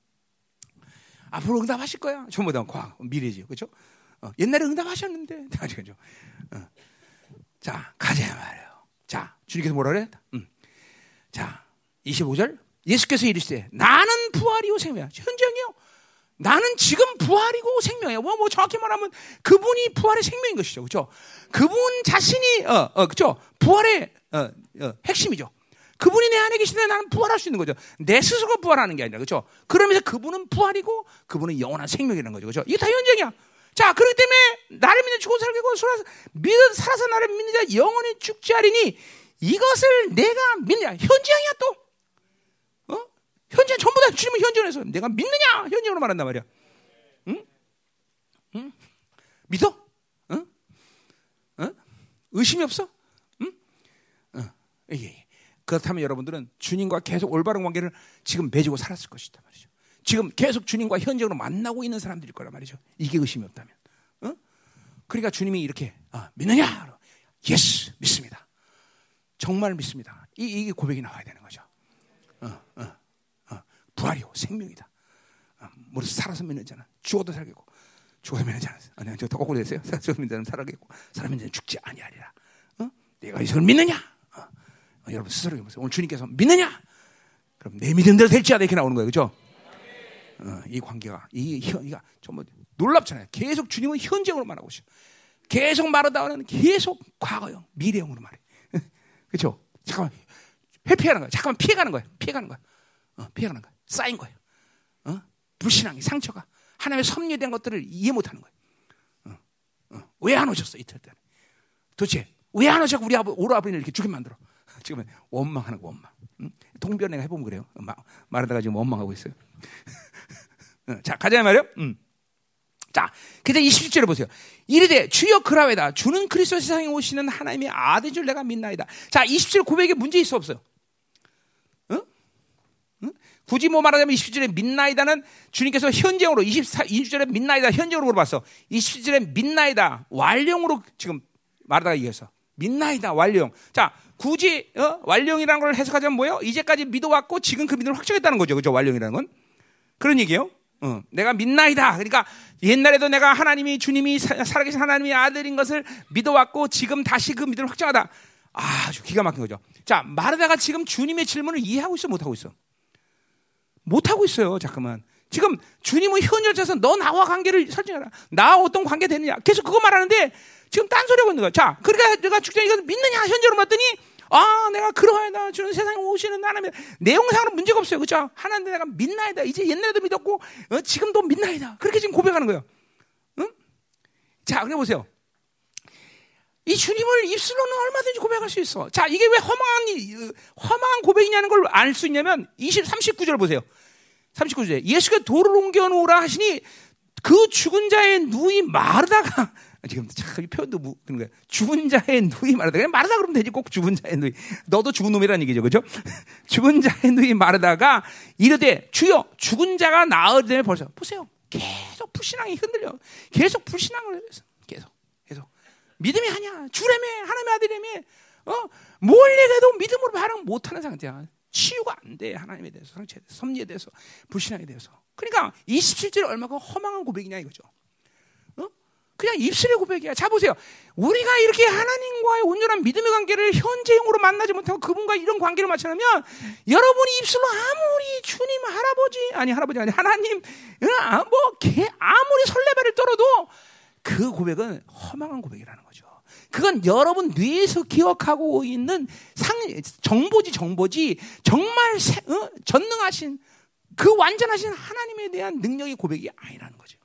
앞으로 응답하실 거야. 전부 다 과거 미래지 그렇죠? 어, 옛날에 응답하셨는데 그죠? 어. 자 가자 말이에요. 자 주님께서 뭐라 그래? 음. 자 25절 예수께서 이르시되 나는 부활이요 생명이야. 현장이요. 나는 지금 부활이고 생명이야. 뭐, 뭐 정확히 말하면 그분이 부활의 생명인 것이죠. 그렇죠? 그분 자신이 어, 어 그렇죠? 부활의 어, 어, 핵심이죠. 그분이 내 안에 계시는데 나는 부활할 수 있는 거죠. 내 스스로가 부활하는 게 아니라 그렇죠? 그러면서 그분은 부활이고 그분은 영원한 생명이라는 거죠. 그렇죠? 이게 다 현장이야. 자, 그렇기 때문에 나를 믿는 죽어 살고 살아서 믿어 살아서 나를 믿는 자 영원히 죽지 않으니 이것을 내가 믿냐 현장이야 또. 현재 전부 다 주님을 현존해서 내가 믿느냐 현존으로 말한단 말이야. 응? 응? 믿어? 응? 응? 의심이 없어? 응? 응. 예, 예. 그렇다면 여러분들은 주님과 계속 올바른 관계를 지금 맺고 살았을 것이다 말이죠. 지금 계속 주님과 현장으로 만나고 있는 사람들일 거란 말이죠. 이게 의심이 없다면. 응? 그러니까 주님이 이렇게 아, 믿느냐? yes 믿습니다. 정말 믿습니다. 이, 이게 고백이 나와야 되는 거죠. 어, 어. 부활이요 생명이다. 우리 어, 살아서 믿는 자는 죽어도 살겠고 죽어도 믿는 자는 아니 저더 거꾸로 됐어요. 살아서 믿는 자는 살아겠고 살아 자는 죽지 아니하리라. 어? 내가 이것을 믿느냐? 어. 어, 여러분 스스로 해보세요. 오늘 주님께서 믿느냐? 그럼 내 믿음대로 될지어다 이렇게 나오는 거예요, 그렇죠? 어, 이 관계가 이 현이가 정말 놀랍잖아요. 계속 주님은 현재으로 말하고 있어요. 계속 말하다가는 계속 과거형, 미래형으로 말해. 그렇죠? 잠깐만 회피하는 거야. 잠깐만 피해가는 거야. 피해가는 거야. 어, 피해가는 거야. 쌓인 거예요. 어? 불신앙이 상처가 하나님의 섭리된 것들을 이해 못하는 거예요. 어, 어. 왜안 오셨어 이틀 때는? 도대체 왜 안 오셨고 우리 아버 오라 아버지를 이렇게 죽게 만들어? 지금 원망하는 거 원망. 응? 동변 내가 해보면 그래요. 마, 말하다가 지금 원망하고 있어요. 어, 자 가자 말이요. 음. 자, 그때 27절에 보세요. 이르되 주여 그라웨다 주는 그리스도 세상에 오시는 하나님의 아들 줄 내가 믿나이다. 자, 27절 고백에 문제 있어 없어요? 굳이 뭐 말하자면 27절에 midnight다는 주님께서 현재형으로 24, 20절에 midnight다 현재형으로 물어봤어. 27절에 midnight다 완령으로 지금 말하다가 얘기했어. midnight다 완령. 자, 굳이 어? 완령이라는 걸 해석하자면 뭐예요? 이제까지 믿어왔고 지금 그 믿음을 확정했다는 거죠. 그죠? 완령이라는 건. 그런 얘기예요. 어, 내가 믿나이다. 그러니까 옛날에도 내가 하나님이 주님이 살아계신 하나님의 아들인 것을 믿어왔고 지금 다시 그 믿음을 확정하다. 아주 기가 막힌 거죠. 자, 마르다가 지금 주님의 질문을 이해하고 있어, 못하고 있어? 못하고 있어요, 잠깐만. 지금 주님은 현열자에서 너 나와 관계를 설정해라. 나 어떤 관계 되느냐. 계속 그거 말하는데 지금 딴소리하고 있는 거야. 자, 그러니까 내가 죽자 이거 믿느냐, 현재로 봤더니 아, 내가 그러하다. 주는 세상에 오시는 하나님. 내용상으로 문제가 없어요. 그죠? 하나님 내가 믿나이다. 이제 옛날에도 믿었고, 어, 지금도 믿나이다. 그렇게 지금 고백하는 거예요. 응? 자, 그래 보세요. 이 주님을 입술로는 얼마든지 고백할 수 있어. 자, 이게 왜 허망한, 허망한 고백이냐는 걸 알 수 있냐면 20, 39절 보세요. 39절. 예수가 돌을 옮겨 놓으라 하시니 그 죽은 자의 누이 마르다가 지금 참 표현도 무, 그런 거야. 죽은 자의 누이 마르다. 그냥 마르다 그러면 되지. 꼭 죽은 자의 누이. 너도 죽은 놈이라는 얘기죠. 그죠? 죽은 자의 누이 마르다가 이르되 주여 죽은 자가 나으되 벌써 보세요. 계속 불신앙이 흔들려. 계속 불신앙을 해서 믿음이 아니야. 주래매 하나님의 아들이매. 어? 뭘 얘기해도 믿음으로 반응 못하는 상태야. 치유가 안 돼. 하나님에 대해서, 상처에 대해서, 섭리에 대해서, 불신앙에 대해서. 그러니까 27절이 얼마나 허망한 고백이냐 이거죠. 그냥 입술의 고백이야. 자 보세요. 우리가 이렇게 하나님과의 온전한 믿음의 관계를 현재형으로 만나지 못하고 그분과 이런 관계를 맞춰놓으면 여러분이 입술로 아무리 주님 할아버지 아니 할아버지 아니 하나님 아, 뭐 개, 아무리 설레발을 떨어도 그 고백은 허망한 고백이라는. 그건 여러분 뇌에서 기억하고 있는 상 정보지 정보지 정말 세, 어? 전능하신 그 완전하신 하나님에 대한 능력의 고백이 아니라는 거죠.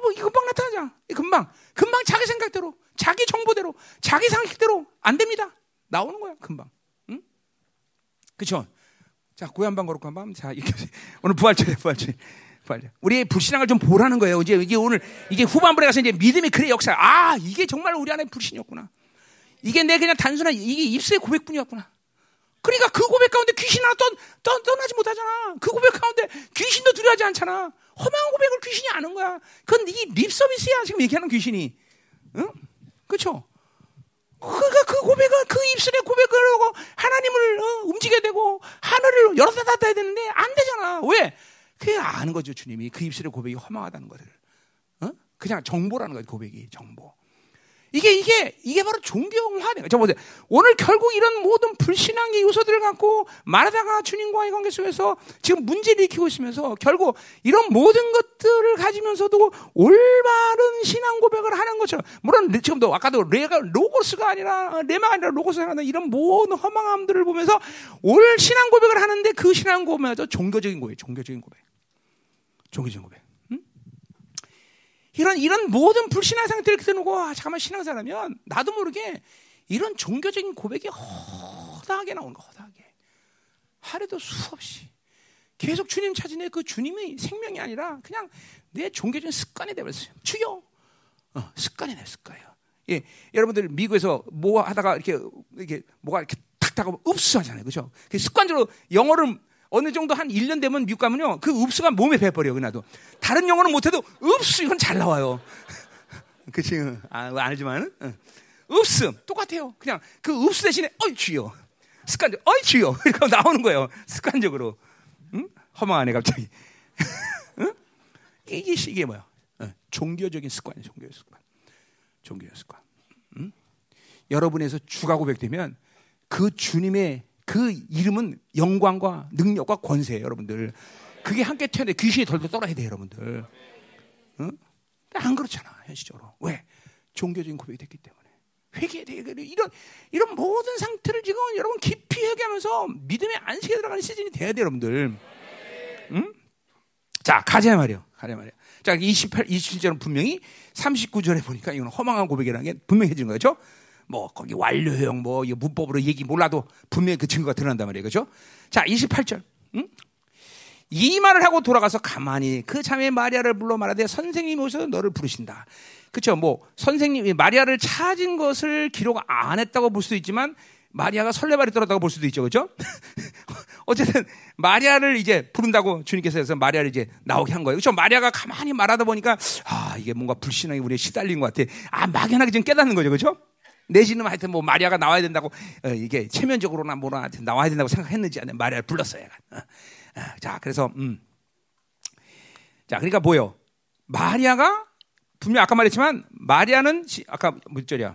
뭐 금방 나타나자. 금방, 금방 자기 생각대로, 자기 정보대로, 자기 상식대로 안 됩니다. 나오는 거야, 금방. 응? 그쵸? 자, 한번 걸고 한번. 자, 이렇게 오늘 부활절에 부활절. 부활절. 우리의 불신앙을 좀 보라는 거예요. 이제 이게 오늘 이게 후반부에 가서 이제 믿음이 그래 역사. 아, 이게 정말 우리 안에 불신이었구나. 이게 내 그냥 단순한 이게 입술의 고백뿐이었구나. 그러니까 그 고백 가운데 귀신 하나 떠나지 못하잖아. 그 고백 가운데 귀신도 두려워하지 않잖아. 허망한 고백을 귀신이 아는 거야. 그건 이립 서비스야. 지금 얘기하는 귀신이. 응? 그쵸? 그가 그 고백은 그 입술의 고백을 하고 하나님을 어, 움직여야 되고 하늘을 열었다 닫아야 되는데 안 되잖아. 왜? 그게 아는 거죠. 주님이 그 입술의 고백이 허망하다는 것을. 어? 그냥 정보라는 거예요. 고백이 정보. 이게 이게 이게 바로 존경화된 거죠. 보세요. 오늘 결국 이런 모든 불신앙의 요소들을 갖고 말하다가 주님과의 관계 속에서 지금 문제를 일으키고 있으면서 결국 이런 모든 것들을 가지면서도 올바른 신앙 고백을 하는 것처럼 물론 지금도 아까도 레가 로고스가 아니라 레마가 아니라 로고스가 하는 이런 모든 허망함들을 보면서 올 신앙 고백을 하는데 그 신앙 고백마저 종교적인 고백, 종교적인 고백, 종교적인 고백. 이런 이런 모든 불신한 상태를 그대놓고 아, 잠깐만 신앙사라면 나도 모르게 이런 종교적인 고백이 허다하게 나오는 거 허다하게 하루도 수없이 계속 주님 찾으네 그 주님의 생명이 아니라 그냥 내 종교적인 습관이 되버렸어요. 주여 어, 습관이 내 습관이에요. 예, 여러분들 미국에서 뭐 하다가 이렇게 이렇게 뭐가 이렇게 탁 타고 읍수 하잖아요. 그죠? 습관적으로 영어를 어느 정도 한 1년 되면 미국 가면요. 그 읍수가 몸에 배버려, 그나도. 다른 영어는 못해도 읍수, 이건 잘 나와요. 그치? 아, 안 알지만. 읍수, 똑같아요. 그냥 그 읍수 대신에, 어이, 주요. 습관적, 어이, 주요. 이렇게 나오는 거예요. 습관적으로. 응? 허망하네, 갑자기. 응? 이게, 이게 뭐야? 어, 종교적인 습관이에요, 종교적 습관. 종교적 습관. 응? 여러분에서 주가 고백되면 그 주님의 그 이름은 영광과 능력과 권세예요, 여러분들. 그게 함께 태어나 귀신이 덜덜 떨어야 돼, 여러분들. 응? 안 그렇잖아, 현실적으로. 왜? 종교적인 고백이 됐기 때문에. 회개에 대해 이런 이런 모든 상태를 지금 여러분 깊이 회개하면서 믿음의 안식에 들어가는 시즌이 돼야 돼, 여러분들. 응? 자, 가자 말이요. 가자 말이요. 자, 28, 27절은 분명히 39절에 보니까 이건 허망한 고백이라는 게 분명해지는 거죠. 뭐 거기 완료형 뭐 문법으로 얘기 몰라도 분명히 그 증거가 드러난단 말이에요. 그죠? 자, 28절. 응? 이 말을 하고 돌아가서 가만히 그 자매 마리아를 불러 말하되 선생님이 오셔서 너를 부르신다. 그렇죠? 뭐 선생님이 마리아를 찾은 것을 기록 안 했다고 볼 수도 있지만 마리아가 설레발이 떨었다고 볼 수도 있죠. 그죠? 어쨌든 마리아를 이제 부른다고 주님께서 해서 마리아를 이제 나오게 한 거예요. 그렇죠? 마리아가 가만히 말하다 보니까 아 이게 뭔가 불신앙이 우리에 시달린 것 같아. 아 막연하게 지금 깨닫는 거죠, 그렇죠? 내지는 하여튼 뭐 마리아가 나와야 된다고 어, 이게 체면적으로나 뭐나 나와야 된다고 생각했는지 아니면 마리아를 불렀어요. 어. 어, 자 그래서 음. 자 그러니까 뭐요? 마리아가 분명 아까 말했지만 마리아는 지, 아까 몇 절이야?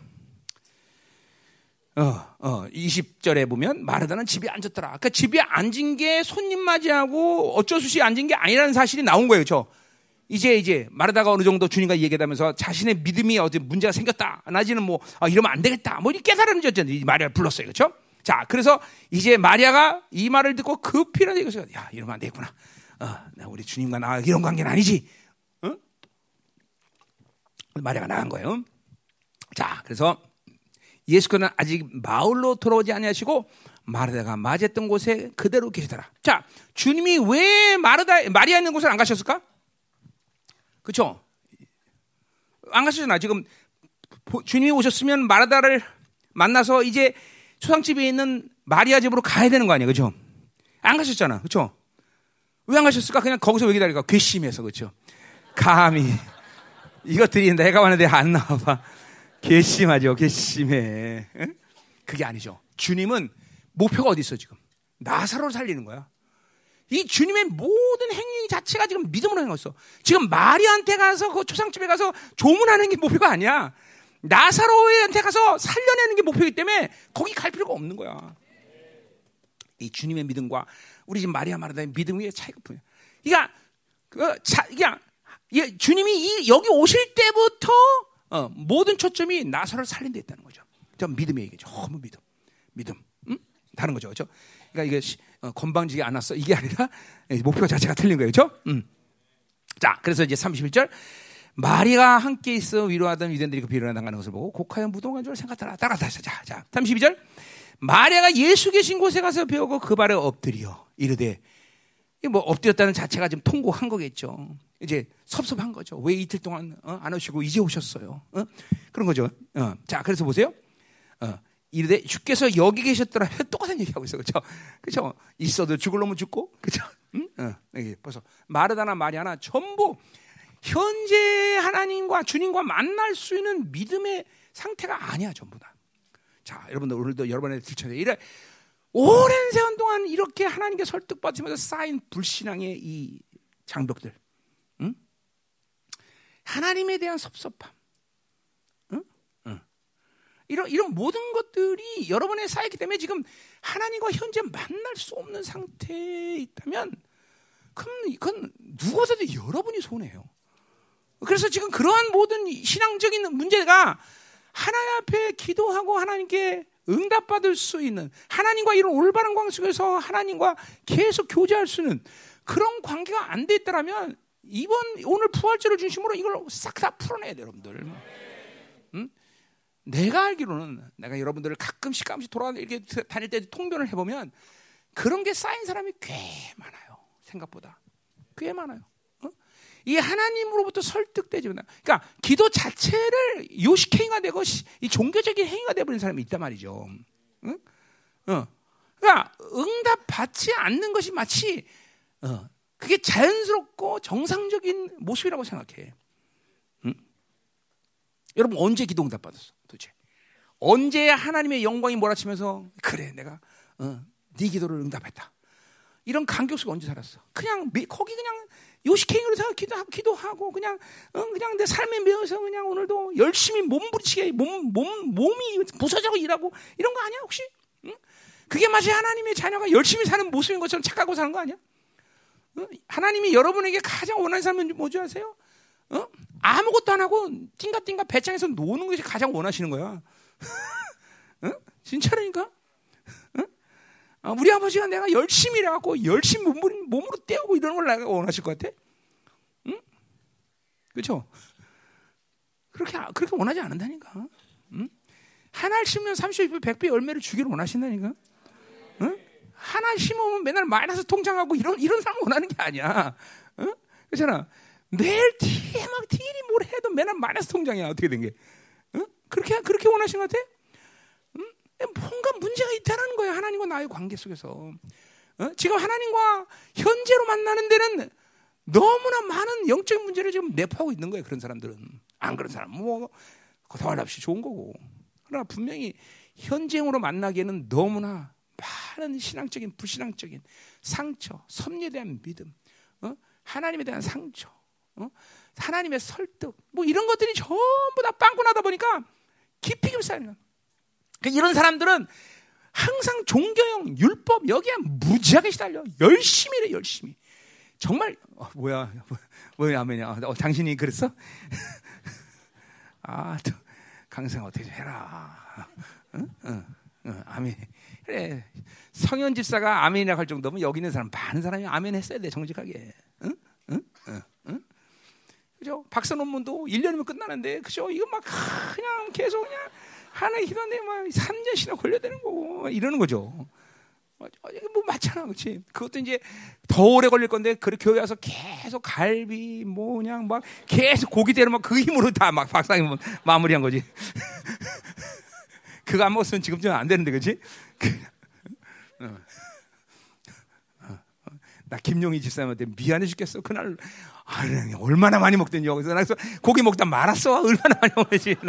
어, 어, 20절에 보면 마르다는 집에 앉았더라. 그러니까 집에 앉은 게 손님 맞이하고 어쩔 수 없이 앉은 게 아니라는 사실이 나온 거예요. 저 이제 이제 마르다가 어느 정도 주님과 얘기하면서 자신의 믿음이 어디 문제가 생겼다. 나지는 뭐 아, 이러면 안 되겠다. 뭐 이렇게 깨달은 졌잖아요. 마리아를 불렀어요. 그렇죠? 자, 그래서 이제 마리아가 이 말을 듣고 급히라도 이것을 야, 이러면 안 되겠구나. 어, 우리 주님과 나 이런 관계는 아니지. 응? 마리아가 나간 거예요. 자, 그래서 예수께서는 아직 마을로 돌아오지 아니하시고 마르다가 맞았던 곳에 그대로 계시더라. 자, 주님이 왜 마르다 마리아 있는 곳을 안 가셨을까? 그렇죠? 안 가셨잖아. 지금 주님이 오셨으면 마르다를 만나서 이제 초상집에 있는 마리아 집으로 가야 되는 거 아니에요, 그렇죠? 안 가셨잖아, 그렇죠? 왜 안 가셨을까? 그냥 거기서 왜 기다릴까? 괘씸해서, 그렇죠? 감히 이것들이 내가 왔는데 안 나와봐. 괘씸하죠, 괘씸해. 응? 그게 아니죠. 주님은 목표가 어디 있어 지금? 나사로를 살리는 거야. 이 주님의 모든 행위 자체가 지금 믿음으로 행했어. 지금 마리아한테 가서 그 초상집에 가서 조문하는 게 목표가 아니야. 나사로한테 가서 살려내는 게 목표이기 때문에 거기 갈 필요가 없는 거야. 이 주님의 믿음과 우리 집 마리아 마르다의 믿음의 차이가 보여. 그러니까 그 자, 그냥 예, 주님이 이 여기 오실 때부터 어, 모든 초점이 나사로를 살린 데 있다는 거죠. 저 믿음의 얘기죠. 너무 믿음, 믿음, 음? 다른 거죠, 그렇죠? 그러니까 이게 어, 건방지게 안 왔어 이게 아니라 목표 자체가 틀린 거예요, 그렇죠? 음. 자, 그래서 이제 31절 마리가 함께 있어 위로하던 유대인들이 그 비를 나가는 것을 보고 곡하여 무덤간 줄 생각하라. 따라다. 자, 자, 32절. 마리아가 예수 계신 곳에 가서 배우고 그 발에 엎드려 이르되 뭐 엎드렸다는 자체가 좀 통곡한 거겠죠. 이제 섭섭한 거죠. 왜 이틀 동안 어? 안 오시고 이제 오셨어요? 어? 그런 거죠. 어. 자, 그래서 보세요. 어. 이르되 주께서 여기 계셨더라. 똑같은 얘기하고 있어, 그렇죠? 그렇죠? 있어도 죽을 놈은 죽고, 그렇죠? 응? 어. 벌써 마르다나 마리아나 전부 현재 하나님과 주님과 만날 수 있는 믿음의 상태가 아니야, 전부 다. 자, 여러분들 오늘도 여러분의 들춰야 돼. 이래 오랜 세월 동안 이렇게 하나님께 설득받으면서 쌓인 불신앙의 이 장벽들. 응? 하나님에 대한 섭섭함. 이런, 이런 모든 것들이 여러분의 쌓였기 때문에 지금 하나님과 현재 만날 수 없는 상태에 있다면, 그럼 이건 누구보다도 여러분이 손해요. 그래서 지금 그러한 모든 신앙적인 문제가 하나님 앞에 기도하고 하나님께 응답받을 수 있는 하나님과 이런 올바른 관계 속에서 하나님과 계속 교제할 수 있는 그런 관계가 안 돼 있다라면 이번 오늘 부활절을 중심으로 이걸 싹 다 풀어내야 돼요, 여러분들. 응? 내가 알기로는 내가 여러분들을 가끔씩 가끔씩 돌아 이렇게 다닐 때 통변을 해보면 그런 게 쌓인 사람이 꽤 많아요. 생각보다 꽤 많아요. 이 하나님으로부터 설득되지 못한. 그러니까 기도 자체를 요식 행위가 되고 이 종교적인 행위가 되버린 사람이 있단 말이죠. 응? 어. 그러니까 응답 받지 않는 것이 마치 어. 그게 자연스럽고 정상적인 모습이라고 생각해. 응? 여러분 언제 기도 응답 받았어? 도대체 언제 하나님의 영광이 몰아치면서 그래 내가 어, 네 기도를 응답했다. 이런 감격 속에 언제 살았어? 그냥 거기 그냥 요식행위로 생각 기도, 기도하고 그냥 어, 그냥 내 삶에 매여서 그냥 오늘도 열심히 몸부리치게 몸, 몸 몸이 부서지고 일하고 이런 거 아니야 혹시? 응? 그게 마치 하나님의 자녀가 열심히 사는 모습인 것처럼 착각하고 사는 거 아니야? 어? 하나님이 여러분에게 가장 원하는 삶은 뭐지 아세요? 어? 아무것도 안 하고 띵가띵가 배짱에서 노는 것이 가장 원하시는 거야. 어? 진짜라니까? 어, 우리 아버지가 내가 열심히 일해갖고 열심히 몸으로, 몸으로 때우고 이런 걸 내가 원하실 것 같아? 응? 그렇죠? 그렇게 그렇게 원하지 않는다니까. 응? 하나를 심으면 30배, 100배 열매를 주기를 원하신다니까. 응? 하나 심으면 맨날 마이너스 통장하고 이런 이런 사람 원하는 게 아니야. 응? 그렇잖아. 매일 티막 티리 뭘 해도 맨날 마이너스 통장이야. 어떻게 된 게? 응? 그렇게 그렇게 원하신 것 같아? 뭔가 문제가 있다는 거예요. 하나님과 나의 관계 속에서. 어? 지금 하나님과 현재로 만나는 데는 너무나 많은 영적인 문제를 지금 내포하고 있는 거예요. 그런 사람들은 안 그런 사람 뭐 더할 없이 좋은 거고. 그러나 분명히 현재으로 만나기에는 너무나 많은 신앙적인 불신앙적인 상처, 섭리에 대한 믿음, 어? 하나님에 대한 상처, 어? 하나님의 설득, 뭐 이런 것들이 전부 다 빵꾸 나다 보니까 깊이 깊이 쌓이는. 그러니까 이런 사람들은 항상 종교형, 율법 여기에 무지하게 시달려. 열심히 해, 열심히. 정말 어, 뭐야, 뭐야 아멘이야. 어, 당신이 그랬어? 아, 또 강생 어떻게 좀 해라. 응? 응, 응, 아멘. 그래. 성현 집사가 아멘이라고 할 정도면 여기 있는 사람 많은 사람이 아멘 했어야 돼 정직하게. 응? 응? 그죠? 박사 논문도 1년이면 끝나는데 그죠? 이거 막 그냥 계속 그냥 하나의 기도하는데 막 3년씩이나 걸려야 되는 거고 이러는 거죠. 뭐 맞잖아, 그렇지? 그것도 이제 더 오래 걸릴 건데 그 교회 와서 계속 갈비 뭐 그냥 막 계속 고기 때려 막그 힘으로 다 막 박사님 뭐 마무리한 거지. 그거 안 먹었으면 지금쯤 안 되는데, 그렇지? 어. 어. 나 김용희 집사님한테 미안해 죽겠어. 그날 아, 얼마나 많이 먹더니 여기서 그래서 고기 먹다 말았어. 얼마나 많이 먹지.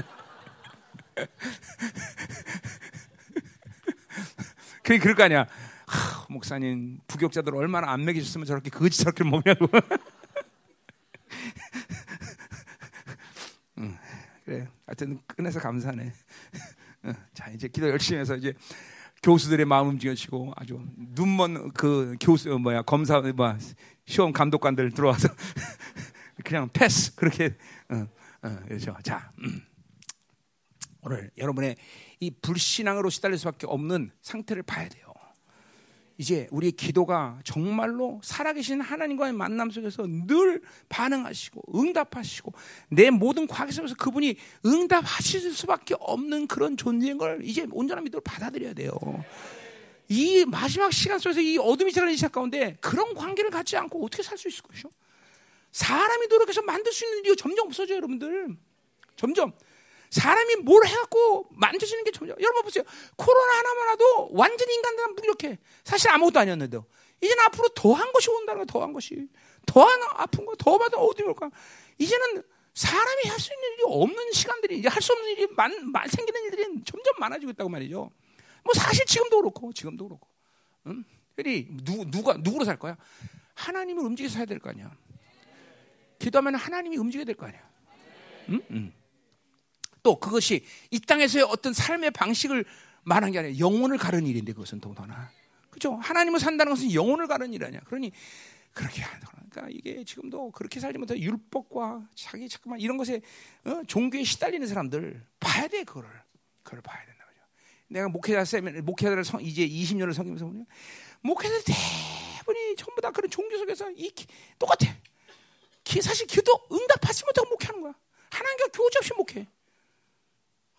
그게 그럴 거 아니야. 하, 목사님 부격자들 얼마나 안 먹이셨으면 저렇게 거지 저렇게 먹냐고. 응, 그래. 하여튼 끝내서 감사하네. 응, 자 이제 기도 열심히 해서 이제 교수들의 마음 움직여지고 아주 눈먼 그 교수 뭐야 검사 뭐 시험 감독관들 들어와서 그냥 패스 그렇게 어, 어, 그렇죠. 자 음. 오늘 여러분의 이 불신앙으로 시달릴 수밖에 없는 상태를 봐야 돼요. 이제 우리의 기도가 정말로 살아계신 하나님과의 만남 속에서 늘 반응하시고 응답하시고 내 모든 과거 속에서 그분이 응답하실 수밖에 없는 그런 존재인 걸 이제 온전한 믿음으로 받아들여야 돼요. 이 마지막 시간 속에서 이 어둠이 지나는 이 시간 가운데 그런 관계를 갖지 않고 어떻게 살 수 있을 것이요? 사람이 노력해서 만들 수 있는 이유 점점 없어져요, 여러분들. 점점. 사람이 뭘 해갖고 만져지는 게 점점. 여러분 보세요. 코로나 하나만 와도 완전히 인간들은 무력해. 사실 아무것도 아니었는데도. 이제는 앞으로 더한 것이 온다는 거야, 더한 것이. 더한 아픈 거, 더 받아 어디 올까? 이제는 사람이 할 수 있는 일이 없는 시간들이, 이제 할 수 없는 일이 많, 많, 생기는 일들이 점점 많아지고 있다고 말이죠. 뭐 사실 지금도 그렇고, 지금도 그렇고. 응? 그리 누, 누가, 누구로 살 거야? 하나님을 움직여서 해야 될 거 아니야. 기도하면 하나님이 움직여야 될 거 아니야. 응? 응. 또 그것이 이 땅에서의 어떤 삶의 방식을 말한 게 아니라 영혼을 가르는 일인데 그것은 더더나 그죠? 하나님을 산다는 것은 영혼을 가르는 일 아니야. 그러니 그렇게 그러니까 이게 지금도 그렇게 살지 못해 율법과 자기 잠깐만 이런 것에 어? 종교에 시달리는 사람들 봐야 돼 그거를 그걸 봐야 된다 죠 내가 목회자 쌤 목회자를 성, 이제 20년을 섬기면서 보면 목회자 대부분이 전부 다 그런 종교 속에서 이 똑같아. 사실 기도 응답하지 못하고 목회하는 거야. 하나님과 교제 없이 목회.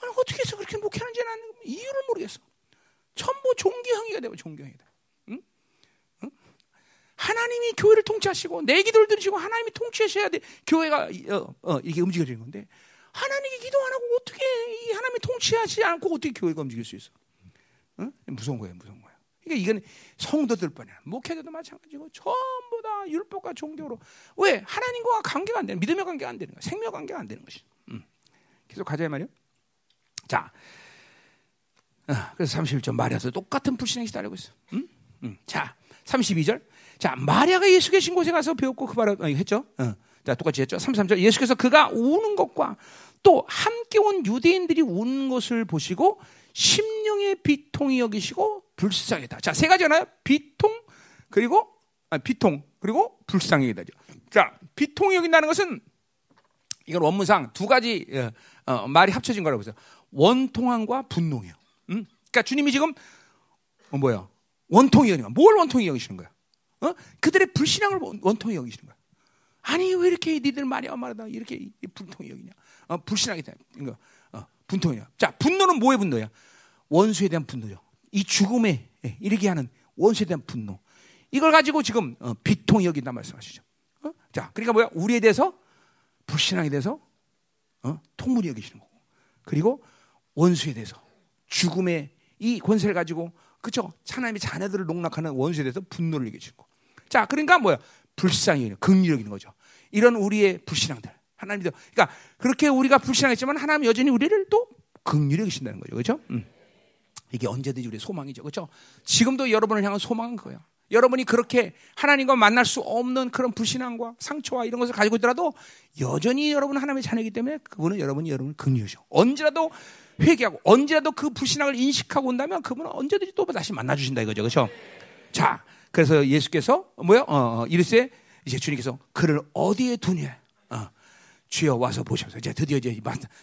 아니, 어떻게 해서 그렇게 목회하는지 는 이유를 모르겠어. 전부 종교형이가 되고 종교형이다. 응? 응? 하나님이 교회를 통치하시고 내 기도를 들으시고 하나님이 통치하셔야 돼. 교회가 어, 어, 이게 움직여지는 건데 하나님이 기도 안 하고 어떻게 이 하나님이 통치하지 않고 어떻게 교회가 움직일 수 있어? 응? 무서운 거예요, 무서운 거예요. 그러니까 이건 성도들 뿐이야. 목회자도 마찬가지고 전부 다 율법과 종교로 왜 하나님과 관계가 안 되는 믿음의 관계가 안 되는 거야. 생명 관계가 안 되는 것이. 음. 계속 가자 말이요. 자, 어, 그래서 31절 마리아도 똑같은 불신앙이 시달리고 있어. 음? 음. 자, 32절. 자, 마리아가 예수 계신 곳에 가서 배웠고 그 말을 어, 했죠. 어. 자, 똑같이 했죠. 33절. 예수께서 그가 우는 것과 또 함께 온 유대인들이 우는 것을 보시고 심령의 비통이 여기시고 불쌍이다. 자, 세 가지잖아요. 비통 그리고 아, 비통 그리고 불쌍이다죠. 자, 비통이 여긴다는 것은 이건 원문상 두 가지 어, 어, 말이 합쳐진 거라고 보세요. 원통함과 분노예요. 음? 그러니까 주님이 지금 어, 뭐야? 원통이 여기는 뭘 원통이 여기시는 거야? 어? 그들의 불신앙을 원통이 여기시는 거야. 아니 왜 이렇게 니들 말이야 말하다 이렇게 불통이 여기냐? 어, 불신앙이 다 이거 어, 분통이야. 자 분노는 뭐의 분노야? 원수에 대한 분노죠. 이 죽음에 예, 이르게 하는 원수에 대한 분노. 이걸 가지고 지금 어, 비통이 여긴다 말씀하시죠. 어? 자 그러니까 뭐야? 우리에 대해서 불신앙에 대해서 어? 통물이 여기시는 거고. 그리고 원수에 대해서 죽음의 이 권세를 가지고 그죠? 하나님의 자녀들을 농락하는 원수에 대해서 분노를 얘기해주고. 자, 그러니까 뭐야? 불쌍히 는 거죠. 이런 우리의 불신앙들. 하나님도 그러니까 그렇게 우리가 불신앙했지만 하나님 여전히 우리를 또 긍휼히 여기신다는 거죠. 그렇죠? 음. 이게 언제든지 우리의 소망이죠. 그렇죠? 지금도 여러분을 향한 소망은 그거예요. 여러분이 그렇게 하나님과 만날 수 없는 그런 불신앙과 상처와 이런 것을 가지고 있더라도 여전히 여러분 하나님의 자녀이기 때문에 그분은 여러분이 여러분을 긍휼하셔. 언제라도 회개하고 언제라도 그 불신앙을 인식하고 온다면 그분은 언제든지 또 다시 만나 주신다 이거죠. 그렇죠? 자, 그래서 예수께서 뭐요? 어, 어, 이르세 이제 주님께서 그를 어디에 두냐? 어, 주여 와서 보셔서 이제 드디어 이제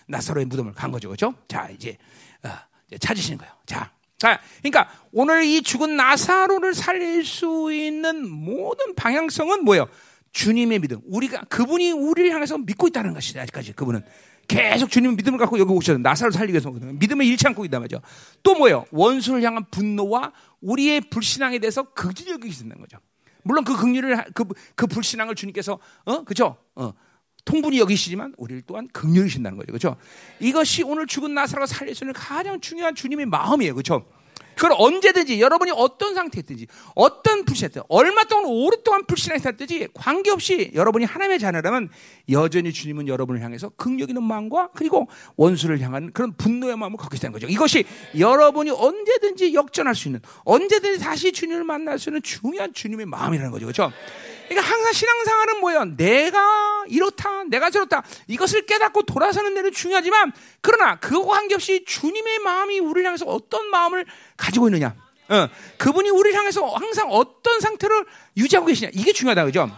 나사로의 무덤을 간 거죠. 그렇죠? 자, 이제, 어, 이제 찾으시는 거예요. 자, 자, 그러니까 오늘 이 죽은 나사로를 살릴 수 있는 모든 방향성은 뭐예요? 주님의 믿음. 우리가 그분이 우리를 향해서 믿고 있다는 것이죠. 아직까지 그분은 계속 주님의 믿음을 갖고 여기 오셔서 나사로 살리기 위해서 믿음을 잃지 않고 있단 말이죠. 또 뭐예요? 원수를 향한 분노와 우리의 불신앙에 대해서 극진히 여기신다는 거죠. 물론 그 극률을 그, 그 불신앙을 주님께서 어 그죠? 어 통분히 여기시지만 우리를 또한 극렬이신다는 거죠. 그렇죠? 이것이 오늘 죽은 수 있는 가장 중요한 주님의 마음이에요. 그렇죠? 그걸 언제든지 여러분이 어떤 상태였든지 어떤 불신했든 얼마 동안 오랫동안 불신했든지 관계없이 여러분이 하나님의 자녀라면 여전히 주님은 여러분을 향해서 극력있는 마음과 그리고 원수를 향한 그런 분노의 마음을 갖고 있다는 거죠. 이것이 여러분이 언제든지 역전할 수 있는 언제든지 다시 주님을 만날 수 있는 중요한 주님의 마음이라는 거죠. 그렇죠? 그러니까 항상 신앙생활은 뭐예요? 내가 이렇다, 내가 저렇다. 이것을 깨닫고 돌아서는 데는 중요하지만, 그러나 그거 관계없이 주님의 마음이 우리를 향해서 어떤 마음을 가지고 있느냐. 어, 그분이 우리를 향해서 항상 어떤 상태를 유지하고 계시냐. 이게 중요하다, 그죠?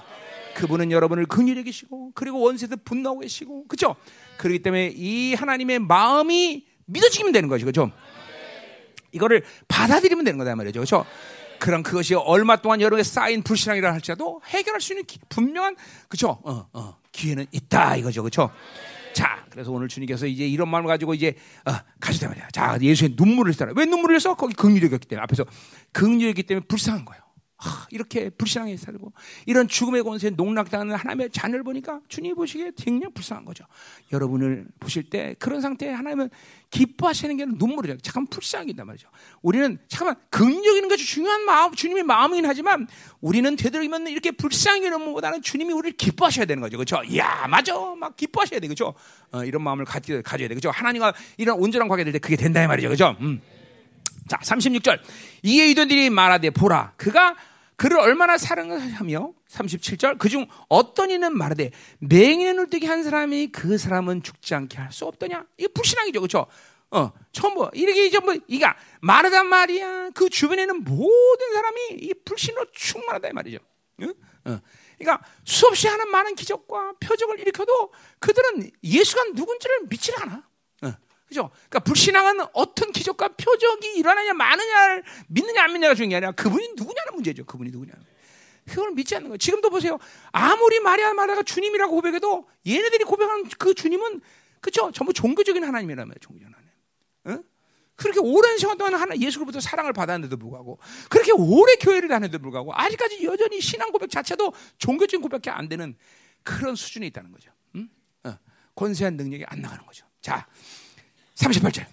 그분은 여러분을 긍휼히 계시고, 그리고 원세도 분노하고 계시고, 그죠? 그렇기 때문에 이 하나님의 마음이 믿어지면 되는 거죠, 그죠? 이거를 받아들이면 되는 거다 말이죠, 그죠? 그런 그것이 얼마 동안 여러 개 쌓인 불신앙이라 할지라도 해결할 수 있는 기, 분명한 그죠? 어, 어, 기회는 있다 이거죠, 그렇죠? 자, 그래서 오늘 주님께서 이제 이런 마음을 가지고 이제 어, 가시다 말이야. 자, 예수의 눈물을 흘렸잖아. 왜 눈물을 흘렸어? 거기 긍휼이었기 때문에 앞에서 긍휼이기 때문에 불쌍한 거예요. 하, 이렇게 불쌍하게 살고 이런 죽음의 권세에 농락당하는 하나님의 자녀를 보니까 주님이 보시기에 굉장히 불쌍한 거죠. 여러분을 보실 때 그런 상태에 하나님은 기뻐하시는 게 눈물이죠. 잠깐 불쌍하긴단 말이죠. 우리는 잠깐만 긍정이는 것이 중요한 마음, 주님의 마음이긴 하지만 우리는 되도록이면 이렇게 불쌍히 넘보다는 주님이 우리를 기뻐하셔야 되는 거죠. 그렇죠? 야 맞아. 막 기뻐하셔야 돼. 그렇죠? 어, 이런 마음을 가져, 가져야 돼. 그렇죠? 하나님과 이런 온전한 관계 될 때 그게 된다 이 말이죠. 그렇죠? 음. 자, 36절. 이에 유대들이 말하되 보라. 그가 그를 얼마나 사랑하며 37절 그중 어떤 이는 말하되 맹인의 눈뜨기 한 사람이 그 사람은 죽지 않게 할 수 없더냐? 이게 불신앙이죠. 그렇죠? 어, 전부 이렇게 이제 뭐 이가 말하단 말이야. 그 주변에는 모든 사람이 이 불신으로 충만하다 이 말이죠. 응? 어. 그러니까 수없이 하는 많은 기적과 표적을 일으켜도 그들은 예수가 누군지를 믿지 않아. 그죠? 그러니까 불신앙은 어떤 기적과 표적이 일어나냐 마느냐를 믿느냐 안 믿느냐가 중요한 게 아니라 그분이 누구냐는 문제죠. 그분이 누구냐. 그걸 믿지 않는 거예요. 지금도 보세요. 아무리 마리아 마다가 주님이라고 고백해도 얘네들이 고백하는 그 주님은 그죠? 전부 종교적인 하나님이라며 종교적인 하나님. 응? 그렇게 오랜 시간 동안 하나 예수로부터 사랑을 받았는데도 불구하고 그렇게 오래 교회를 다녔는데도 불구하고 아직까지 여전히 신앙 고백 자체도 종교적인 고백이 안 되는 그런 수준에 있다는 거죠. 응? 어. 권세한 능력이 안 나가는 거죠. 자, 38절.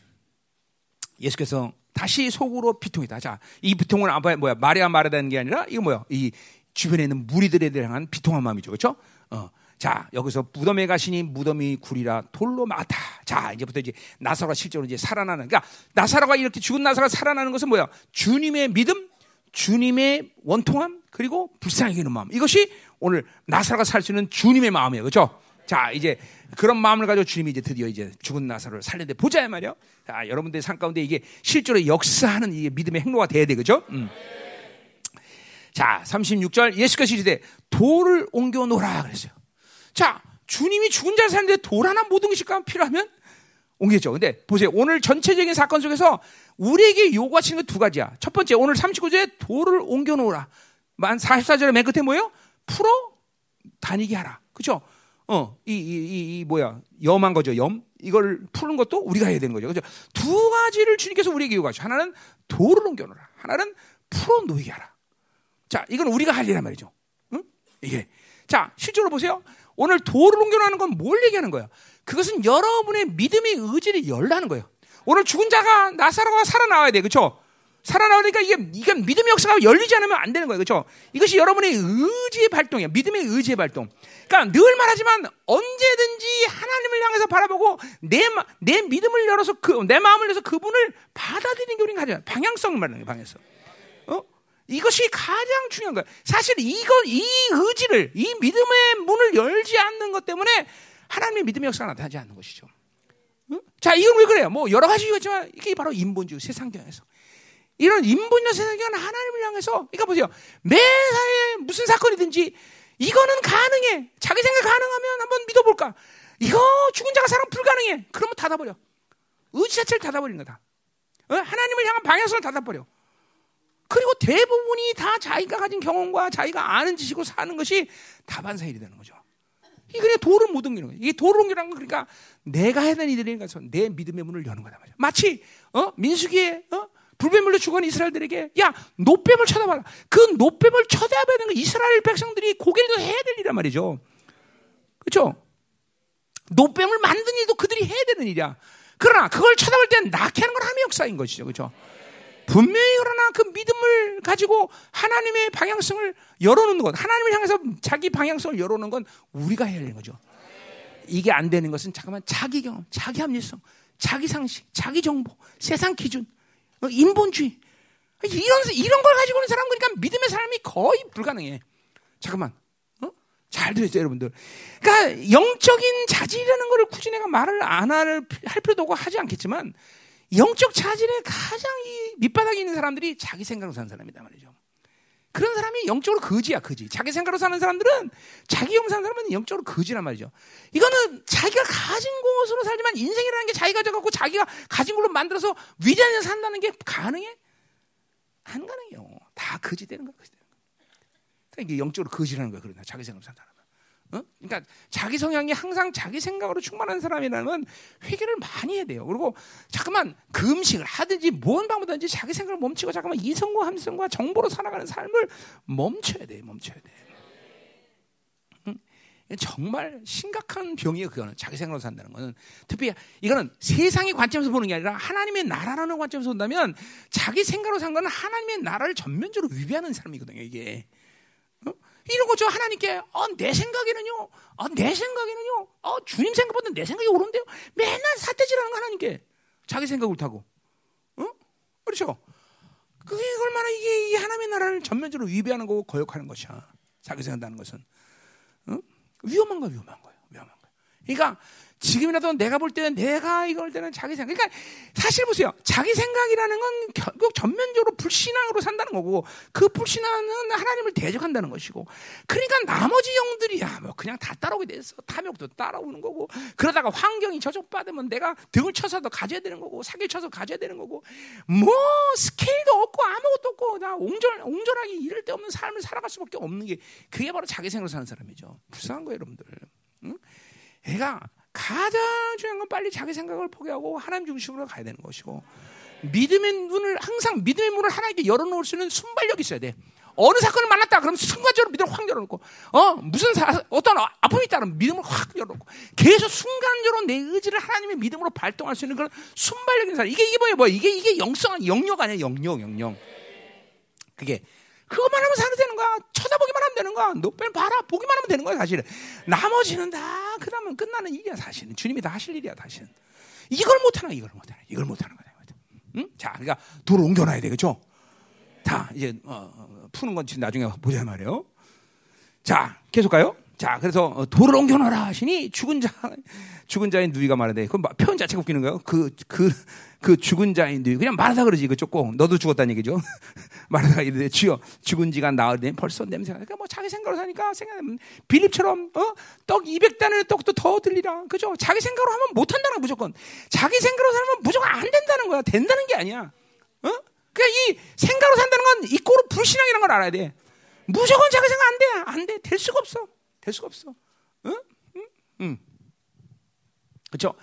예수께서 다시 속으로 비통이다. 자, 이 비통은 뭐야? 마리아 말하다는 게 아니라 이거 뭐야? 이 주변에 있는 무리들에 대한 비통한 마음이죠. 그렇죠? 어. 자, 여기서 무덤에 가시니 무덤이 구리라 돌로 막다. 자, 이제부터 이제 나사로가 실제로 이제 살아나는. 그러니까 나사로가 이렇게 죽은 나사로가 살아나는 것은 뭐야? 주님의 믿음, 주님의 원통함, 그리고 불쌍히 여기는 마음. 이것이 오늘 나사로가 살 수 있는 주님의 마음이에요. 그렇죠? 자, 이제 그런 마음을 가지고 주님이 이제 드디어 이제 죽은 나사로를 살렸는데 보자 말이요. 자, 여러분들 삶 가운데 이게 실제로 역사하는 이게 믿음의 행로가 돼야 돼. 그죠? 음. 자, 36절 예수께서 이르되 돌을 옮겨 놓으라 그랬어요. 자, 주님이 죽은 자를 살는데 돌 하나 못 옮기실까 필요하면 옮기죠. 근데 보세요. 오늘 전체적인 사건 속에서 우리에게 요구하시는 것두 가지야. 첫 번째, 오늘 39절에 돌을 옮겨 놓으라. 만 44절에 맨 끝에 뭐예요? 풀어 다니게 하라. 그죠? 어, 이, 이, 이, 이 뭐야, 염한 거죠, 염. 이걸 푸는 것도 우리가 해야 되는 거죠. 그죠? 두 가지를 주님께서 우리에게 요구하죠. 하나는 돌을 옮겨놓으라. 하나는 풀어 놓이게 하라. 자, 이건 우리가 할 일이란 말이죠. 응? 이게. 자, 실제로 보세요. 오늘 돌을 옮겨놓는 건 뭘 얘기하는 거야? 그것은 여러분의 믿음의 의지를 열라는 거예요. 오늘 죽은 자가 나사로가 살아나와야 돼. 그렇죠? 살아나오니까 이게 이게 믿음의 역사가 열리지 않으면 안 되는 거예요. 그렇죠? 이것이 여러분의 의지의 발동이야. 믿음의 의지의 발동. 그러니까 늘 말하지만 언제든지 하나님을 향해서 바라보고 내, 내 믿음을 열어서 그, 내 마음을 열어서 그분을 받아들이는 게 우리가 가져 방향성을 말하는 거예요. 방향성. 어? 이것이 가장 중요한 거예요. 사실 이거 이 의지를 이 믿음의 문을 열지 않는 것 때문에 하나님의 믿음의 역사가 나타나지 않는 것이죠. 어? 자, 이건 왜 그래요? 뭐 여러 가지 이유지만 이게 바로 인본주의 세상경에서 이런 인본주의 세상경은 하나님을 향해서 그러니까 보세요. 매사에 무슨 사건이든지 이거는 가능해. 자기 생각 가능하면 한번 믿어볼까? 이거 죽은 자가 사람 불가능해. 그러면 닫아버려. 의지 자체를 닫아버린 거다. 어? 하나님을 향한 방향성을 닫아버려. 그리고 대부분이 다 자기가 가진 경험과 자기가 아는 지식으로 사는 것이 다반사일이 되는 거죠. 이게 그냥 도를 못 옮기는 거예요. 이게 도를 옮기라는 건 그러니까 내가 해야 되는 가서 내 믿음의 문을 여는 거다 말이야. 마치 어? 민수기에 어? 불뱀물로 죽은 이스라엘들에게 야 노뱀을 쳐다봐라. 그 노뱀을 쳐다봐야 되는 거 이스라엘 백성들이 고개를 해야 될 일이란 말이죠. 그렇죠? 노뱀을 만든 일도 그들이 해야 되는 일이야. 그러나 그걸 쳐다볼 때는 낳게 하는 건 하나님의 역사인 것이죠. 그렇죠? 분명히 그러나 그 믿음을 가지고 하나님의 방향성을 열어놓는 것, 하나님을 향해서 자기 방향성을 열어놓는 건 우리가 해야 되는 거죠. 이게 안 되는 것은 잠깐만 자기 경험, 자기 합리성, 자기 상식, 자기 정보, 세상 기준, 어, 인본주의 이런 이런 걸 가지고 있는 사람 그러니까 믿음의 사람이 거의 불가능해. 잠깐만, 어? 잘 들으세요, 여러분들. 그러니까 영적인 자질이라는 것을 굳이 내가 말을 안 할 필요도 없고 하지 않겠지만 영적 자질의 가장 이 밑바닥에 있는 사람들이 자기 생각으로 사는 사람이다 말이죠. 그런 사람이 영적으로 거지야, 거지. 자기 생각으로 사는 사람들은 자기 영 사는 사람은 영적으로 거지란 말이죠. 이거는 자기가 가진 것으로 살지만 인생이라는 게 자기가 가져갖고 자기가 가진 걸로 만들어서 위대한 산다는 게 가능해? 안 가능해요. 다 거지 되는 거야, 거지 되는 거야. 그러니까 이게 영적으로 거지라는 거야, 그러나 자기 생각으로 산다. 어? 그러니까 자기 성향이 항상 자기 생각으로 충만한 사람이라면 회개를 많이 해야 돼요. 그리고 잠깐만 금식을 하든지 뭔 방법든지 자기 생각을 멈추고 잠깐만 이성과 함성과 정보로 살아가는 삶을 멈춰야 돼, 멈춰야 돼. 응? 정말 심각한 병이에요. 그거는 자기 생각으로 산다는 거는 특히 이거는 세상의 관점에서 보는 게 아니라 하나님의 나라라는 관점에서 본다면 자기 생각으로 산 거는 하나님의 나라를 전면적으로 위배하는 사람이거든요. 이게. 이런 거죠. 하나님께 어, 내 생각에는요. 어, 내 생각에는요. 어, 주님 생각보다 내 생각이 옳은데요. 맨날 사태질하는 거 하나님께 자기 생각 옳다고. 어? 그렇죠. 그게 얼마나 이게, 이게 하나님의 나라를 전면적으로 위배하는 거고 거역하는 것이야. 자기 생각한다는 것은 어? 위험한 거 위험한 거예요. 위험한 거예요. 그러니까 지금이라도 내가 볼 때는 내가 이걸 때는 자기 생각. 그러니까 사실 보세요. 자기 생각이라는 건 결국 전면적으로 불신앙으로 산다는 거고 그 불신앙은 하나님을 대적한다는 것이고 그러니까 나머지 영들이야 뭐 그냥 다 따라오게 돼서 탐욕도 따라오는 거고 그러다가 환경이 저촉받으면 내가 등을 쳐서도 가져야 되는 거고 사기를 쳐서 가져야 되는 거고 뭐 스케일도 없고 아무것도 없고 나 옹졸 옹졸하게 이럴 데 없는 삶을 살아갈 수밖에 없는 게 그게 바로 자기 생각으로 사는 사람이죠. 불쌍한 거예요, 여러분들. 응? 애가 가장 중요한 건 빨리 자기 생각을 포기하고 하나님 중심으로 가야 되는 것이고 믿음의 문을 항상 믿음의 문을 하나님께 열어놓을 수 있는 순발력이 있어야 돼. 어느 사건을 만났다 그러면 순간적으로 믿음을 확 열어놓고 어? 무슨 사, 어떤 아픔이 있다 그러면 믿음을 확 열어놓고 계속 순간적으로 내 의지를 하나님의 믿음으로 발동할 수 있는 그런 순발력인 사람. 이게 이게 뭐야 뭐야 이게 이게 영성 영역 아니야 영역 영역. 그게 그것만 하면 사는 되는 거야. 쳐다보기만 하면 되는 거야. 너빼 봐라. 보기만 하면 되는 거야, 사실은. 나머지는 다, 그 다음은 끝나는 일이야, 사실은. 주님이 다 하실 일이야, 사실은. 이걸 못하나, 이걸 못하나. 이걸 못하는 거야. 응? 자, 그러니까 돌을 옮겨놔야 되겠죠? 다, 이제, 어, 어 푸는 건 나중에 보자 말이에요. 자, 계속 가요. 자, 그래서 어, 돌을 옮겨놔라 하시니 죽은 자, 죽은 자인 누이가 말하되, 그 표현 자체가 웃기는 거예요. 그, 그, 그 죽은 자인 누이. 그냥 말하다 그러지, 그쪽 꼭. 너도 죽었다는 얘기죠. 말하다가 이르되, 주여, 죽은 지가 나흘 벌써 냄새가. 그러니까 뭐 자기 생각으로 사니까 생각하면, 빌립처럼, 어? 떡 200단의 떡도 더 들리라. 그죠? 자기 생각으로 하면 못한다는 거 무조건. 자기 생각으로 살면 무조건 안 된다는 거야. 된다는 게 아니야. 어? 그러니까 이 생각으로 산다는 건 이꼬로 불신앙이라는 걸 알아야 돼. 무조건 자기 생각 안 돼. 안 돼. 될 수가 없어. 될 수가 없어. 응? 응? 응. 그렇죠?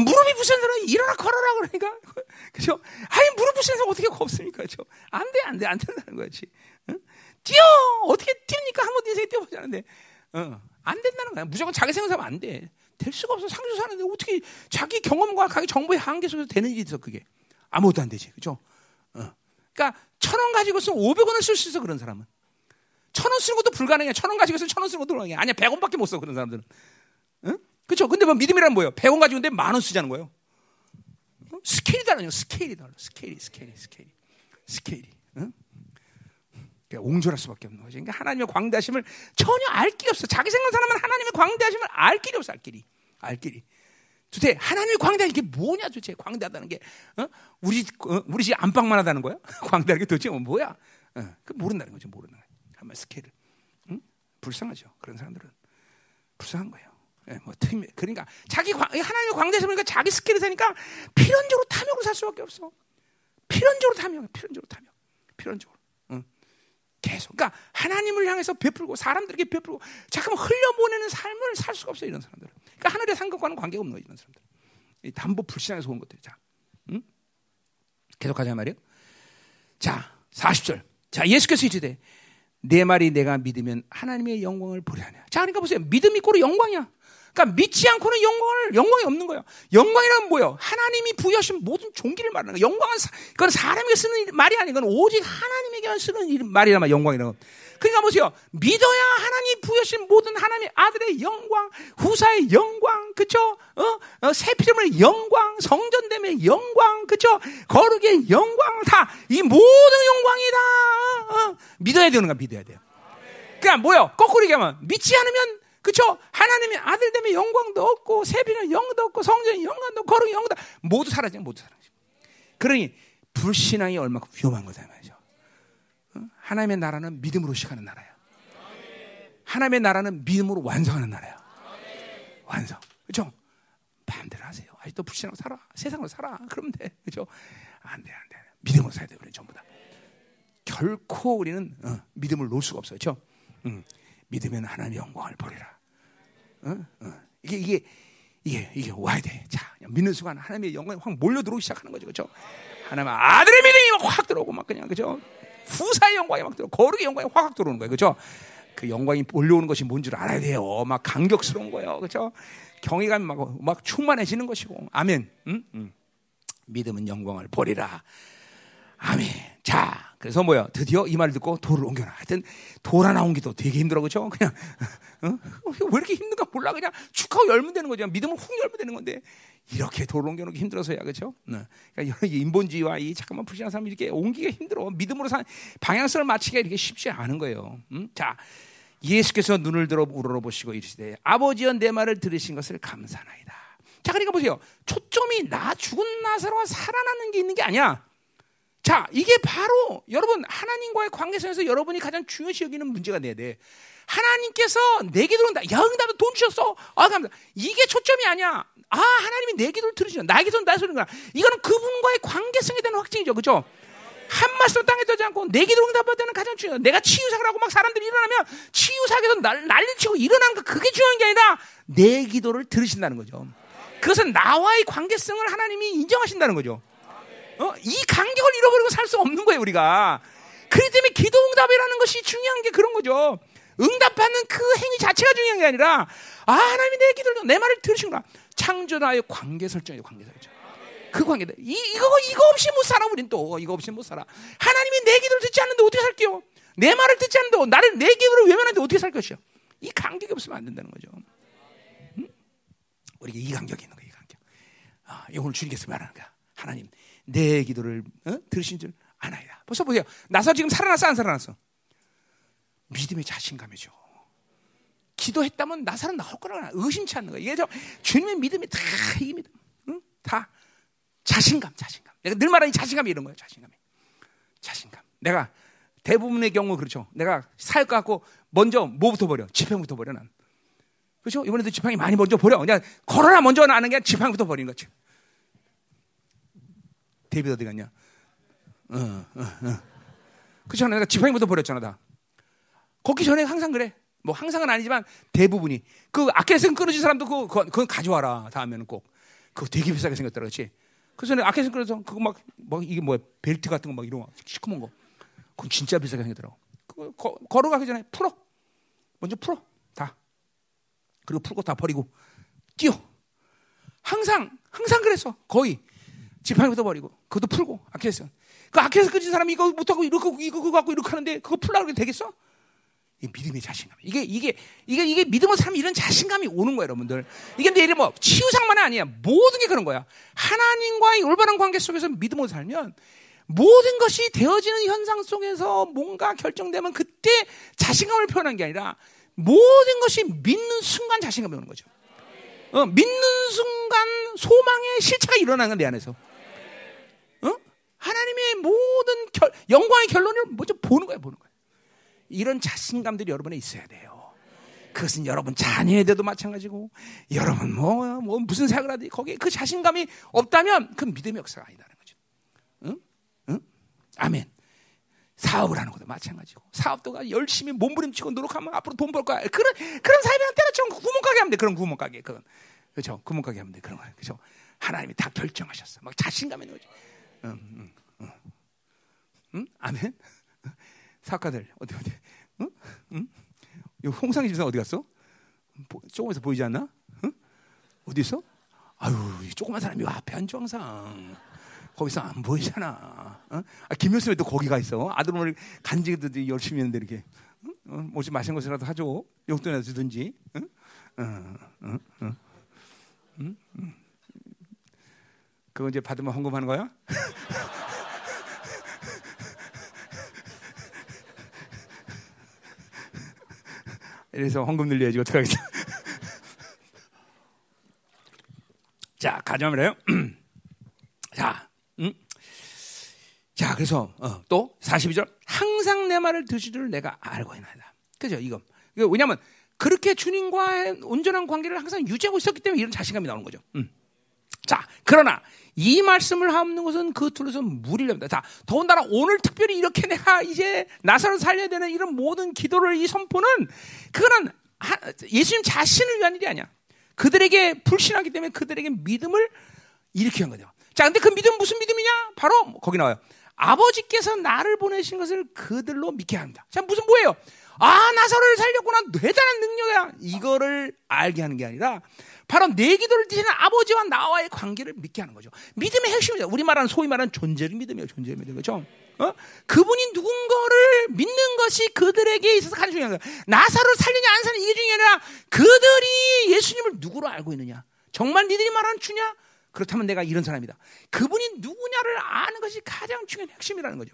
무릎이 부신 사람 일어나 걸어라 그러니까 그죠? 아니 무릎 부신 사람 어떻게 걷습니까? 그죠? 안 돼, 안 돼, 안 된다는 거지. 응? 뛰어 어떻게 뛰니까 한번 인생에 뛰어보자는데 어, 안 된다는 거야. 무조건 자기 생각하면 안 돼. 될 수가 없어. 상주 사는데 어떻게 자기 경험과 자기 정보의 한계 속에서 되는 일이 있어 그게 아무것도 안 되지, 그죠? 어. 그러니까 천 원 가지고 서 오백 원을 쓸 수 있어 그런 사람은 천 원 쓰는 것도 불가능해. 천 원 가지고 서천원 쓰는 것도 불가능해. 아니야, 백 원밖에 못 써 그런 사람들은. 응? 그렇죠? 근데 뭐 믿음이란 뭐예요? 백원 가지고 근데 만 원 쓰자는 거예요. 어? 스케일이 다르죠. 스케일이 달라. 스케일이, 스케일이, 스케일이, 스케일이. 응? 그러니까 옹졸할 수밖에 없는 거죠. 그러니까 하나님의 광대하심을 전혀 알 길이 없어. 자기 생각 사람은 하나님의 광대하심을 알 길이 없어. 알 길이, 알 길이. 도대체 하나님의 광대한 게 뭐냐 도대체 광대하다는 게 어? 우리 어? 우리 집 안방만 하다는 거야? 광대하게 도대체 뭐야? 어, 그 모른다는 거죠. 모르는 거야. 한번 스케일을. 응? 불쌍하죠. 그런 사람들은 불쌍한 거예요. 예, 뭐 특히 그러니까 자기 광, 하나님의 광대에서 보니까 자기 스케일을 사니까 필연적으로 탐욕을 살 수밖에 없어. 필연적으로 탐욕, 필연적으로 탐욕, 필연적으로. 응. 계속. 그러니까 하나님을 향해서 베풀고 사람들에게 베풀고 잠깐만 흘려보내는 삶을 살 수가 없어요. 이런 사람들은. 그러니까 하늘의 상급과는 관계가 없는. 이런 사람들. 이 담보 불신앙에서 온 것들이 자. 응? 계속 하자 말이에요. 자, 40절. 자, 예수께서 이르되 내 말이 내가 믿으면 하나님의 영광을 보려하냐. 자, 그러니까 보세요. 믿음이 꼴로 영광이야. 그러니까 믿지 않고는 영광을 영광이 없는 거예요. 영광이란 뭐예요? 하나님이 부여하신 모든 종기를 말하는 거예요. 영광은 사, 그건 사람에게 쓰는 말이 아니고 오직 하나님에게 쓰는 말이란 말 영광이라는 거. 그러니까 보세요. 믿어야 하나님 부여신 모든 하나님의 아들의 영광, 후사의 영광, 그쵸? 어? 어 세피름의 영광, 성전됨의 영광, 그쵸? 거룩의 영광, 다, 이 모든 영광이다. 어? 믿어야 되는 거야, 믿어야 돼요. 그러니까 뭐요? 거꾸로 얘기하면, 믿지 않으면, 그쵸? 하나님의 아들 되면 영광도 없고, 세피는 영도 없고, 성전의 영광도 없고, 거룩의 영도 모두 사라져, 모두 사라져. 그러니, 불신앙이 얼마큼 위험한 거다, 말이죠. 하나님의 나라는 믿음으로 시작하는 나라야. 하나님의 나라는 믿음으로 완성하는 나라야. 완성. 그죠? 마음대로 하세요. 아직도 불신하고 살아. 세상으로 살아. 그러면 돼. 그죠? 안 돼, 안 돼. 믿음으로 살야 돼, 우리 전부 다. 결코 우리는 어, 믿음을 놓을 수가 없어요. 그죠? 응. 믿으면 하나님의 영광을 보리라. 어? 어. 이게, 이게, 이게, 이게 와야 돼. 자, 믿는 순간 하나님의 영광이 확 몰려 들어오기 시작하는 거죠. 그죠? 하나님 아들의 믿음이 확 들어오고 막 그냥, 그죠? 후사의 영광이 막 들어, 거룩의 영광이 확 들어오는 거예요. 그죠? 그 영광이 몰려오는 것이 뭔 줄 알아야 돼요. 막 감격스러운 거예요. 그죠? 경외감이 막, 막 충만해지는 것이고. 아멘. 응? 응. 믿음은 영광을 보리라. 아멘. 자, 그래서 뭐야? 드디어 이 말을 듣고 돌을 옮겨놔. 하여튼 돌 하나 옮기도 되게 힘들어, 그죠? 그냥 어? 왜 이렇게 힘든가 몰라. 그냥 축하고 열면 되는 거죠. 믿음을 훅 열면 되는 건데 이렇게 돌 옮겨놓기 힘들어서야, 그죠? 네. 그러니까 인본주의와 이 잠깐만 불신한 사람이 이렇게 옮기기가 힘들어. 믿음으로 산 방향성을 맞추기가 이렇게 쉽지 않은 거예요. 음? 자, 예수께서 눈을 들어 우러러보시고 이르시되 아버지여 내 말을 들으신 것을 감사나이다. 자, 그러니까 보세요. 초점이 나 죽은 나사로가 살아나는 게 있는 게 아니야. 자, 이게 바로 여러분 하나님과의 관계성에서 여러분이 가장 중요시 여기는 문제가 돼야 돼. 하나님께서 내 기도를 야 응답을 돈 주셨어. 아 감사. 이게 초점이 아니야. 아 하나님이 내 기도를 들으시죠. 나의 기도는 나의 소리인 거야. 이거는 그분과의 관계성에 대한 확증이죠, 그렇죠? 한 말씀 땅에 떠지 않고 내 기도 응답받는 가장 중요해. 내가 치유사를 하고 막 사람들이 일어나면 치유사에서 난리치고 일어나는 거 그게 중요한 게 아니라 내 기도를 들으신다는 거죠. 그것은 나와의 관계성을 하나님이 인정하신다는 거죠. 어? 이 간격을 잃어버리고 살 수 없는 거예요, 우리가. 그렇기 때문에 기도 응답이라는 것이 중요한 게 그런 거죠. 응답받는 그 행위 자체가 중요한 게 아니라, 아, 하나님이 내 기도를, 내 말을 들으시구나. 창조나의 관계 설정이에요, 관계 설정. 그 관계다. 이, 이거, 이거 없이 못 살아, 우린 또. 이거 없이 못 살아. 하나님이 내 기도를 듣지 않는데 어떻게 살게요? 내 말을 듣지 않는데, 나를 내 기도를 외면하는데 어떻게 살 것이요? 이 간격이 없으면 안 된다는 거죠. 응? 우리가 이 간격이 있는 거예요, 이 간격. 아, 오늘 주님께서 말하는 거야. 하나님, 내 기도를 어? 들으신 줄 아나이다. 벌써 보세요. 나사 지금 살아났어 안 살아났어? 믿음의 자신감이죠. 기도했다면 나사는 나올 거라 의심치 않는 거야. 이게 저 주님의 믿음이 다 이 믿음, 응? 다 자신감, 자신감. 내가 늘 말하는 자신감이 이런 거예요. 자신감이, 자신감. 내가 대부분의 경우 그렇죠. 내가 사역 갖고 먼저 뭐부터 버려? 지팡이부터 버려 난. 그렇죠? 이번에도 지팡이 많이 먼저 버려. 그냥 걸어라 먼저 나는 게 지팡이부터 버리는 거지. 데이비드 어디 갔냐? 어, 어, 어. 그렇잖아. 지팡이부터 버렸잖아, 다. 걷기 전에 항상 그래. 뭐 항상은 아니지만 대부분이 그 아킬레스건 끊어진 사람도 그거, 그거, 그거 가져와라. 다음에는 꼭. 그거 되게 비싸게 생겼더라, 그렇지? 그래서 아킬레스건 끊어서 그거 막, 뭐 이게 뭐야 벨트 같은 거 막 이런 거 시커먼 거. 그거 진짜 비싸게 생겼더라고. 거, 걸어가기 전에 풀어. 먼저 풀어. 다. 그리고 풀고 다 버리고 뛰어. 항상 항상 그래서 거의 지팡이 걷어버리고 그것도 풀고 아케스. 그 아케스 끄진 사람이 이거 못하고 이렇게 이거 그거 갖고 이렇게 하는데 그거 풀라고 되겠어? 이 믿음의 자신감. 이게 이게 이게 이게 믿음을 사람 이런 자신감이 오는 거예요, 여러분들. 이게 근데 뭐 치유상만이 아니야. 모든 게 그런 거야. 하나님과의 올바른 관계 속에서 믿음으로 살면 모든 것이 되어지는 현상 속에서 뭔가 결정되면 그때 자신감을 표현한 게 아니라 모든 것이 믿는 순간 자신감이 오는 거죠. 어, 믿는 순간 소망의 실체가 일어나는 내 안에서. 어? 하나님의 모든 결, 영광의 결론을 먼저 보는 거야, 보는 거야. 이런 자신감들이 여러분에 있어야 돼요. 그것은 여러분 자녀에도 마찬가지고, 여러분 뭐, 뭐 무슨 생각을 하든 거기에 그 자신감이 없다면 그 믿음의 역사가 아니다는 거죠. 응? 응? 아멘. 사업을 하는 것도 마찬가지고 사업도가 열심히 몸부림치고 노력하면 앞으로 돈 벌 거야. 그런 그런 사람이랑 때려치면 구멍가게 하면 돼. 그런 구멍가게 그건 그렇죠. 구멍가게 하면 돼. 그런 거 그렇죠. 하나님이 다 결정하셨어. 막 자신감 있는 거지. 응, 응? 아멘. 사업가들 어디 어디? 응? 응? 이 홍상희 집사 어디 갔어? 조금에서 보이지 않나? 응? 어디 있어? 아유, 조그만 사람이 앉아 항상. 거기서 안 보이잖아. 어? 아, 김효수도 거기 가 있어. 아들 오늘 간직도 열심히 했는데 이렇게 응? 어? 뭐지 마신 것이라도 하죠. 용돈이라도 주든지. 응? 어, 어, 어. 응? 응? 그거 이제 받으면 헌금하는 거야? 이래서 헌금 늘려야지 어떡하겠어. 자, 가자면 해요. 자, 음? 자, 그래서 어, 또 42절 항상 내 말을 드시줄 내가 알고 있나이다. 그죠? 이거. 왜냐하면 그렇게 주님과 온전한 관계를 항상 유지하고 있었기 때문에 이런 자신감이 나오는 거죠. 음. 자, 그러나 이 말씀을 하는 것은 그 둘에서 무리를 합니다. 자, 더군다나 오늘 특별히 이렇게 내가 이제 나사를 살려야 되는 이런 모든 기도를 이 선포는 그거는 예수님 자신을 위한 일이 아니야. 그들에게 불신하기 때문에 그들에게 믿음을 일으키는 한 거죠. 자, 근데 그 믿음 무슨 믿음이냐? 바로 거기 나와요. 아버지께서 나를 보내신 것을 그들로 믿게 합니다. 자, 무슨 뭐예요? 아, 나사로를 살렸구나. 대단한 능력이야. 이거를 알게 하는 게 아니라 바로 내 기도를 드시는 아버지와 나와의 관계를 믿게 하는 거죠. 믿음의 핵심이죠. 우리 말하는 소위 말하는 존재적 믿음이에요. 존재적 믿음. 그죠? 어? 그분이 누군가를 믿는 것이 그들에게 있어서 가장 중요한 거예요. 나사로를 살리냐 안 살리냐 이게 중요한 게 아니라 그들이 예수님을 누구로 알고 있느냐. 정말 니들이 말하는 주냐? 그렇다면 내가 이런 사람이다. 그분이 누구냐를 아는 것이 가장 중요한 핵심이라는 거죠.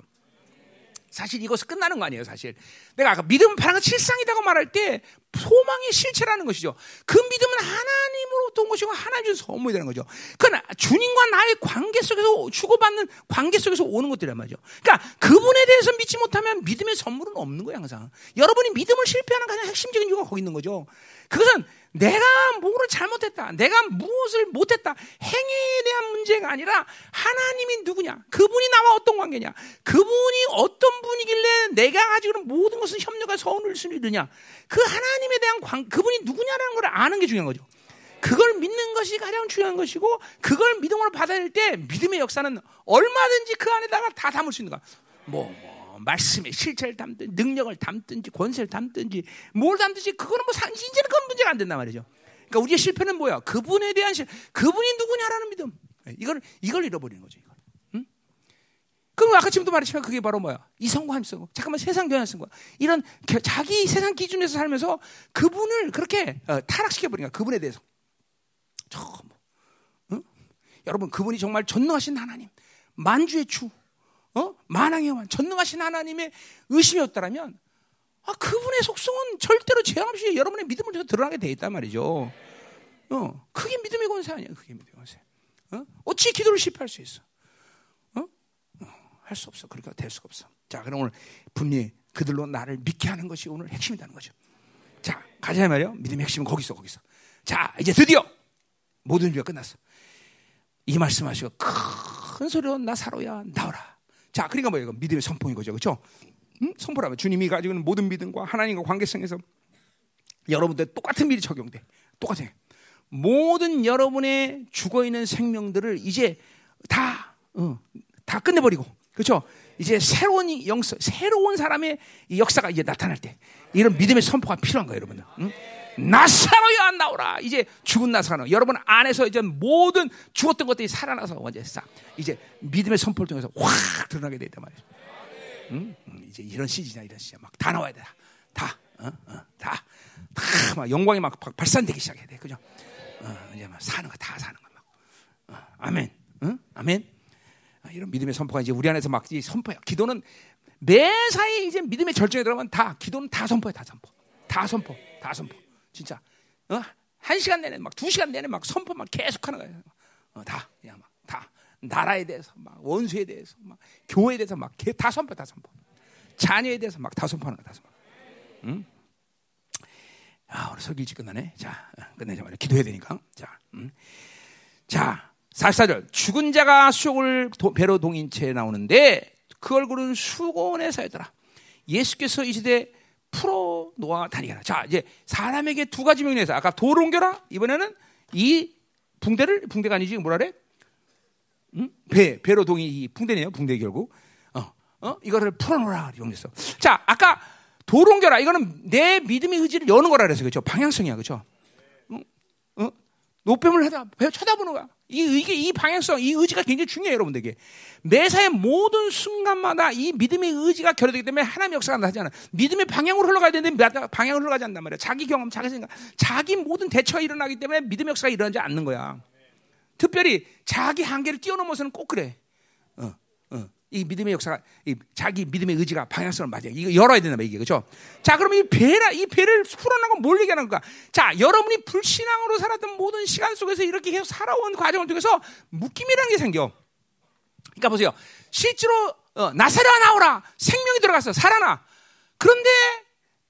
사실 이것은 끝나는 거 아니에요, 사실. 내가 아까 믿음은 바로 실상이라고 말할 때 소망의 실체라는 것이죠. 그 믿음은 하나님으로부터 온 것이고 하나님 준 선물이 되는 거죠. 그건 주님과 나의 관계 속에서 주고받는 관계 속에서 오는 것들이란 말이죠. 그러니까 그분에 대해서 믿지 못하면 믿음의 선물은 없는 거예요, 항상. 여러분이 믿음을 실패하는 가장 핵심적인 이유가 거기 있는 거죠. 그것은 내가 뭐를 잘못했다. 내가 무엇을 못했다. 행위에 대한 문제가 아니라 하나님이 누구냐. 그분이 나와 어떤 관계냐. 그분이 어떤 분이길래 내가 가지고 있는 모든 것은 협력과 서운을 수 있느냐. 그 하나님에 대한 관, 그분이 누구냐라는 걸 아는 게 중요한 거죠. 그걸 믿는 것이 가장 중요한 것이고 그걸 믿음으로 받아들일 때 믿음의 역사는 얼마든지 그 안에다가 다 담을 수 있는 거야. 뭐, 뭐 말씀의 실체를 담든 능력을 담든지 권세를 담든지 뭘 담든지 그거는 뭐 이제는 그건 문제가 안 된단 말이죠. 그러니까 우리의 실패는 뭐야? 그분에 대한 실, 그분이 누구냐라는 믿음. 이걸 이걸 잃어버리는 거죠. 이걸. 응? 그럼 아까 지금도 말했지만 그게 바로 뭐야? 이성과 함성. 잠깐만 세상 거. 이런 자기 세상 기준에서 살면서 그분을 그렇게 어, 타락시켜 버리니까 그분에 대해서. 저 뭐, 응? 여러분 그분이 정말 전능하신 하나님, 만주의 주. 어? 만왕의 왕, 전능하신 하나님의 의심이었다면 아, 그분의 속성은 절대로 제한 없이 여러분의 믿음을 통해서 드러나게 돼 있단 말이죠. 어, 그게 믿음의 권세 아니야. 그게 믿음의 권세. 어? 어찌 기도를 실패할 수 있어? 어? 어, 할 수 없어. 그러니까 될 수가 없어. 자, 그럼 오늘 분명히 그들로 나를 믿게 하는 것이 오늘 핵심이라는 거죠. 자, 가자 말이요. 믿음의 핵심은 거기 있어, 거기 있어. 자, 이제 드디어 모든 준비가 끝났어. 이 말씀하시고 큰 소리로 나사로야 나오라. 자, 그러니까 뭐예요? 믿음의 선포인 거죠. 그렇죠? 음? 선포라면 주님이 가지고 있는 모든 믿음과 하나님과 관계성에서 여러분들 똑같은 미리 적용돼. 똑같아. 모든 여러분의 죽어 있는 생명들을 이제 다, 어, 다 끝내버리고, 그렇죠? 이제 새로운 영성, 새로운 사람의 역사가 이제 나타날 때 이런 믿음의 선포가 필요한 거예요, 여러분들. 응? 나사로야 나오라. 이제 죽은 나사로 여러분 안에서 이제 모든 죽었던 것들이 살아나서 완전 싹 이제 믿음의 선포를 통해서 확 드러나게 되단 말이죠. 응? 응, 이제 이런 시즌이야 이런 시즌 막다 나와야 돼. 다, 어? 어, 다, 다 막 영광이 막 발산되기 시작해야 돼. 그죠? 어, 이제 막 사는 거 다 사는 거 막. 어, 아멘. 응? 아멘. 아, 이런 믿음의 선포가 이제 우리 안에서 막 선포야. 기도는 매사에 이제 믿음의 절정에 들어가면 다 기도는 다 선포야, 다 선포, 다 선포, 다 선포. 진짜 어? 한 시간 내내 막 두 시간 내내 막 선포만 계속하는 거예요. 어, 다 그냥 막 다 나라에 대해서 막 원수에 대해서 막 교회에 대해서 막 다 선포, 다 선포. 자녀에 대해서 막 다 선포하는 거다 선포. 응? 아, 오늘 설교 일찍 끝나네. 자, 어, 끝내자 말이야. 기도해야 되니까. 자, 음. 자, 44절. 죽은 자가 수족을 배로 동인 채 나오는데 그 얼굴은 수건에 쌓였더라. 예수께서 이 시대 풀어 놓아 다니게라. 자, 이제 사람에게 두 가지 명령에서 아까 돌을 옮겨라. 이번에는 이 붕대를 붕대가 아니지 뭐라 그래? 응? 배 배로 동이 이 붕대네요. 붕대 결국. 어, 어, 이거를 풀어놓으라 명령했어. 자, 아까 돌 옮겨라. 이거는 내 믿음의 의지를 여는 거라 그래서 그렇죠. 방향성이야, 그렇죠. 어, 어? 노뱀을 하다 배 쳐다보는 거야. 이, 이게 이 방향성, 이 의지가 굉장히 중요해요, 여러분들에게. 매사의 모든 순간마다 이 믿음의 의지가 결여되기 때문에 하나님의 역사가 않아. 믿음의 방향으로 흘러가야 되는데 방향으로 흘러가지 않단 말이야. 자기 경험, 자기 생각, 자기 모든 대처가 일어나기 때문에 믿음의 역사가 일어나지 않는 거야. 특별히 자기 한계를 뛰어넘어서는 꼭 그래. 어, 어. 이 믿음의 역사가 이 자기 믿음의 의지가 방향성을 맞아요. 이거 열어야 된다 이게 그렇죠? 자, 그럼 이 배라 이 배를 풀어나고 뭘 얘기하는 거야? 자, 여러분이 불신앙으로 살았던 모든 시간 속에서 이렇게 계속 살아온 과정을 통해서 묶임이라는 게 생겨. 그러니까 보세요. 실제로 어, 나사라 나오라 생명이 들어갔어 살아나. 그런데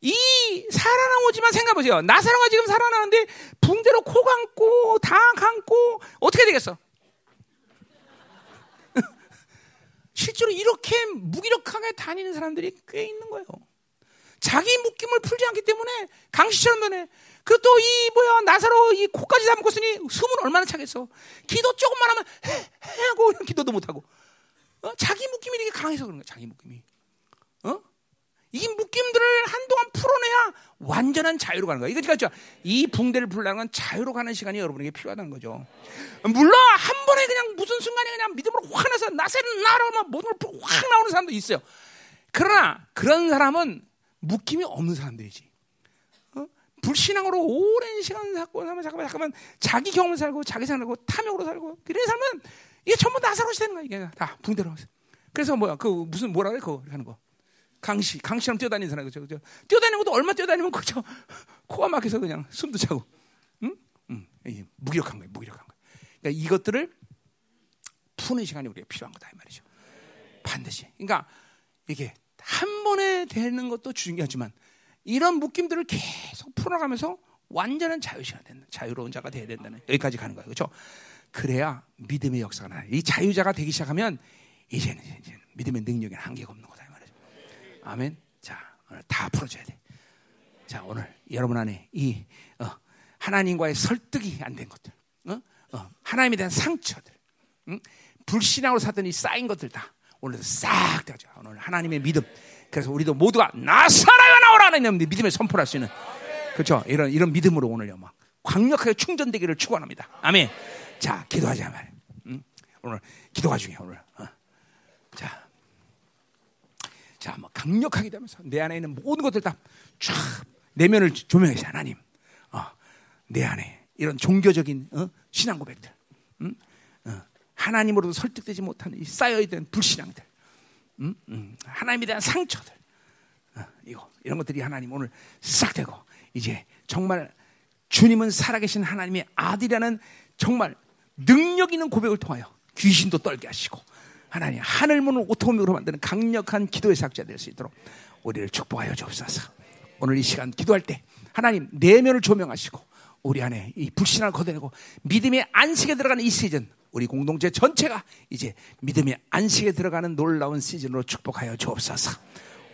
이 살아나오지만 생각 보세요. 나사로가 지금 살아나는데 붕대로 코 감고 다 감고 어떻게 되겠어? 실제로 이렇게 무기력하게 다니는 사람들이 꽤 있는 거예요. 자기 묶임을 풀지 않기 때문에 강시처럼 되네. 그또 이 뭐야 나사로 이 코까지 다 묶었으니 숨은 얼마나 차겠어. 기도 조금만 하면 해, 해 하고 기도도 못 하고. 어? 자기 묶임이 이렇게 강해서 그런 거야. 자기 묶임이. 어? 이 묶임들을 한동안 풀어내야 완전한 자유로 가는 거야. 이거 그러니까 이 붕대를 풀려는 건 자유로 가는 시간이 여러분에게 필요하다는 거죠. 물론 한 번에 그냥 무슨 순간에 그냥 믿음으로 확 나서 나세는 나라면 모든 걸확 나오는 사람도 있어요. 그러나 그런 사람은 묶임이 없는 사람들이지. 어? 불신앙으로 오랜 시간 살고 잠깐만 잠깐만 자기 경험을 살고 자기 생각하고 탐욕으로 살고 그런 사람은 이게 전부 나사로시 되는 거야 이게 다 붕대로. 그래서 뭐야 그 무슨 뭐라 그래 그거 하는 거. 강시, 강시처럼 뛰어다니는 사람 그죠? 그죠? 뛰어다니는 것도 얼마 뛰어다니면 그죠? 코가 막혀서 그냥 숨도 차고, 응? 응. 무기력한 거예요, 무기력한 거예요. 그러니까 이것들을 푸는 시간이 우리가 필요한 거다 이 말이죠. 반드시. 그러니까 이게 한 번에 되는 것도 중요하지만 이런 묶임들을 계속 풀어가면서 완전한 자유시가 된다. 자유로운 자가 돼야 된다는 여기까지 가는 거예요, 그렇죠? 그래야 믿음의 역사가 나. 이 자유자가 되기 시작하면 이제는, 이제 믿음의 능력에 한계가 없는 거다. 아멘. 자, 오늘 다 풀어줘야 돼. 자, 오늘 여러분 안에 이 어, 하나님과의 설득이 안 된 것들, 어? 어, 하나님에 대한 상처들, 응? 불신앙으로 사더니 쌓인 것들 다 오늘도 싹 되죠. 오늘 하나님의 믿음. 그래서 우리도 모두가 나사라야 나오라는 믿음을 선포할 수 있는 그렇죠. 이런 이런 믿음으로 오늘요 막 강력하게 충전되기를 축원합니다. 아멘. 자, 기도하자 말. 응? 오늘 기도가 중요해 오늘. 어. 자. 자, 뭐 강력하게 되면서 내 안에 있는 모든 것들 다 쫙 내면을 조명해서 하나님, 어, 내 안에 이런 종교적인 어? 신앙 고백들, 음? 어, 하나님으로도 설득되지 못하는 이 쌓여있던 불신앙들, 음? 음, 하나님에 대한 상처들, 어, 이거 이런 것들이 하나님 오늘 싹 되고 이제 정말 주님은 살아계신 하나님의 아들이라는 정말 능력 있는 고백을 통하여 귀신도 떨게 하시고 하나님 하늘 문을 오토미로 만드는 강력한 기도의 사자 될 수 있도록 우리를 축복하여 주옵소서. 오늘 이 시간 기도할 때 하나님 내면을 조명하시고 우리 안에 이 불신을 걷어내고 믿음의 안식에 들어가는 이 시즌 우리 공동체 전체가 이제 믿음의 안식에 들어가는 놀라운 시즌으로 축복하여 주옵소서.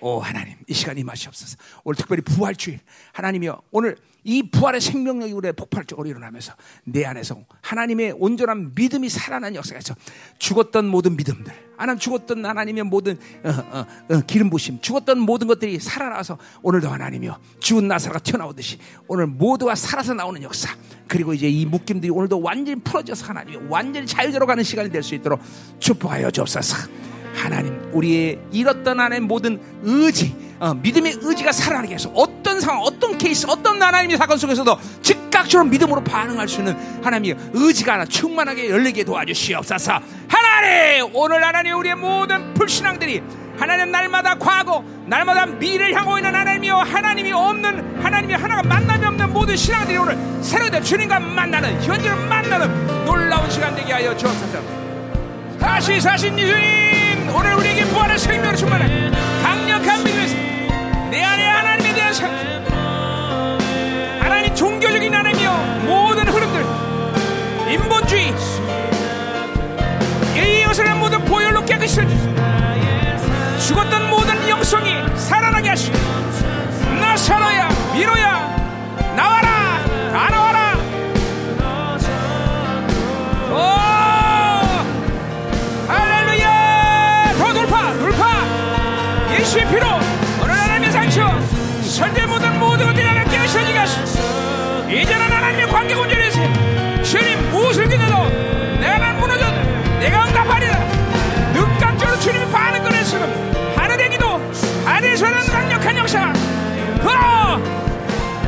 오 하나님 이 시간 임하시옵소서. 오늘 특별히 부활주일 하나님이여 오늘 이 부활의 생명력이 우리의 폭발적으로 일어나면서 내 안에서 하나님의 온전한 믿음이 살아난 역사가 있어. 죽었던 모든 믿음들, 하나님 죽었던 하나님의 모든 어, 어, 어, 기름 부심, 죽었던 모든 것들이 살아나서 오늘도 하나님이여 죽은 나사가 튀어나오듯이 오늘 모두가 살아서 나오는 역사. 그리고 이제 이 묶임들이 오늘도 완전히 풀어져서 하나님이 완전히 자유대로 가는 시간이 될 수 있도록 축복하여 주옵소서. 하나님 우리의 잃었던 안에 모든 의지 어, 믿음의 의지가 살아나게 해서 어떤 상황 어떤 케이스 어떤 하나님의 사건 속에서도 즉각적으로 믿음으로 반응할 수 있는 하나님의 의지가 하나 충만하게 열리게 도와주시옵소서. 하나님 오늘 하나님 우리의 모든 불신앙들이 하나님 날마다 과거 날마다 미래를 향하고 있는 하나님이요 하나님이 없는 하나님이 하나가 만남이 없는 모든 신앙들이 오늘 새로운 주님과 만나는 현재를 만나는 놀라운 시간 되게 하여 주옵소서. 다시 사신 예 오늘 우리에게 부활의 생명을 충만해 강력한 믿음에서 내 안에 하나님에 대한 상 하나님 종교적인 하나님이여 모든 흐름들 인본주의 이 것을 모든 보혈로 깨끗이 죽었던 모든 영성이 살아나게 하시고 나사로야 미로야 나와라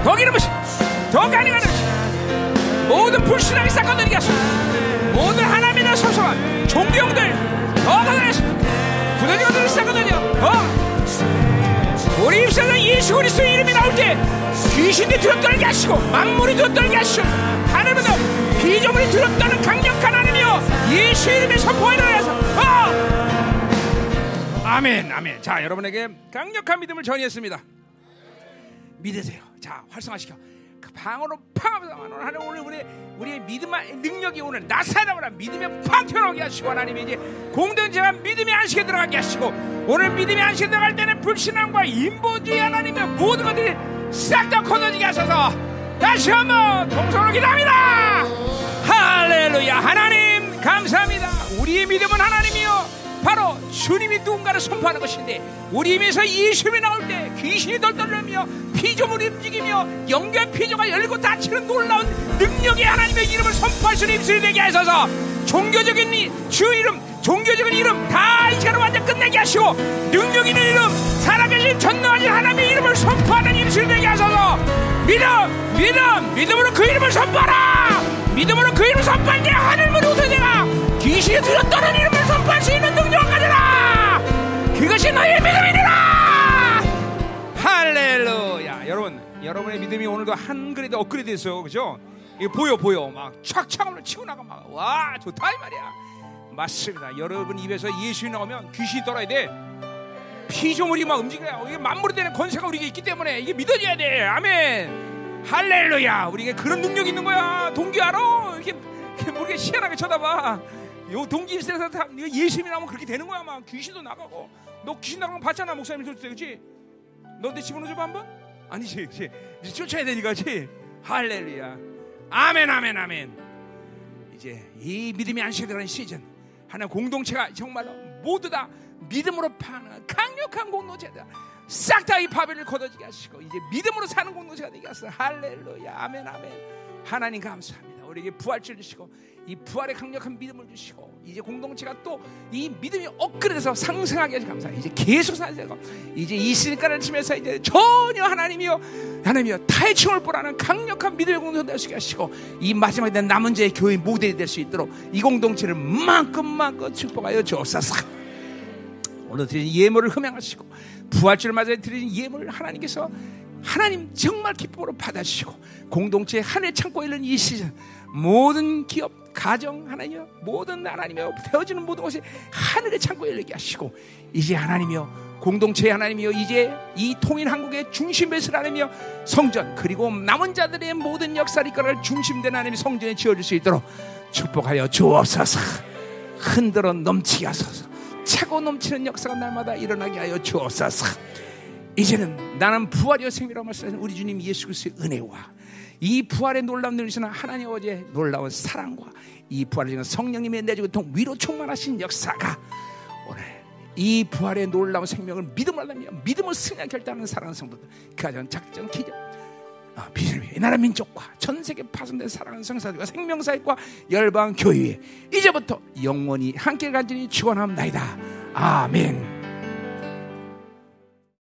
더, 더 기름부시 더 가능한 역사 모든 불신앙의 사건들이 가서 모든 하나님에 대한 소송한 종교형들 더 가능해서 부대지가 사건들이요 더. 우리 입술에서 예수 그리스도의 이름이 나올 때 귀신이 들어떨게 하시고 만물이 들어떨게 하시고 하늘에서 피조물이 들어떠는 강력한 하나님이여 예수 이름의 선포하여 해서 어! 아멘 아멘. 자 여러분에게 강력한 믿음을 전했습니다 믿으세요. 자 활성화시켜. 그 방어로 팡하면서 하나님 오늘 우리 우리의 믿음의 능력이 오늘 나타나거나 믿음의 팡 튀어나오게 하시고 하나님이 이제 공동체가 믿음의 안식에 들어가게 하시고 오늘 믿음의 안식에 들어갈 때는 불신앙과 인본주의 하나님의 모든 것들이 싹 다 거둬지게 하셔서. 다시 한번 동서로 기도합니다. 할렐루야. 하나님 감사합니다. 우리의 믿음은 하나님이요 바로 주님이 누군가를 선포하는 것인데 우리 입에서 예수님이 나올 때 귀신이 덜덜르며 피조물이 움직이며 영계 피조가 열고 닫히는 놀라운 능력의 하나님의 이름을 선포할 수 있는 입술이 되게 하셔서. 종교적인 이, 주 이름 종교적인 이름 다 이 시간을 완전 끝내게 하시고 능력 있는 이름 살아계신 전능하신 하나님의 이름을 선포하는 입술이 되게 하셔서. 믿음 믿음 믿음으로 그 이름을 선포하라! 믿음으로 그 이름을 선포할 때 하늘문이 웃어내가 귀신이 들었다는 이름을 선포할 수 가져라 그것이 너의 믿음이니라! 할렐루야. 여러분 여러분의 믿음이 오늘도 한 그레이드 업그레이드 됐어요. 그죠? 이거 보여 보여. 막 착착을 치고 나가 막와 좋다 이 말이야. 맞습니다. 여러분 입에서 예수이 나오면 귀신이 떨어야 돼. 피조물이 막 움직여요 이게 만물이 되는 권세가 우리에게 있기 때문에 이게 믿어져야 돼. 아멘. 할렐루야. 우리에게 그런 능력이 있는 거야. 동기 알아 이렇게, 모르게 희한하게 쳐다봐 요 동기 일세에서 다 예수님이 나오면 그렇게 되는 거야 막 귀신도 나가고. 너 귀신 나가면 봤잖아 목사님 줬을 때 그치 너내 집어넣어 봐 한번? 아니지 이제 쫓아야 되니까 지? 할렐루야. 아멘 아멘 아멘. 이제 이 믿음이 들어가는 시즌. 하나 공동체가 정말로 모두 다 믿음으로 파는 강력한 공동체다. 싹 다 이 바벨을 걷어지게 하시고 이제 믿음으로 사는 공동체가 하소서. 할렐루야. 아멘 아멘. 하나님 감사합니다. 우리에게 부활줄 주시고 이 부활의 강력한 믿음을 주시고 이제 공동체가 또 이 믿음이 업그레이드해서 상승하게 해서 감사해요 이제 계속 사세요. 이제 이 시간을 치면서 이제 전혀 하나님이요 하나님이요 타의충을 보라는 강력한 믿음의 공동체 될수 하시고 이 마지막에 대한 남은 자의 교회 모델이 될 수 있도록 이 공동체를 만큼만큼 축복하여 주옵소서. 오늘 드린 예물을 흠양하시고 부활주를 맞아 드린 예물을 하나님께서 하나님 정말 기쁨으로 받아주시고 공동체 하늘 창고에 있는 이 시즌 모든 기업 가정 하나님이여 모든 하나님이여 되어지는 모든 것이 하늘의 창고에 열리게 하시고 이제 하나님이여 공동체 하나님이여 이제 이 통일 한국의 중심에서 하나님이여 성전 그리고 남은 자들의 모든 역사를 이끌어 중심된 하나님이 성전에 지어질 수 있도록 축복하여 주옵소서. 흔들어 넘치게 하소서. 차고 넘치는 역사가 날마다 일어나게 하여 주옵소서. 이제는 나는 부활이여 생명이라고 말씀하신 우리 주님 예수 그리스도의 은혜와 이 부활의 놀라운 늘리시는 하나님 어제 놀라운 사랑과 이 부활을 지는 성령님의 내주 고 통 위로 충만하신 역사가 오늘 이 부활의 놀라운 생명을 믿음을 하며 믿음을 승리하게 결단하는 사랑하는 성도들 그 가정 작전 기적 어, 위해 나라 민족과 전 세계 파손된 사랑하는 성사들과 생명사역과 열방 교회 이제부터 영원히 함께 간절히 축원합나이다 아멘.